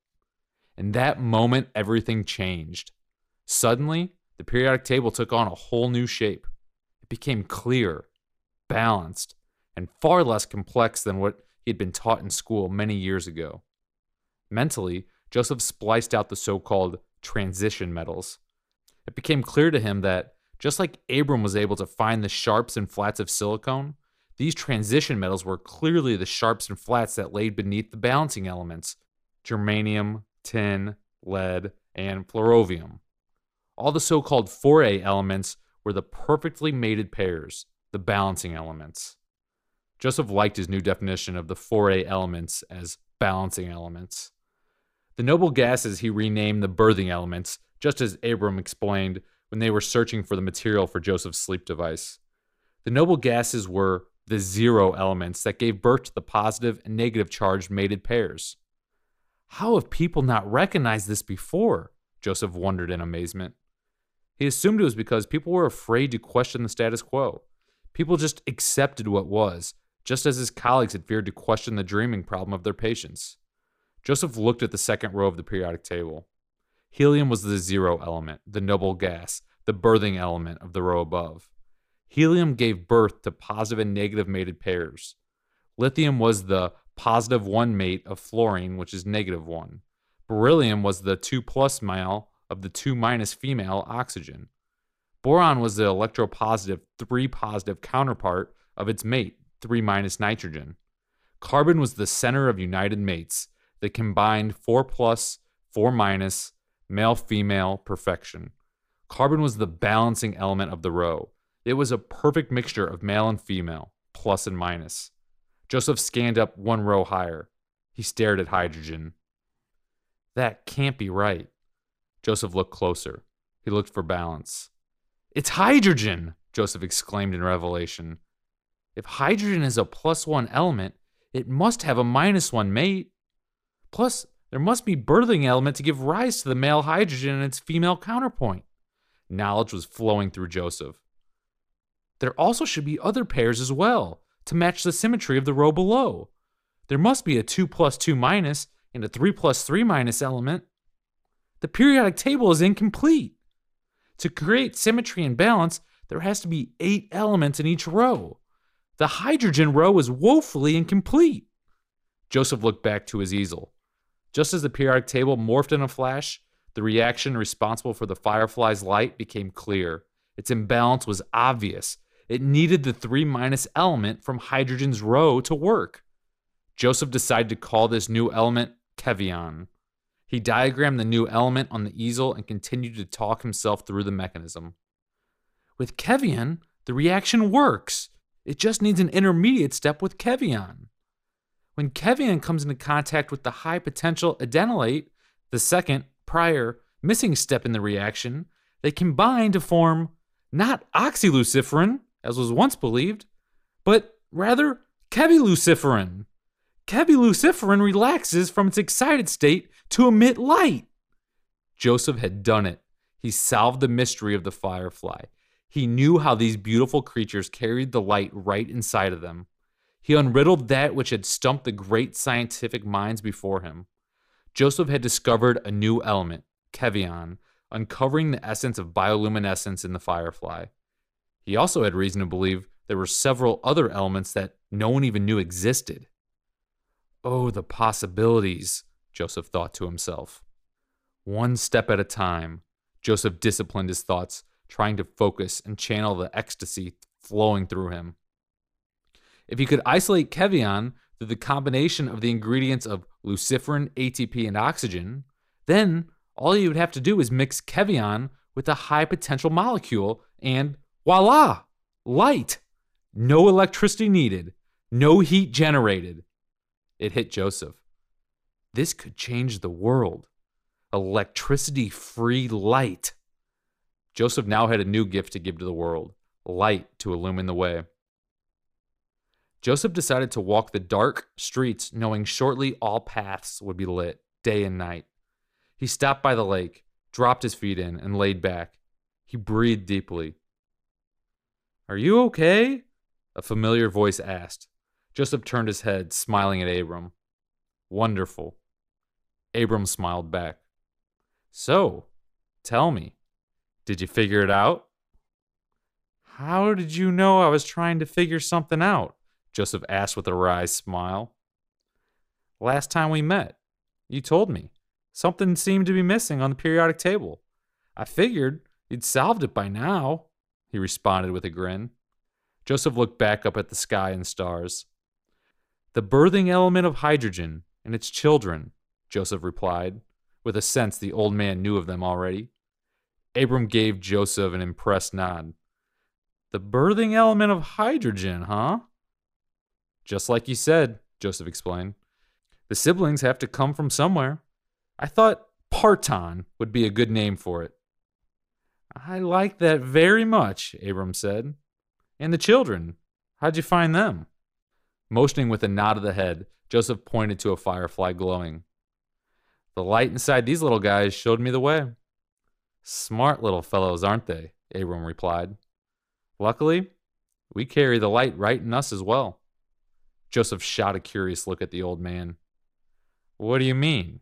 In that moment, everything changed. Suddenly, the periodic table took on a whole new shape. It became clear, balanced, and far less complex than what he had been taught in school many years ago. Mentally, Joseph spliced out the so called transition metals. It became clear to him that, just like Abram was able to find the sharps and flats of silicon, these transition metals were clearly the sharps and flats that laid beneath the balancing elements germanium, tin, lead, and flerovium. All the so called 4A elements were the perfectly mated pairs, the balancing elements. Joseph liked his new definition of the 4A elements as balancing elements. The noble gases he renamed the birthing elements, just as Abram explained when they were searching for the material for Joseph's sleep device. The noble gases were the zero elements that gave birth to the positive and negative charged mated pairs. How have people not recognized this before? Joseph wondered in amazement. He assumed it was because people were afraid to question the status quo. People just accepted what was, just as his colleagues had feared to question the dreaming problem of their patients. Joseph looked at the second row of the periodic table. Helium was the zero element, the noble gas, the birthing element of the row above. Helium gave birth to positive and negative mated pairs. Lithium was the positive 1 mate of fluorine, which is negative 1. Beryllium was the 2 plus male of the 2 minus female oxygen. Boron was the electropositive 3 positive counterpart of its mate, 3 minus nitrogen. Carbon was the center of united mates, the combined 4 plus, 4 minus, male female perfection. Carbon was the balancing element of the row. It was a perfect mixture of male and female, plus and minus. Joseph scanned up one row higher. He stared at hydrogen. That can't be right. Joseph looked closer. He looked for balance. It's hydrogen! Joseph exclaimed in revelation. If hydrogen is a plus one element, it must have a minus one mate. Plus, there must be birthing element to give rise to the male hydrogen and its female counterpoint. Knowledge was flowing through Joseph. There also should be other pairs as well, to match the symmetry of the row below. There must be a 2 plus 2 minus and a 3 plus 3 minus element. The periodic table is incomplete. To create symmetry and balance, there has to be eight elements in each row. The hydrogen row is woefully incomplete. Joseph looked back to his easel. Just as the periodic table morphed in a flash, the reaction responsible for the firefly's light became clear. Its imbalance was obvious. It needed the 3 minus element from hydrogen's row to work. Joseph decided to call this new element kevion. He diagrammed the new element on the easel and continued to talk himself through the mechanism. With Kevion, the reaction works. It just needs an intermediate step with kevion. When Kevion comes into contact with the high potential adenylate, the second, prior, missing step in the reaction, they combine to form not oxyluciferin, as was once believed, but rather keviluciferin. Keviluciferin relaxes from its excited state to emit light. Joseph had done it. He solved the mystery of the firefly. He knew how these beautiful creatures carried the light right inside of them. He unriddled that which had stumped the great scientific minds before him. Joseph had discovered a new element, kevion, uncovering the essence of bioluminescence in the firefly. He also had reason to believe there were several other elements that no one even knew existed. Oh, the possibilities, Joseph thought to himself. One step at a time, Joseph disciplined his thoughts, trying to focus and channel the ecstasy flowing through him. If he could isolate Kevion through the combination of the ingredients of luciferin, ATP, and oxygen, then all he would have to do is mix Kevion with a high potential molecule, and voila! Light! No electricity needed, no heat generated. It hit Joseph. This could change the world. Electricity free light. Joseph now had a new gift to give to the world light to illumine the way. Joseph decided to walk the dark streets, knowing shortly all paths would be lit, day and night. He stopped by the lake, dropped his feet in, and laid back. He breathed deeply. Are you okay? A familiar voice asked. Joseph turned his head, smiling at Abram. Wonderful. Abram smiled back. So, tell me, did you figure it out? How did you know I was trying to figure something out? Joseph asked with a wry smile. Last time we met, you told me. Something seemed to be missing on the periodic table. I figured you'd solved it by now, he responded with a grin. Joseph looked back up at the sky and stars. The birthing element of hydrogen and its children, Joseph replied, with a sense the old man knew of them already. Abram gave Joseph an impressed nod. The birthing element of hydrogen, huh? Just like you said, Joseph explained. The siblings have to come from somewhere. I thought Parton would be a good name for it. I like that very much, Abram said. And the children, how'd you find them? Motioning with a nod of the head, Joseph pointed to a firefly glowing. The light inside these little guys showed me the way. Smart little fellows, aren't they? Abram replied. Luckily, we carry the light right in us as well. Joseph shot a curious look at the old man. What do you mean?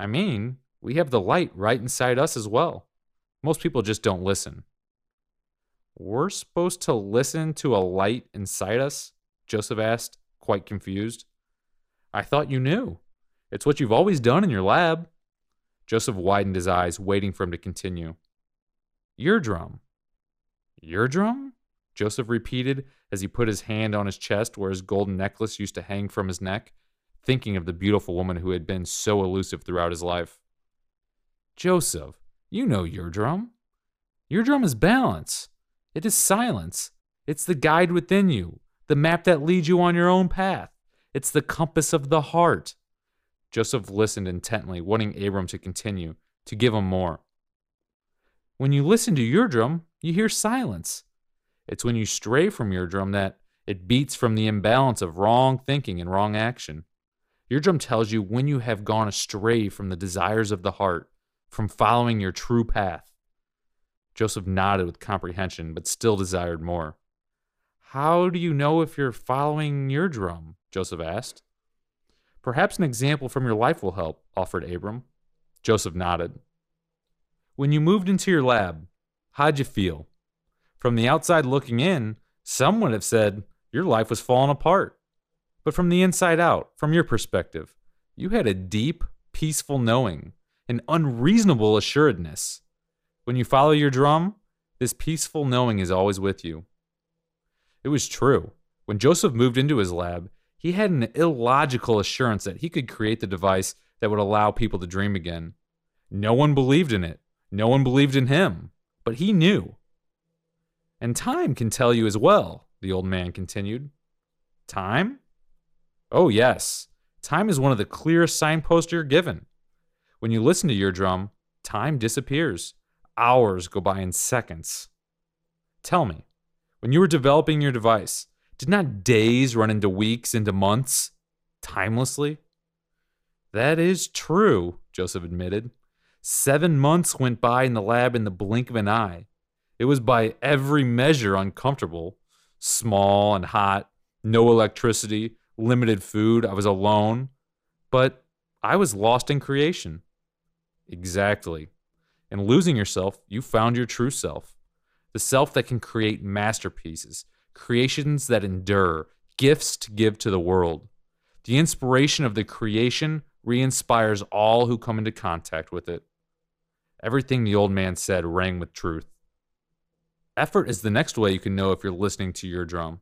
I mean, we have the light right inside us as well. Most people just don't listen. We're supposed to listen to a light inside us? Joseph asked, quite confused. I thought you knew. It's what you've always done in your lab. Joseph widened his eyes, waiting for him to continue. Eardrum. Eardrum? Joseph repeated as he put his hand on his chest where his golden necklace used to hang from his neck, thinking of the beautiful woman who had been so elusive throughout his life. Joseph, you know eardrum. Your drum is balance. It is silence. It's the guide within you, the map that leads you on your own path. It's the compass of the heart. Joseph listened intently, wanting Abram to continue, to give him more. When you listen to your drum, you hear silence. It's when you stray from your drum that it beats from the imbalance of wrong thinking and wrong action. Your drum tells you when you have gone astray from the desires of the heart, from following your true path. Joseph nodded with comprehension, but still desired more. How do you know if you're following your drum? Joseph asked. Perhaps an example from your life will help, offered Abram. Joseph nodded. When you moved into your lab, how'd you feel? From the outside looking in, some would have said your life was falling apart. But from the inside out, from your perspective, you had a deep, peaceful knowing, an unreasonable assuredness. When you follow your drum, this peaceful knowing is always with you. It was true. When Joseph moved into his lab, he had an illogical assurance that he could create the device that would allow people to dream again. No one believed in it. No one believed in him. But he knew. And time can tell you as well, the old man continued. Time? Oh, yes. Time is one of the clearest signposts you're given. When you listen to your drum, time disappears. Hours go by in seconds. Tell me, when you were developing your device, did not days run into weeks, into months, timelessly? That is true, Joseph admitted. Seven months went by in the lab in the blink of an eye. It was by every measure uncomfortable small and hot, no electricity, limited food. I was alone. But I was lost in creation. Exactly. And losing yourself, you found your true self the self that can create masterpieces, creations that endure, gifts to give to the world. The inspiration of the creation re inspires all who come into contact with it. Everything the old man said rang with truth. Effort is the next way you can know if you're listening to your drum.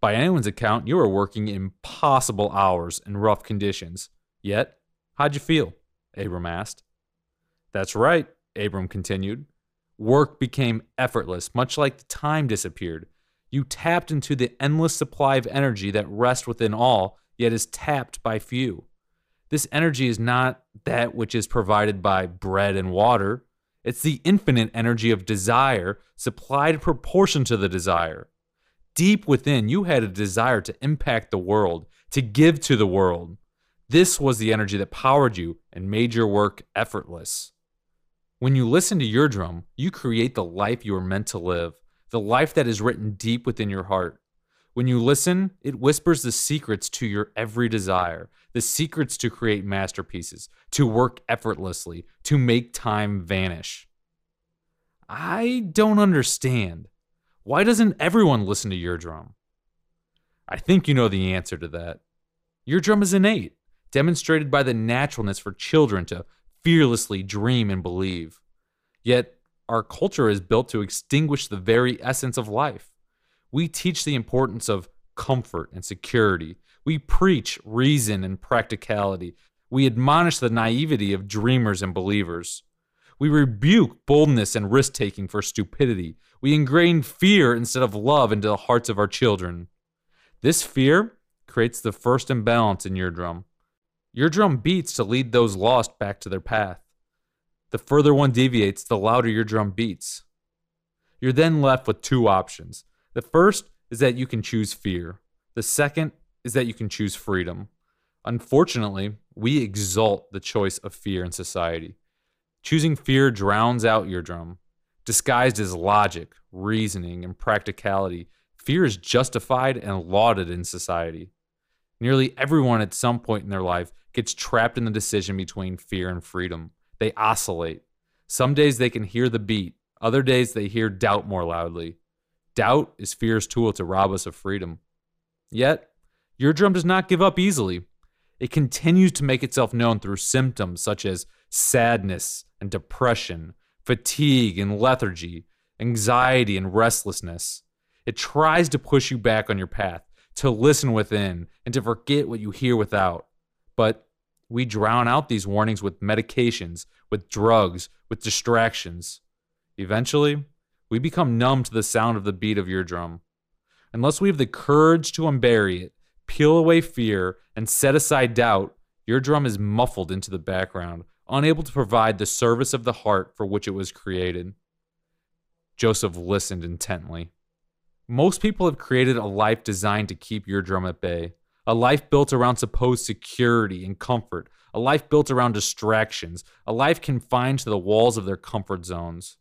By anyone's account, you are working impossible hours in rough conditions. Yet, how'd you feel? Abram asked. That's right, Abram continued. Work became effortless, much like the time disappeared. You tapped into the endless supply of energy that rests within all, yet is tapped by few. This energy is not that which is provided by bread and water. It's the infinite energy of desire supplied in proportion to the desire. Deep within, you had a desire to impact the world, to give to the world. This was the energy that powered you and made your work effortless. When you listen to your drum, you create the life you are meant to live, the life that is written deep within your heart. When you listen, it whispers the secrets to your every desire, the secrets to create masterpieces, to work effortlessly, to make time vanish. I don't understand. Why doesn't everyone listen to your drum? I think you know the answer to that. Your drum is innate, demonstrated by the naturalness for children to fearlessly dream and believe. Yet, our culture is built to extinguish the very essence of life. We teach the importance of comfort and security. We preach reason and practicality. We admonish the naivety of dreamers and believers. We rebuke boldness and risk taking for stupidity. We ingrain fear instead of love into the hearts of our children. This fear creates the first imbalance in your drum. Your drum beats to lead those lost back to their path. The further one deviates, the louder your drum beats. You're then left with two options. The first is that you can choose fear, the second is that you can choose freedom. Unfortunately, we exalt the choice of fear in society. Choosing fear drowns out your drum. Disguised as logic, reasoning, and practicality, fear is justified and lauded in society. Nearly everyone at some point in their life gets trapped in the decision between fear and freedom. They oscillate. Some days they can hear the beat, other days they hear doubt more loudly. Doubt is fear's tool to rob us of freedom. Yet, your drum does not give up easily. It continues to make itself known through symptoms such as sadness and depression, fatigue and lethargy, anxiety and restlessness. It tries to push you back on your path, to listen within, and to forget what you hear without. But we drown out these warnings with medications, with drugs, with distractions. Eventually, we become numb to the sound of the beat of your drum. Unless we have the courage to unbury it, peel away fear, and set aside doubt, your drum is muffled into the background, unable to provide the service of the heart for which it was created. Joseph listened intently. Most people have created a life designed to keep your drum at bay, a life built around supposed security and comfort, a life built around distractions, a life confined to the walls of their comfort zones.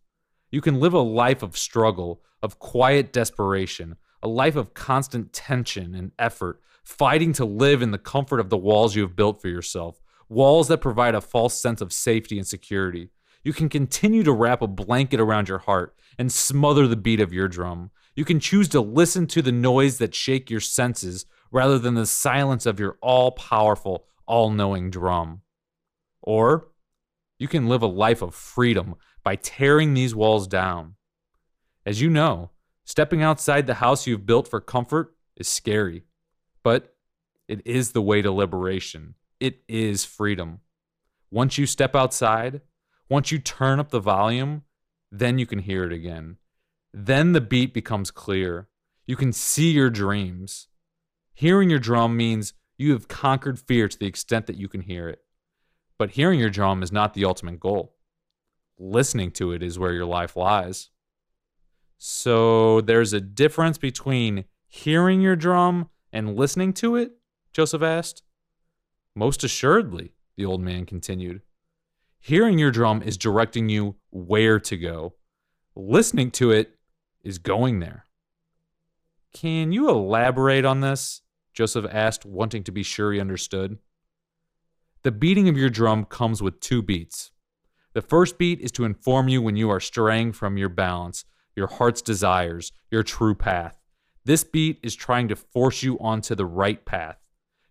You can live a life of struggle, of quiet desperation, a life of constant tension and effort, fighting to live in the comfort of the walls you have built for yourself, walls that provide a false sense of safety and security. You can continue to wrap a blanket around your heart and smother the beat of your drum. You can choose to listen to the noise that shake your senses rather than the silence of your all powerful, all knowing drum. Or you can live a life of freedom by tearing these walls down. As you know, stepping outside the house you've built for comfort is scary, but it is the way to liberation. It is freedom. Once you step outside, once you turn up the volume, then you can hear it again. Then the beat becomes clear. You can see your dreams. Hearing your drum means You have conquered fear to the extent that you can hear it. But hearing your drum is not the ultimate goal. Listening to it is where your life lies. So there's a difference between hearing your drum and listening to it? Joseph asked. Most assuredly, the old man continued. Hearing your drum is directing you where to go. Listening to it is going there. Can you elaborate on this? Joseph asked, wanting to be sure he understood. The beating of your drum comes with two beats. The first beat is to inform you when you are straying from your balance, your heart's desires, your true path. This beat is trying to force you onto the right path.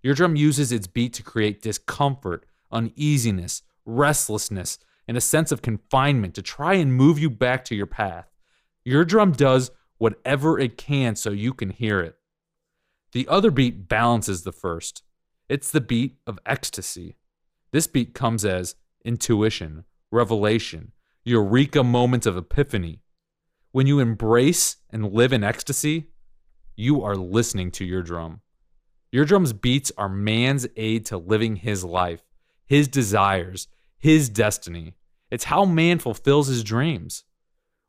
Your drum uses its beat to create discomfort, uneasiness, restlessness, and a sense of confinement to try and move you back to your path. Your drum does whatever it can so you can hear it. The other beat balances the first. It's the beat of ecstasy. This beat comes as intuition, revelation, eureka moments of epiphany. When you embrace and live in ecstasy, you are listening to your drum. Your drum's beats are man's aid to living his life, his desires, his destiny. It's how man fulfills his dreams.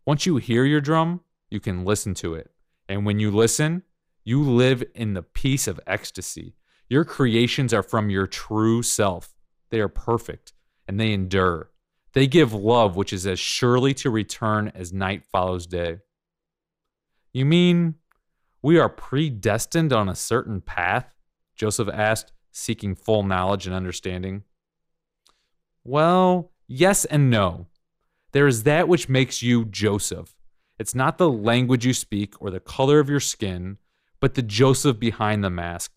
Once you hear your drum, you can listen to it. And when you listen, you live in the peace of ecstasy. Your creations are from your true self. They are perfect and they endure. They give love, which is as surely to return as night follows day. You mean we are predestined on a certain path? Joseph asked, seeking full knowledge and understanding. Well, yes and no. There is that which makes you Joseph. It's not the language you speak or the color of your skin, but the Joseph behind the mask.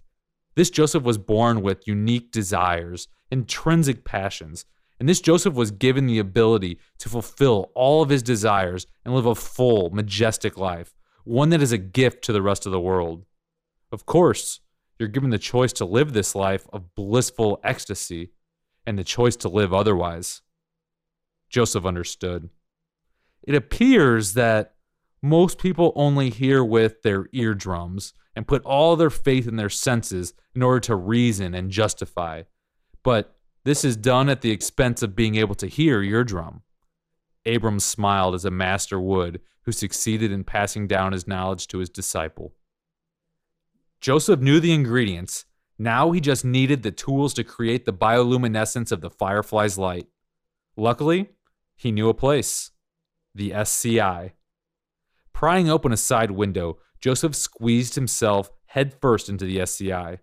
This Joseph was born with unique desires, intrinsic passions, and this Joseph was given the ability to fulfill all of his desires and live a full, majestic life, one that is a gift to the rest of the world. Of course, you're given the choice to live this life of blissful ecstasy and the choice to live otherwise. Joseph understood. It appears that most people only hear with their eardrums and put all their faith in their senses in order to reason and justify. But this is done at the expense of being able to hear your drum. Abram smiled as a master would who succeeded in passing down his knowledge to his disciple. Joseph knew the ingredients. Now he just needed the tools to create the bioluminescence of the firefly's light. Luckily, he knew a place the SCI. Prying open a side window, Joseph squeezed himself headfirst into the SCI.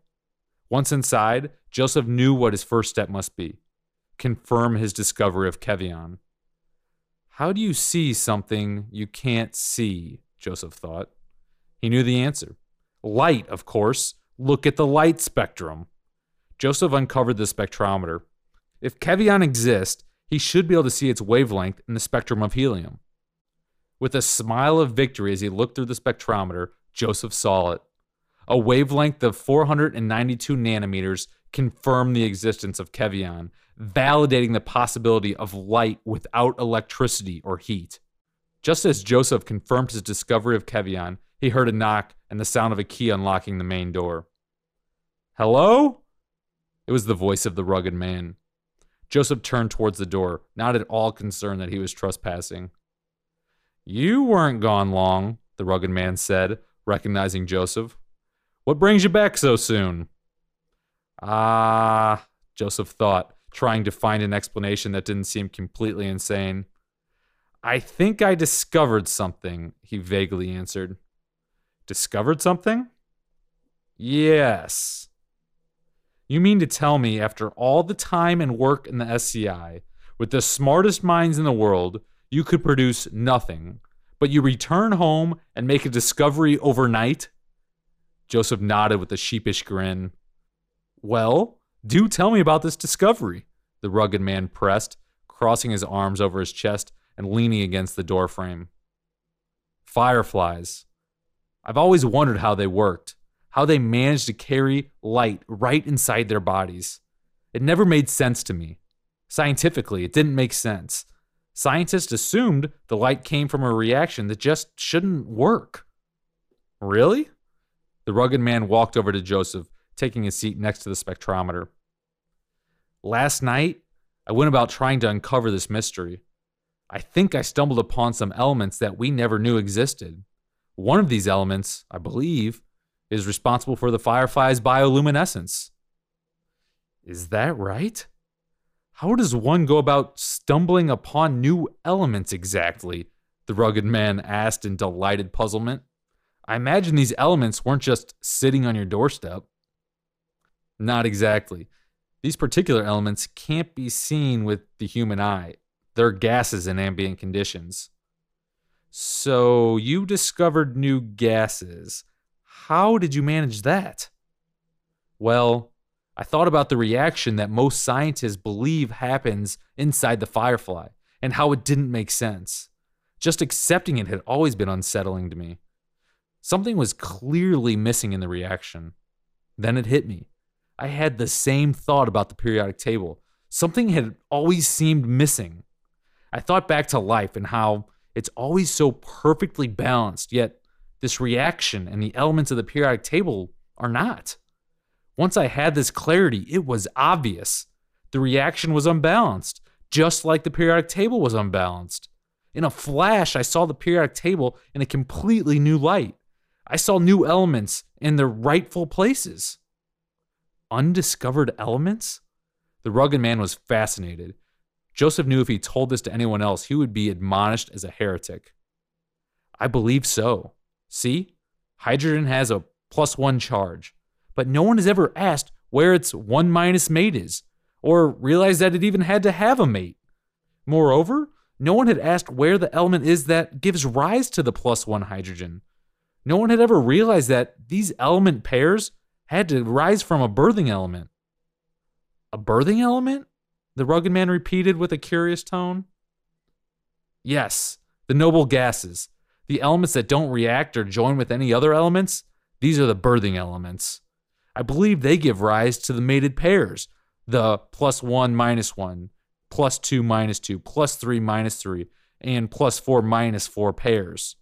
Once inside, Joseph knew what his first step must be confirm his discovery of Kevion. How do you see something you can't see? Joseph thought. He knew the answer. Light, of course. Look at the light spectrum. Joseph uncovered the spectrometer. If Kevion exists, he should be able to see its wavelength in the spectrum of helium. With a smile of victory as he looked through the spectrometer, Joseph saw it. A wavelength of 492 nanometers confirmed the existence of Kevion, validating the possibility of light without electricity or heat. Just as Joseph confirmed his discovery of Kevion, he heard a knock and the sound of a key unlocking the main door. Hello? It was the voice of the rugged man. Joseph turned towards the door, not at all concerned that he was trespassing. You weren't gone long, the rugged man said, recognizing Joseph. What brings you back so soon? Ah, Joseph thought, trying to find an explanation that didn't seem completely insane. I think I discovered something, he vaguely answered. Discovered something? Yes. You mean to tell me, after all the time and work in the SCI, with the smartest minds in the world, you could produce nothing, but you return home and make a discovery overnight? Joseph nodded with a sheepish grin. Well, do tell me about this discovery, the rugged man pressed, crossing his arms over his chest and leaning against the doorframe. Fireflies. I've always wondered how they worked, how they managed to carry light right inside their bodies. It never made sense to me. Scientifically, it didn't make sense. Scientists assumed the light came from a reaction that just shouldn't work. Really? The rugged man walked over to Joseph, taking his seat next to the spectrometer. Last night, I went about trying to uncover this mystery. I think I stumbled upon some elements that we never knew existed. One of these elements, I believe, is responsible for the firefly's bioluminescence. Is that right? How does one go about stumbling upon new elements exactly? The rugged man asked in delighted puzzlement. I imagine these elements weren't just sitting on your doorstep. Not exactly. These particular elements can't be seen with the human eye. They're gases in ambient conditions. So you discovered new gases. How did you manage that? Well, I thought about the reaction that most scientists believe happens inside the firefly and how it didn't make sense. Just accepting it had always been unsettling to me. Something was clearly missing in the reaction. Then it hit me. I had the same thought about the periodic table. Something had always seemed missing. I thought back to life and how it's always so perfectly balanced, yet this reaction and the elements of the periodic table are not. Once I had this clarity, it was obvious. The reaction was unbalanced, just like the periodic table was unbalanced. In a flash, I saw the periodic table in a completely new light. I saw new elements in their rightful places. Undiscovered elements? The rugged man was fascinated. Joseph knew if he told this to anyone else, he would be admonished as a heretic. I believe so. See, hydrogen has a plus one charge, but no one has ever asked where its one minus mate is, or realized that it even had to have a mate. Moreover, no one had asked where the element is that gives rise to the plus one hydrogen. No one had ever realized that these element pairs had to rise from a birthing element. A birthing element? The rugged man repeated with a curious tone. Yes, the noble gases. The elements that don't react or join with any other elements, these are the birthing elements. I believe they give rise to the mated pairs, the plus one minus one, plus 2 minus 2, plus 3 minus 3, and plus 4 minus 4 pairs.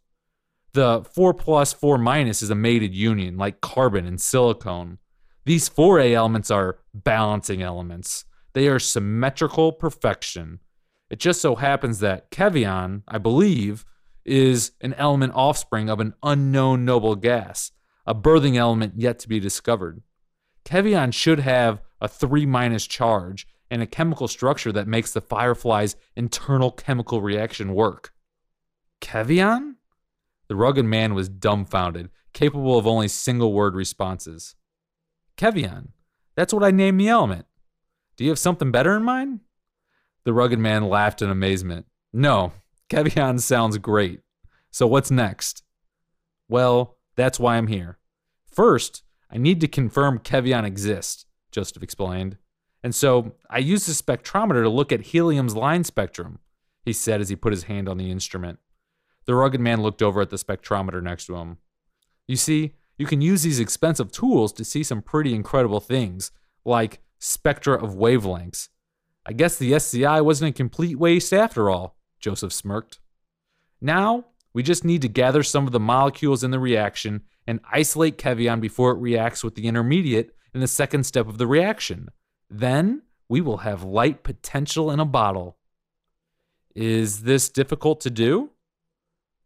The 4 plus 4 minus is a mated union, like carbon and silicone. These 4A elements are balancing elements. They are symmetrical perfection. It just so happens that Kevion, I believe, is an element offspring of an unknown noble gas, a birthing element yet to be discovered. Kevion should have a 3 minus charge and a chemical structure that makes the firefly's internal chemical reaction work. Kevion? The rugged man was dumbfounded, capable of only single word responses. Kevion. That's what I named the element. Do you have something better in mind? The rugged man laughed in amazement. No, Kevion sounds great. So what's next? Well, that's why I'm here. First, I need to confirm Kevion exists, Joseph explained. And so I used the spectrometer to look at helium's line spectrum, he said as he put his hand on the instrument. The rugged man looked over at the spectrometer next to him. You see, you can use these expensive tools to see some pretty incredible things, like spectra of wavelengths. I guess the SCI wasn't a complete waste after all, Joseph smirked. Now, we just need to gather some of the molecules in the reaction and isolate Kevion before it reacts with the intermediate in the second step of the reaction. Then we will have light potential in a bottle. Is this difficult to do?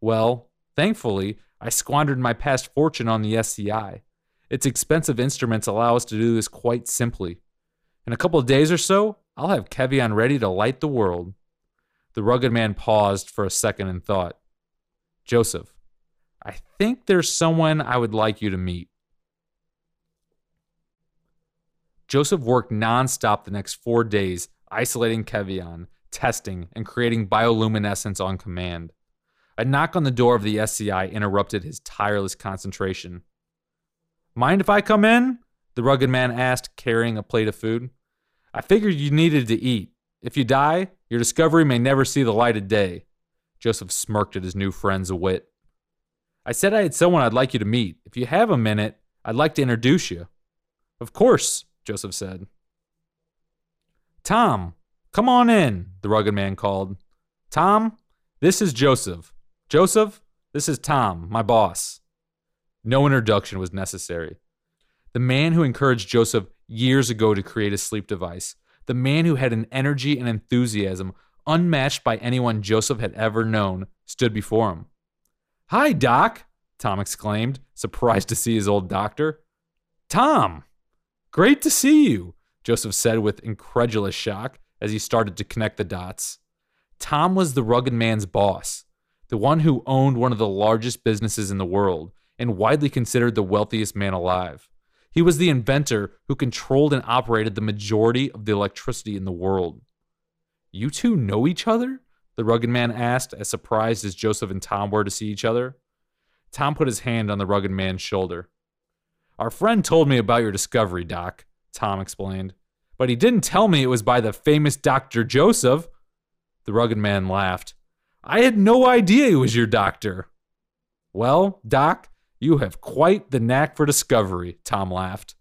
Well, thankfully, I squandered my past fortune on the SCI. Its expensive instruments allow us to do this quite simply. In a couple of days or so, I'll have Kevion ready to light the world. The rugged man paused for a second and thought. Joseph, I think there's someone I would like you to meet. Joseph worked nonstop the next four days, isolating Kevion, testing, and creating bioluminescence on command. A knock on the door of the SCI interrupted his tireless concentration. Mind if I come in? The rugged man asked, carrying a plate of food. I figured you needed to eat. If you die, your discovery may never see the light of day. Joseph smirked at his new friend's wit. I said I had someone I'd like you to meet. If you have a minute, I'd like to introduce you. Of course, Joseph said. Tom, come on in, the rugged man called. Tom, this is Joseph. Joseph, this is Tom, my boss. No introduction was necessary. The man who encouraged Joseph years ago to create a sleep device. The man who had an energy and enthusiasm unmatched by anyone Joseph had ever known stood before him. Hi, Doc, Tom exclaimed, surprised to see his old doctor. Tom, great to see you, Joseph said with incredulous shock as he started to connect the dots. Tom was the rugged man's boss, the one who owned one of the largest businesses in the world and widely considered the wealthiest man alive. He was the inventor who controlled and operated the majority of the electricity in the world. You two know each other? The rugged man asked, as surprised as Joseph and Tom were to see each other. Tom put his hand on the rugged man's shoulder. Our friend told me about your discovery, Doc, Tom explained. But he didn't tell me it was by the famous Dr. Joseph. The rugged man laughed. I had no idea he was your doctor. Well, Doc, you have quite the knack for discovery, Tom laughed.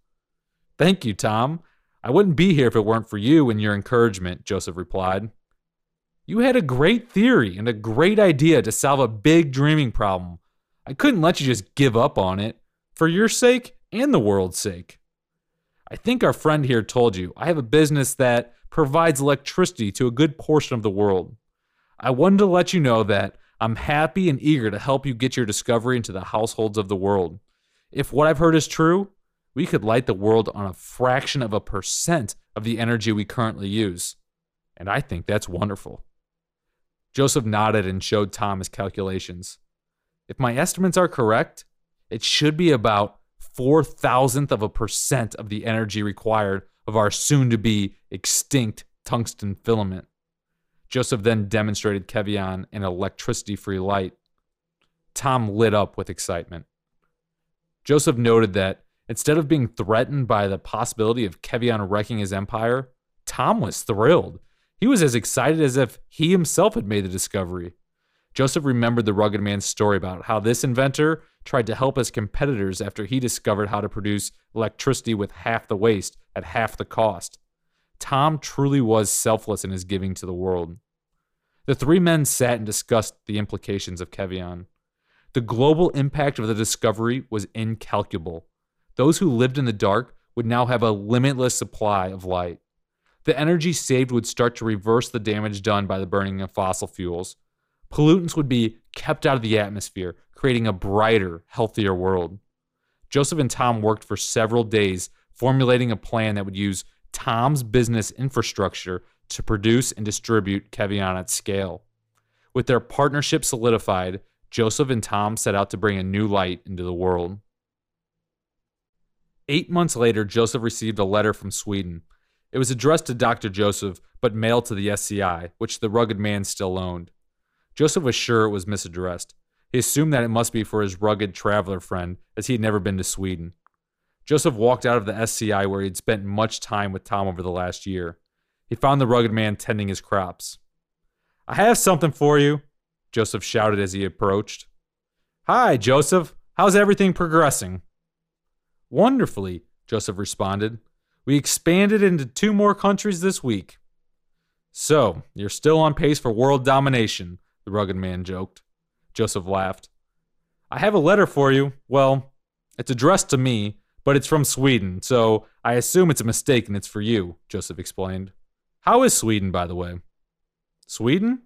Thank you, Tom. I wouldn't be here if it weren't for you and your encouragement, Joseph replied. You had a great theory and a great idea to solve a big dreaming problem. I couldn't let you just give up on it, for your sake and the world's sake. I think our friend here told you I have a business that provides electricity to a good portion of the world. I wanted to let you know that I'm happy and eager to help you get your discovery into the households of the world. If what I've heard is true, we could light the world on a fraction of a percent of the energy we currently use. And I think that's wonderful. Joseph nodded and showed Tom his calculations. If my estimates are correct, it should be about four thousandth of a percent of the energy required of our soon to be extinct tungsten filament. Joseph then demonstrated Kevion an electricity free light. Tom lit up with excitement. Joseph noted that instead of being threatened by the possibility of Kevion wrecking his empire, Tom was thrilled. He was as excited as if he himself had made the discovery. Joseph remembered the rugged man's story about how this inventor tried to help his competitors after he discovered how to produce electricity with half the waste at half the cost. Tom truly was selfless in his giving to the world. The three men sat and discussed the implications of Kevion. The global impact of the discovery was incalculable. Those who lived in the dark would now have a limitless supply of light. The energy saved would start to reverse the damage done by the burning of fossil fuels. Pollutants would be kept out of the atmosphere, creating a brighter, healthier world. Joseph and Tom worked for several days formulating a plan that would use Tom's business infrastructure to produce and distribute Kevion at scale. With their partnership solidified, Joseph and Tom set out to bring a new light into the world. Eight months later, Joseph received a letter from Sweden. It was addressed to Dr. Joseph, but mailed to the SCI, which the rugged man still owned. Joseph was sure it was misaddressed. He assumed that it must be for his rugged traveler friend, as he had never been to Sweden. Joseph walked out of the SCI where he'd spent much time with Tom over the last year. He found the rugged man tending his crops. I have something for you, Joseph shouted as he approached. Hi, Joseph. How's everything progressing? Wonderfully, Joseph responded. We expanded into two more countries this week. So, you're still on pace for world domination, the rugged man joked. Joseph laughed. I have a letter for you. Well, it's addressed to me, but it's from Sweden, so I assume it's a mistake and it's for you, Joseph explained. How is Sweden, by the way? Sweden?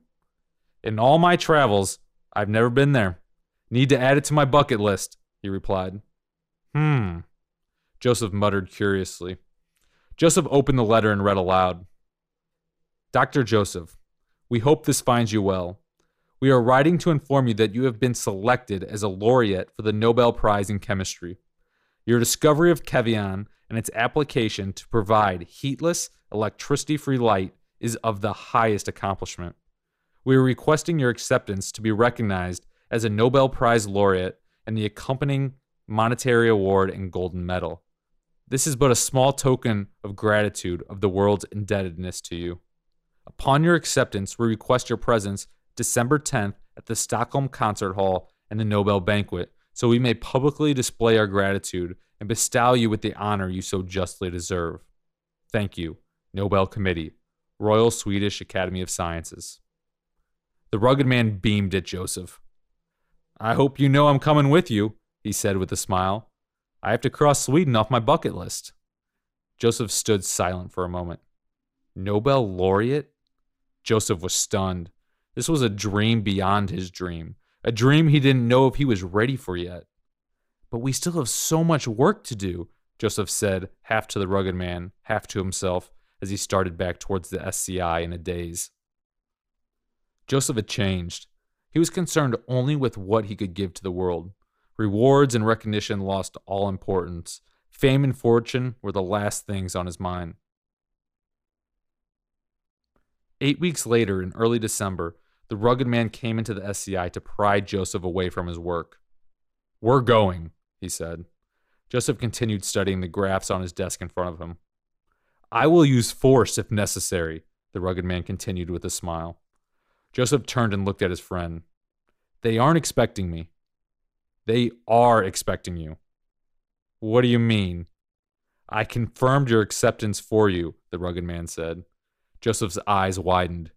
In all my travels, I've never been there. Need to add it to my bucket list, he replied. Hmm. Joseph muttered curiously. Joseph opened the letter and read aloud Dr. Joseph, we hope this finds you well. We are writing to inform you that you have been selected as a laureate for the Nobel Prize in Chemistry. Your discovery of Kevion and its application to provide heatless, electricity free light is of the highest accomplishment. We are requesting your acceptance to be recognized as a Nobel Prize laureate and the accompanying monetary award and golden medal. This is but a small token of gratitude of the world's indebtedness to you. Upon your acceptance, we request your presence December 10th at the Stockholm Concert Hall and the Nobel Banquet so we may publicly display our gratitude and bestow you with the honor you so justly deserve. Thank you, Nobel Committee, Royal Swedish Academy of Sciences. The rugged man beamed at Joseph. I hope you know I'm coming with you, he said with a smile. I have to cross Sweden off my bucket list. Joseph stood silent for a moment. Nobel laureate? Joseph was stunned. This was a dream beyond his dream, a dream he didn't know if he was ready for yet. But we still have so much work to do, Joseph said, half to the rugged man, half to himself, as he started back towards the SCI in a daze. Joseph had changed. He was concerned only with what he could give to the world. Rewards and recognition lost all importance. Fame and fortune were the last things on his mind. Eight weeks later, in early December, the rugged man came into the SCI to pry Joseph away from his work. We're going, he said. Joseph continued studying the graphs on his desk in front of him. I will use force if necessary, the rugged man continued with a smile. Joseph turned and looked at his friend. They aren't expecting me. They are expecting you. What do you mean? I confirmed your acceptance for you, the rugged man said. Joseph's eyes widened.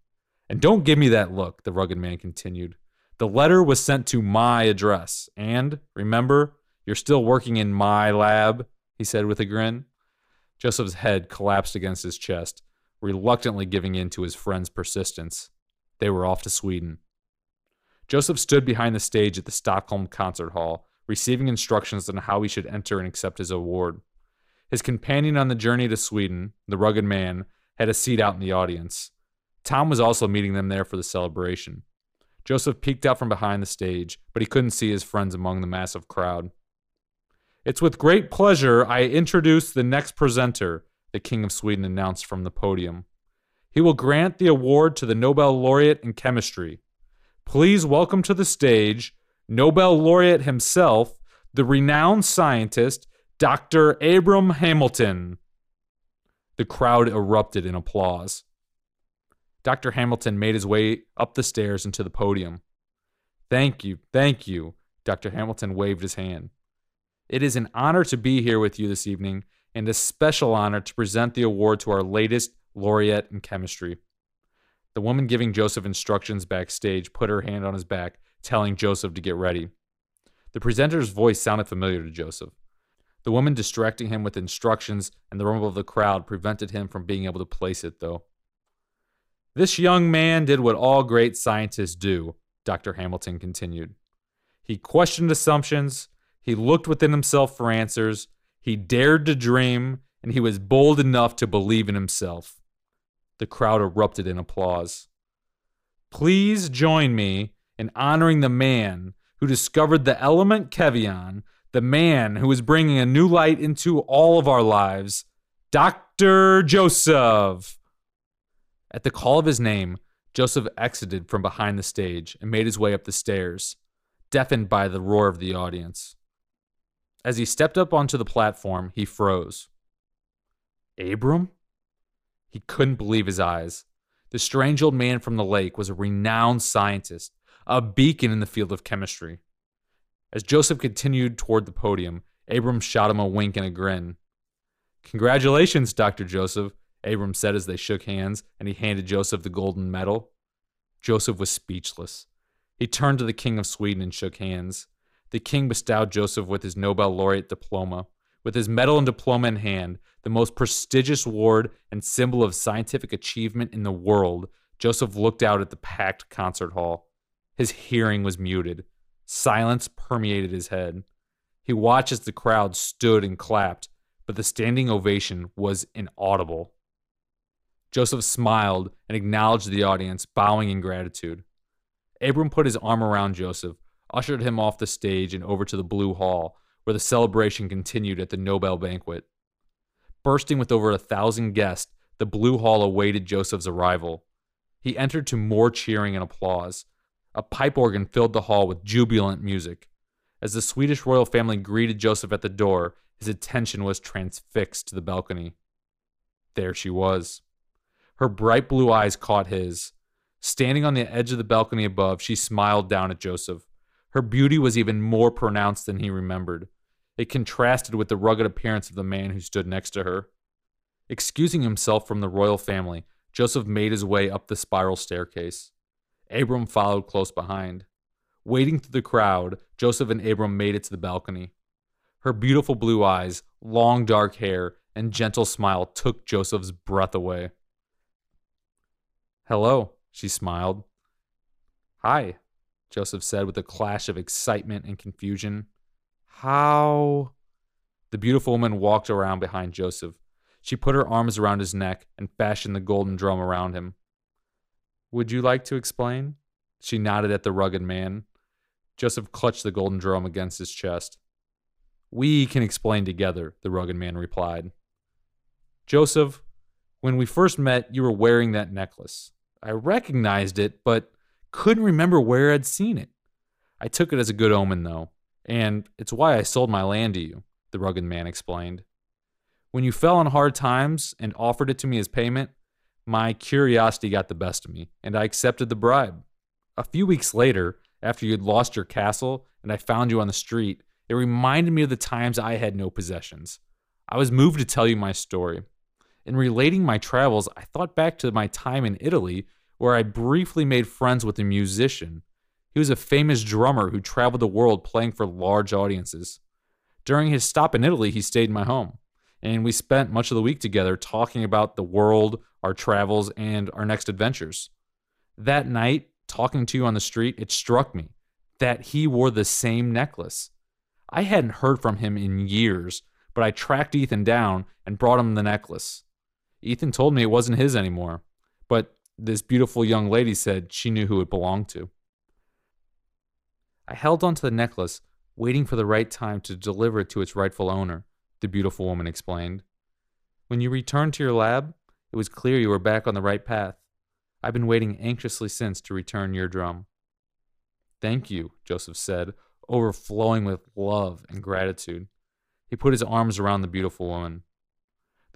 And don't give me that look, the rugged man continued. The letter was sent to my address. And, remember, you're still working in my lab, he said with a grin. Joseph's head collapsed against his chest, reluctantly giving in to his friend's persistence. They were off to Sweden. Joseph stood behind the stage at the Stockholm Concert Hall, receiving instructions on how he should enter and accept his award. His companion on the journey to Sweden, the rugged man, had a seat out in the audience. Tom was also meeting them there for the celebration. Joseph peeked out from behind the stage, but he couldn't see his friends among the massive crowd. It's with great pleasure I introduce the next presenter, the King of Sweden announced from the podium. He will grant the award to the Nobel laureate in chemistry. Please welcome to the stage Nobel laureate himself, the renowned scientist, Dr. Abram Hamilton. The crowd erupted in applause. Dr. Hamilton made his way up the stairs and to the podium. Thank you, thank you. Dr. Hamilton waved his hand. It is an honor to be here with you this evening, and a special honor to present the award to our latest laureate in chemistry. The woman giving Joseph instructions backstage put her hand on his back, telling Joseph to get ready. The presenter's voice sounded familiar to Joseph. The woman distracting him with instructions and the rumble of the crowd prevented him from being able to place it, though. This young man did what all great scientists do, Dr. Hamilton continued. He questioned assumptions, he looked within himself for answers, he dared to dream, and he was bold enough to believe in himself. The crowd erupted in applause. Please join me in honoring the man who discovered the element kevion, the man who is bringing a new light into all of our lives, Dr. Joseph. At the call of his name, Joseph exited from behind the stage and made his way up the stairs, deafened by the roar of the audience. As he stepped up onto the platform, he froze. Abram? He couldn't believe his eyes. The strange old man from the lake was a renowned scientist, a beacon in the field of chemistry. As Joseph continued toward the podium, Abram shot him a wink and a grin. Congratulations, Dr. Joseph, Abram said as they shook hands, and he handed Joseph the golden medal. Joseph was speechless. He turned to the King of Sweden and shook hands. The king bestowed Joseph with his Nobel laureate diploma. With his medal and diploma in hand, the most prestigious award and symbol of scientific achievement in the world, Joseph looked out at the packed concert hall. His hearing was muted. Silence permeated his head. He watched as the crowd stood and clapped, but the standing ovation was inaudible. Joseph smiled and acknowledged the audience, bowing in gratitude. Abram put his arm around Joseph, ushered him off the stage and over to the Blue Hall, where the celebration continued at the Nobel banquet. Bursting with over a thousand guests, the Blue Hall awaited Joseph's arrival. He entered to more cheering and applause. A pipe organ filled the hall with jubilant music. As the Swedish royal family greeted Joseph at the door, his attention was transfixed to the balcony. There she was. Her bright blue eyes caught his. Standing on the edge of the balcony above, she smiled down at Joseph. Her beauty was even more pronounced than he remembered. It contrasted with the rugged appearance of the man who stood next to her. Excusing himself from the royal family, Joseph made his way up the spiral staircase. Abram followed close behind. Wading through the crowd, Joseph and Abram made it to the balcony. Her beautiful blue eyes, long dark hair, and gentle smile took Joseph's breath away. Hello, she smiled. Hi, Joseph said with a clash of excitement and confusion. How? The beautiful woman walked around behind Joseph. She put her arms around his neck and fashioned the golden drum around him. Would you like to explain? She nodded at the rugged man. Joseph clutched the golden drum against his chest. We can explain together, the rugged man replied. Joseph, when we first met, you were wearing that necklace. I recognized it, but couldn't remember where I'd seen it. I took it as a good omen, though, and it's why I sold my land to you, the rugged man explained. When you fell on hard times and offered it to me as payment, my curiosity got the best of me, and I accepted the bribe. A few weeks later, after you'd lost your castle and I found you on the street, it reminded me of the times I had no possessions. I was moved to tell you my story. In relating my travels, I thought back to my time in Italy where I briefly made friends with a musician. He was a famous drummer who traveled the world playing for large audiences. During his stop in Italy, he stayed in my home, and we spent much of the week together talking about the world, our travels, and our next adventures. That night, talking to you on the street, it struck me that he wore the same necklace. I hadn't heard from him in years, but I tracked Ethan down and brought him the necklace. Ethan told me it wasn't his anymore, but this beautiful young lady said she knew who it belonged to. I held onto the necklace, waiting for the right time to deliver it to its rightful owner, the beautiful woman explained. When you returned to your lab, it was clear you were back on the right path. I've been waiting anxiously since to return your drum. Thank you, Joseph said, overflowing with love and gratitude. He put his arms around the beautiful woman.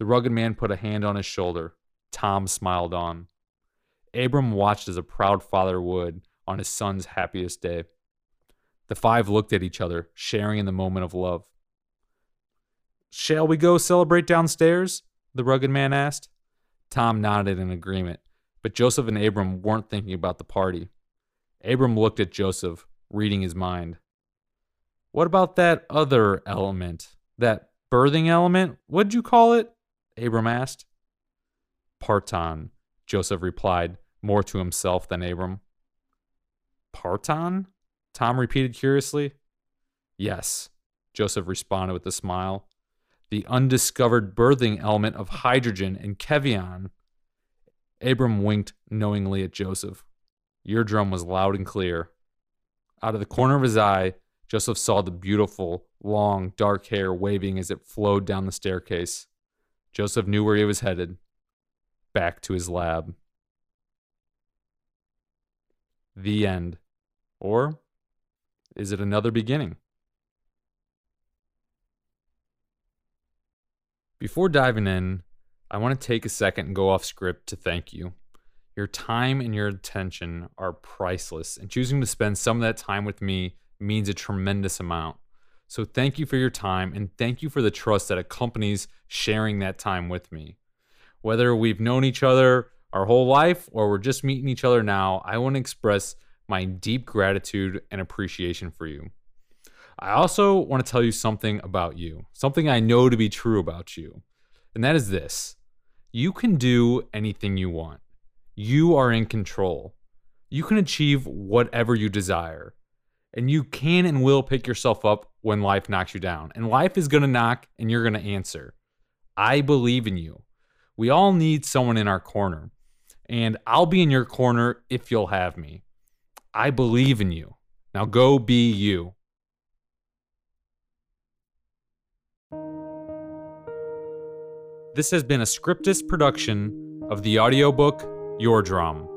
The rugged man put a hand on his shoulder. Tom smiled on. Abram watched as a proud father would on his son's happiest day. The five looked at each other, sharing in the moment of love. Shall we go celebrate downstairs? The rugged man asked. Tom nodded in agreement, but Joseph and Abram weren't thinking about the party. Abram looked at Joseph, reading his mind. What about that other element? That birthing element? What'd you call it? Abram asked. Parton, Joseph replied, more to himself than Abram. Parton? Tom repeated curiously. Yes, Joseph responded with a smile. The undiscovered birthing element of hydrogen and kevion. Abram winked knowingly at Joseph. Your drum was loud and clear. Out of the corner of his eye, Joseph saw the beautiful, long, dark hair waving as it flowed down the staircase. Joseph knew where he was headed back to his lab. The end. Or is it another beginning? Before diving in, I want to take a second and go off script to thank you. Your time and your attention are priceless, and choosing to spend some of that time with me means a tremendous amount. So, thank you for your time and thank you for the trust that accompanies sharing that time with me. Whether we've known each other our whole life or we're just meeting each other now, I want to express my deep gratitude and appreciation for you. I also want to tell you something about you, something I know to be true about you, and that is this you can do anything you want. You are in control. You can achieve whatever you desire. And you can and will pick yourself up when life knocks you down. And life is going to knock and you're going to answer. I believe in you. We all need someone in our corner. And I'll be in your corner if you'll have me. I believe in you. Now go be you. This has been a Scriptus production of the audiobook Your Drum.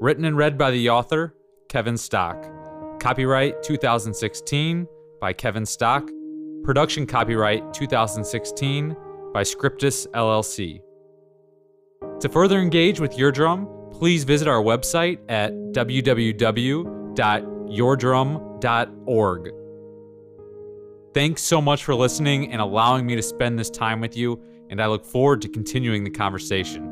Written and read by the author, Kevin Stock. Copyright 2016 by Kevin Stock. Production copyright 2016 by Scriptus LLC. To further engage with Your Drum, please visit our website at www.yourdrum.org. Thanks so much for listening and allowing me to spend this time with you, and I look forward to continuing the conversation.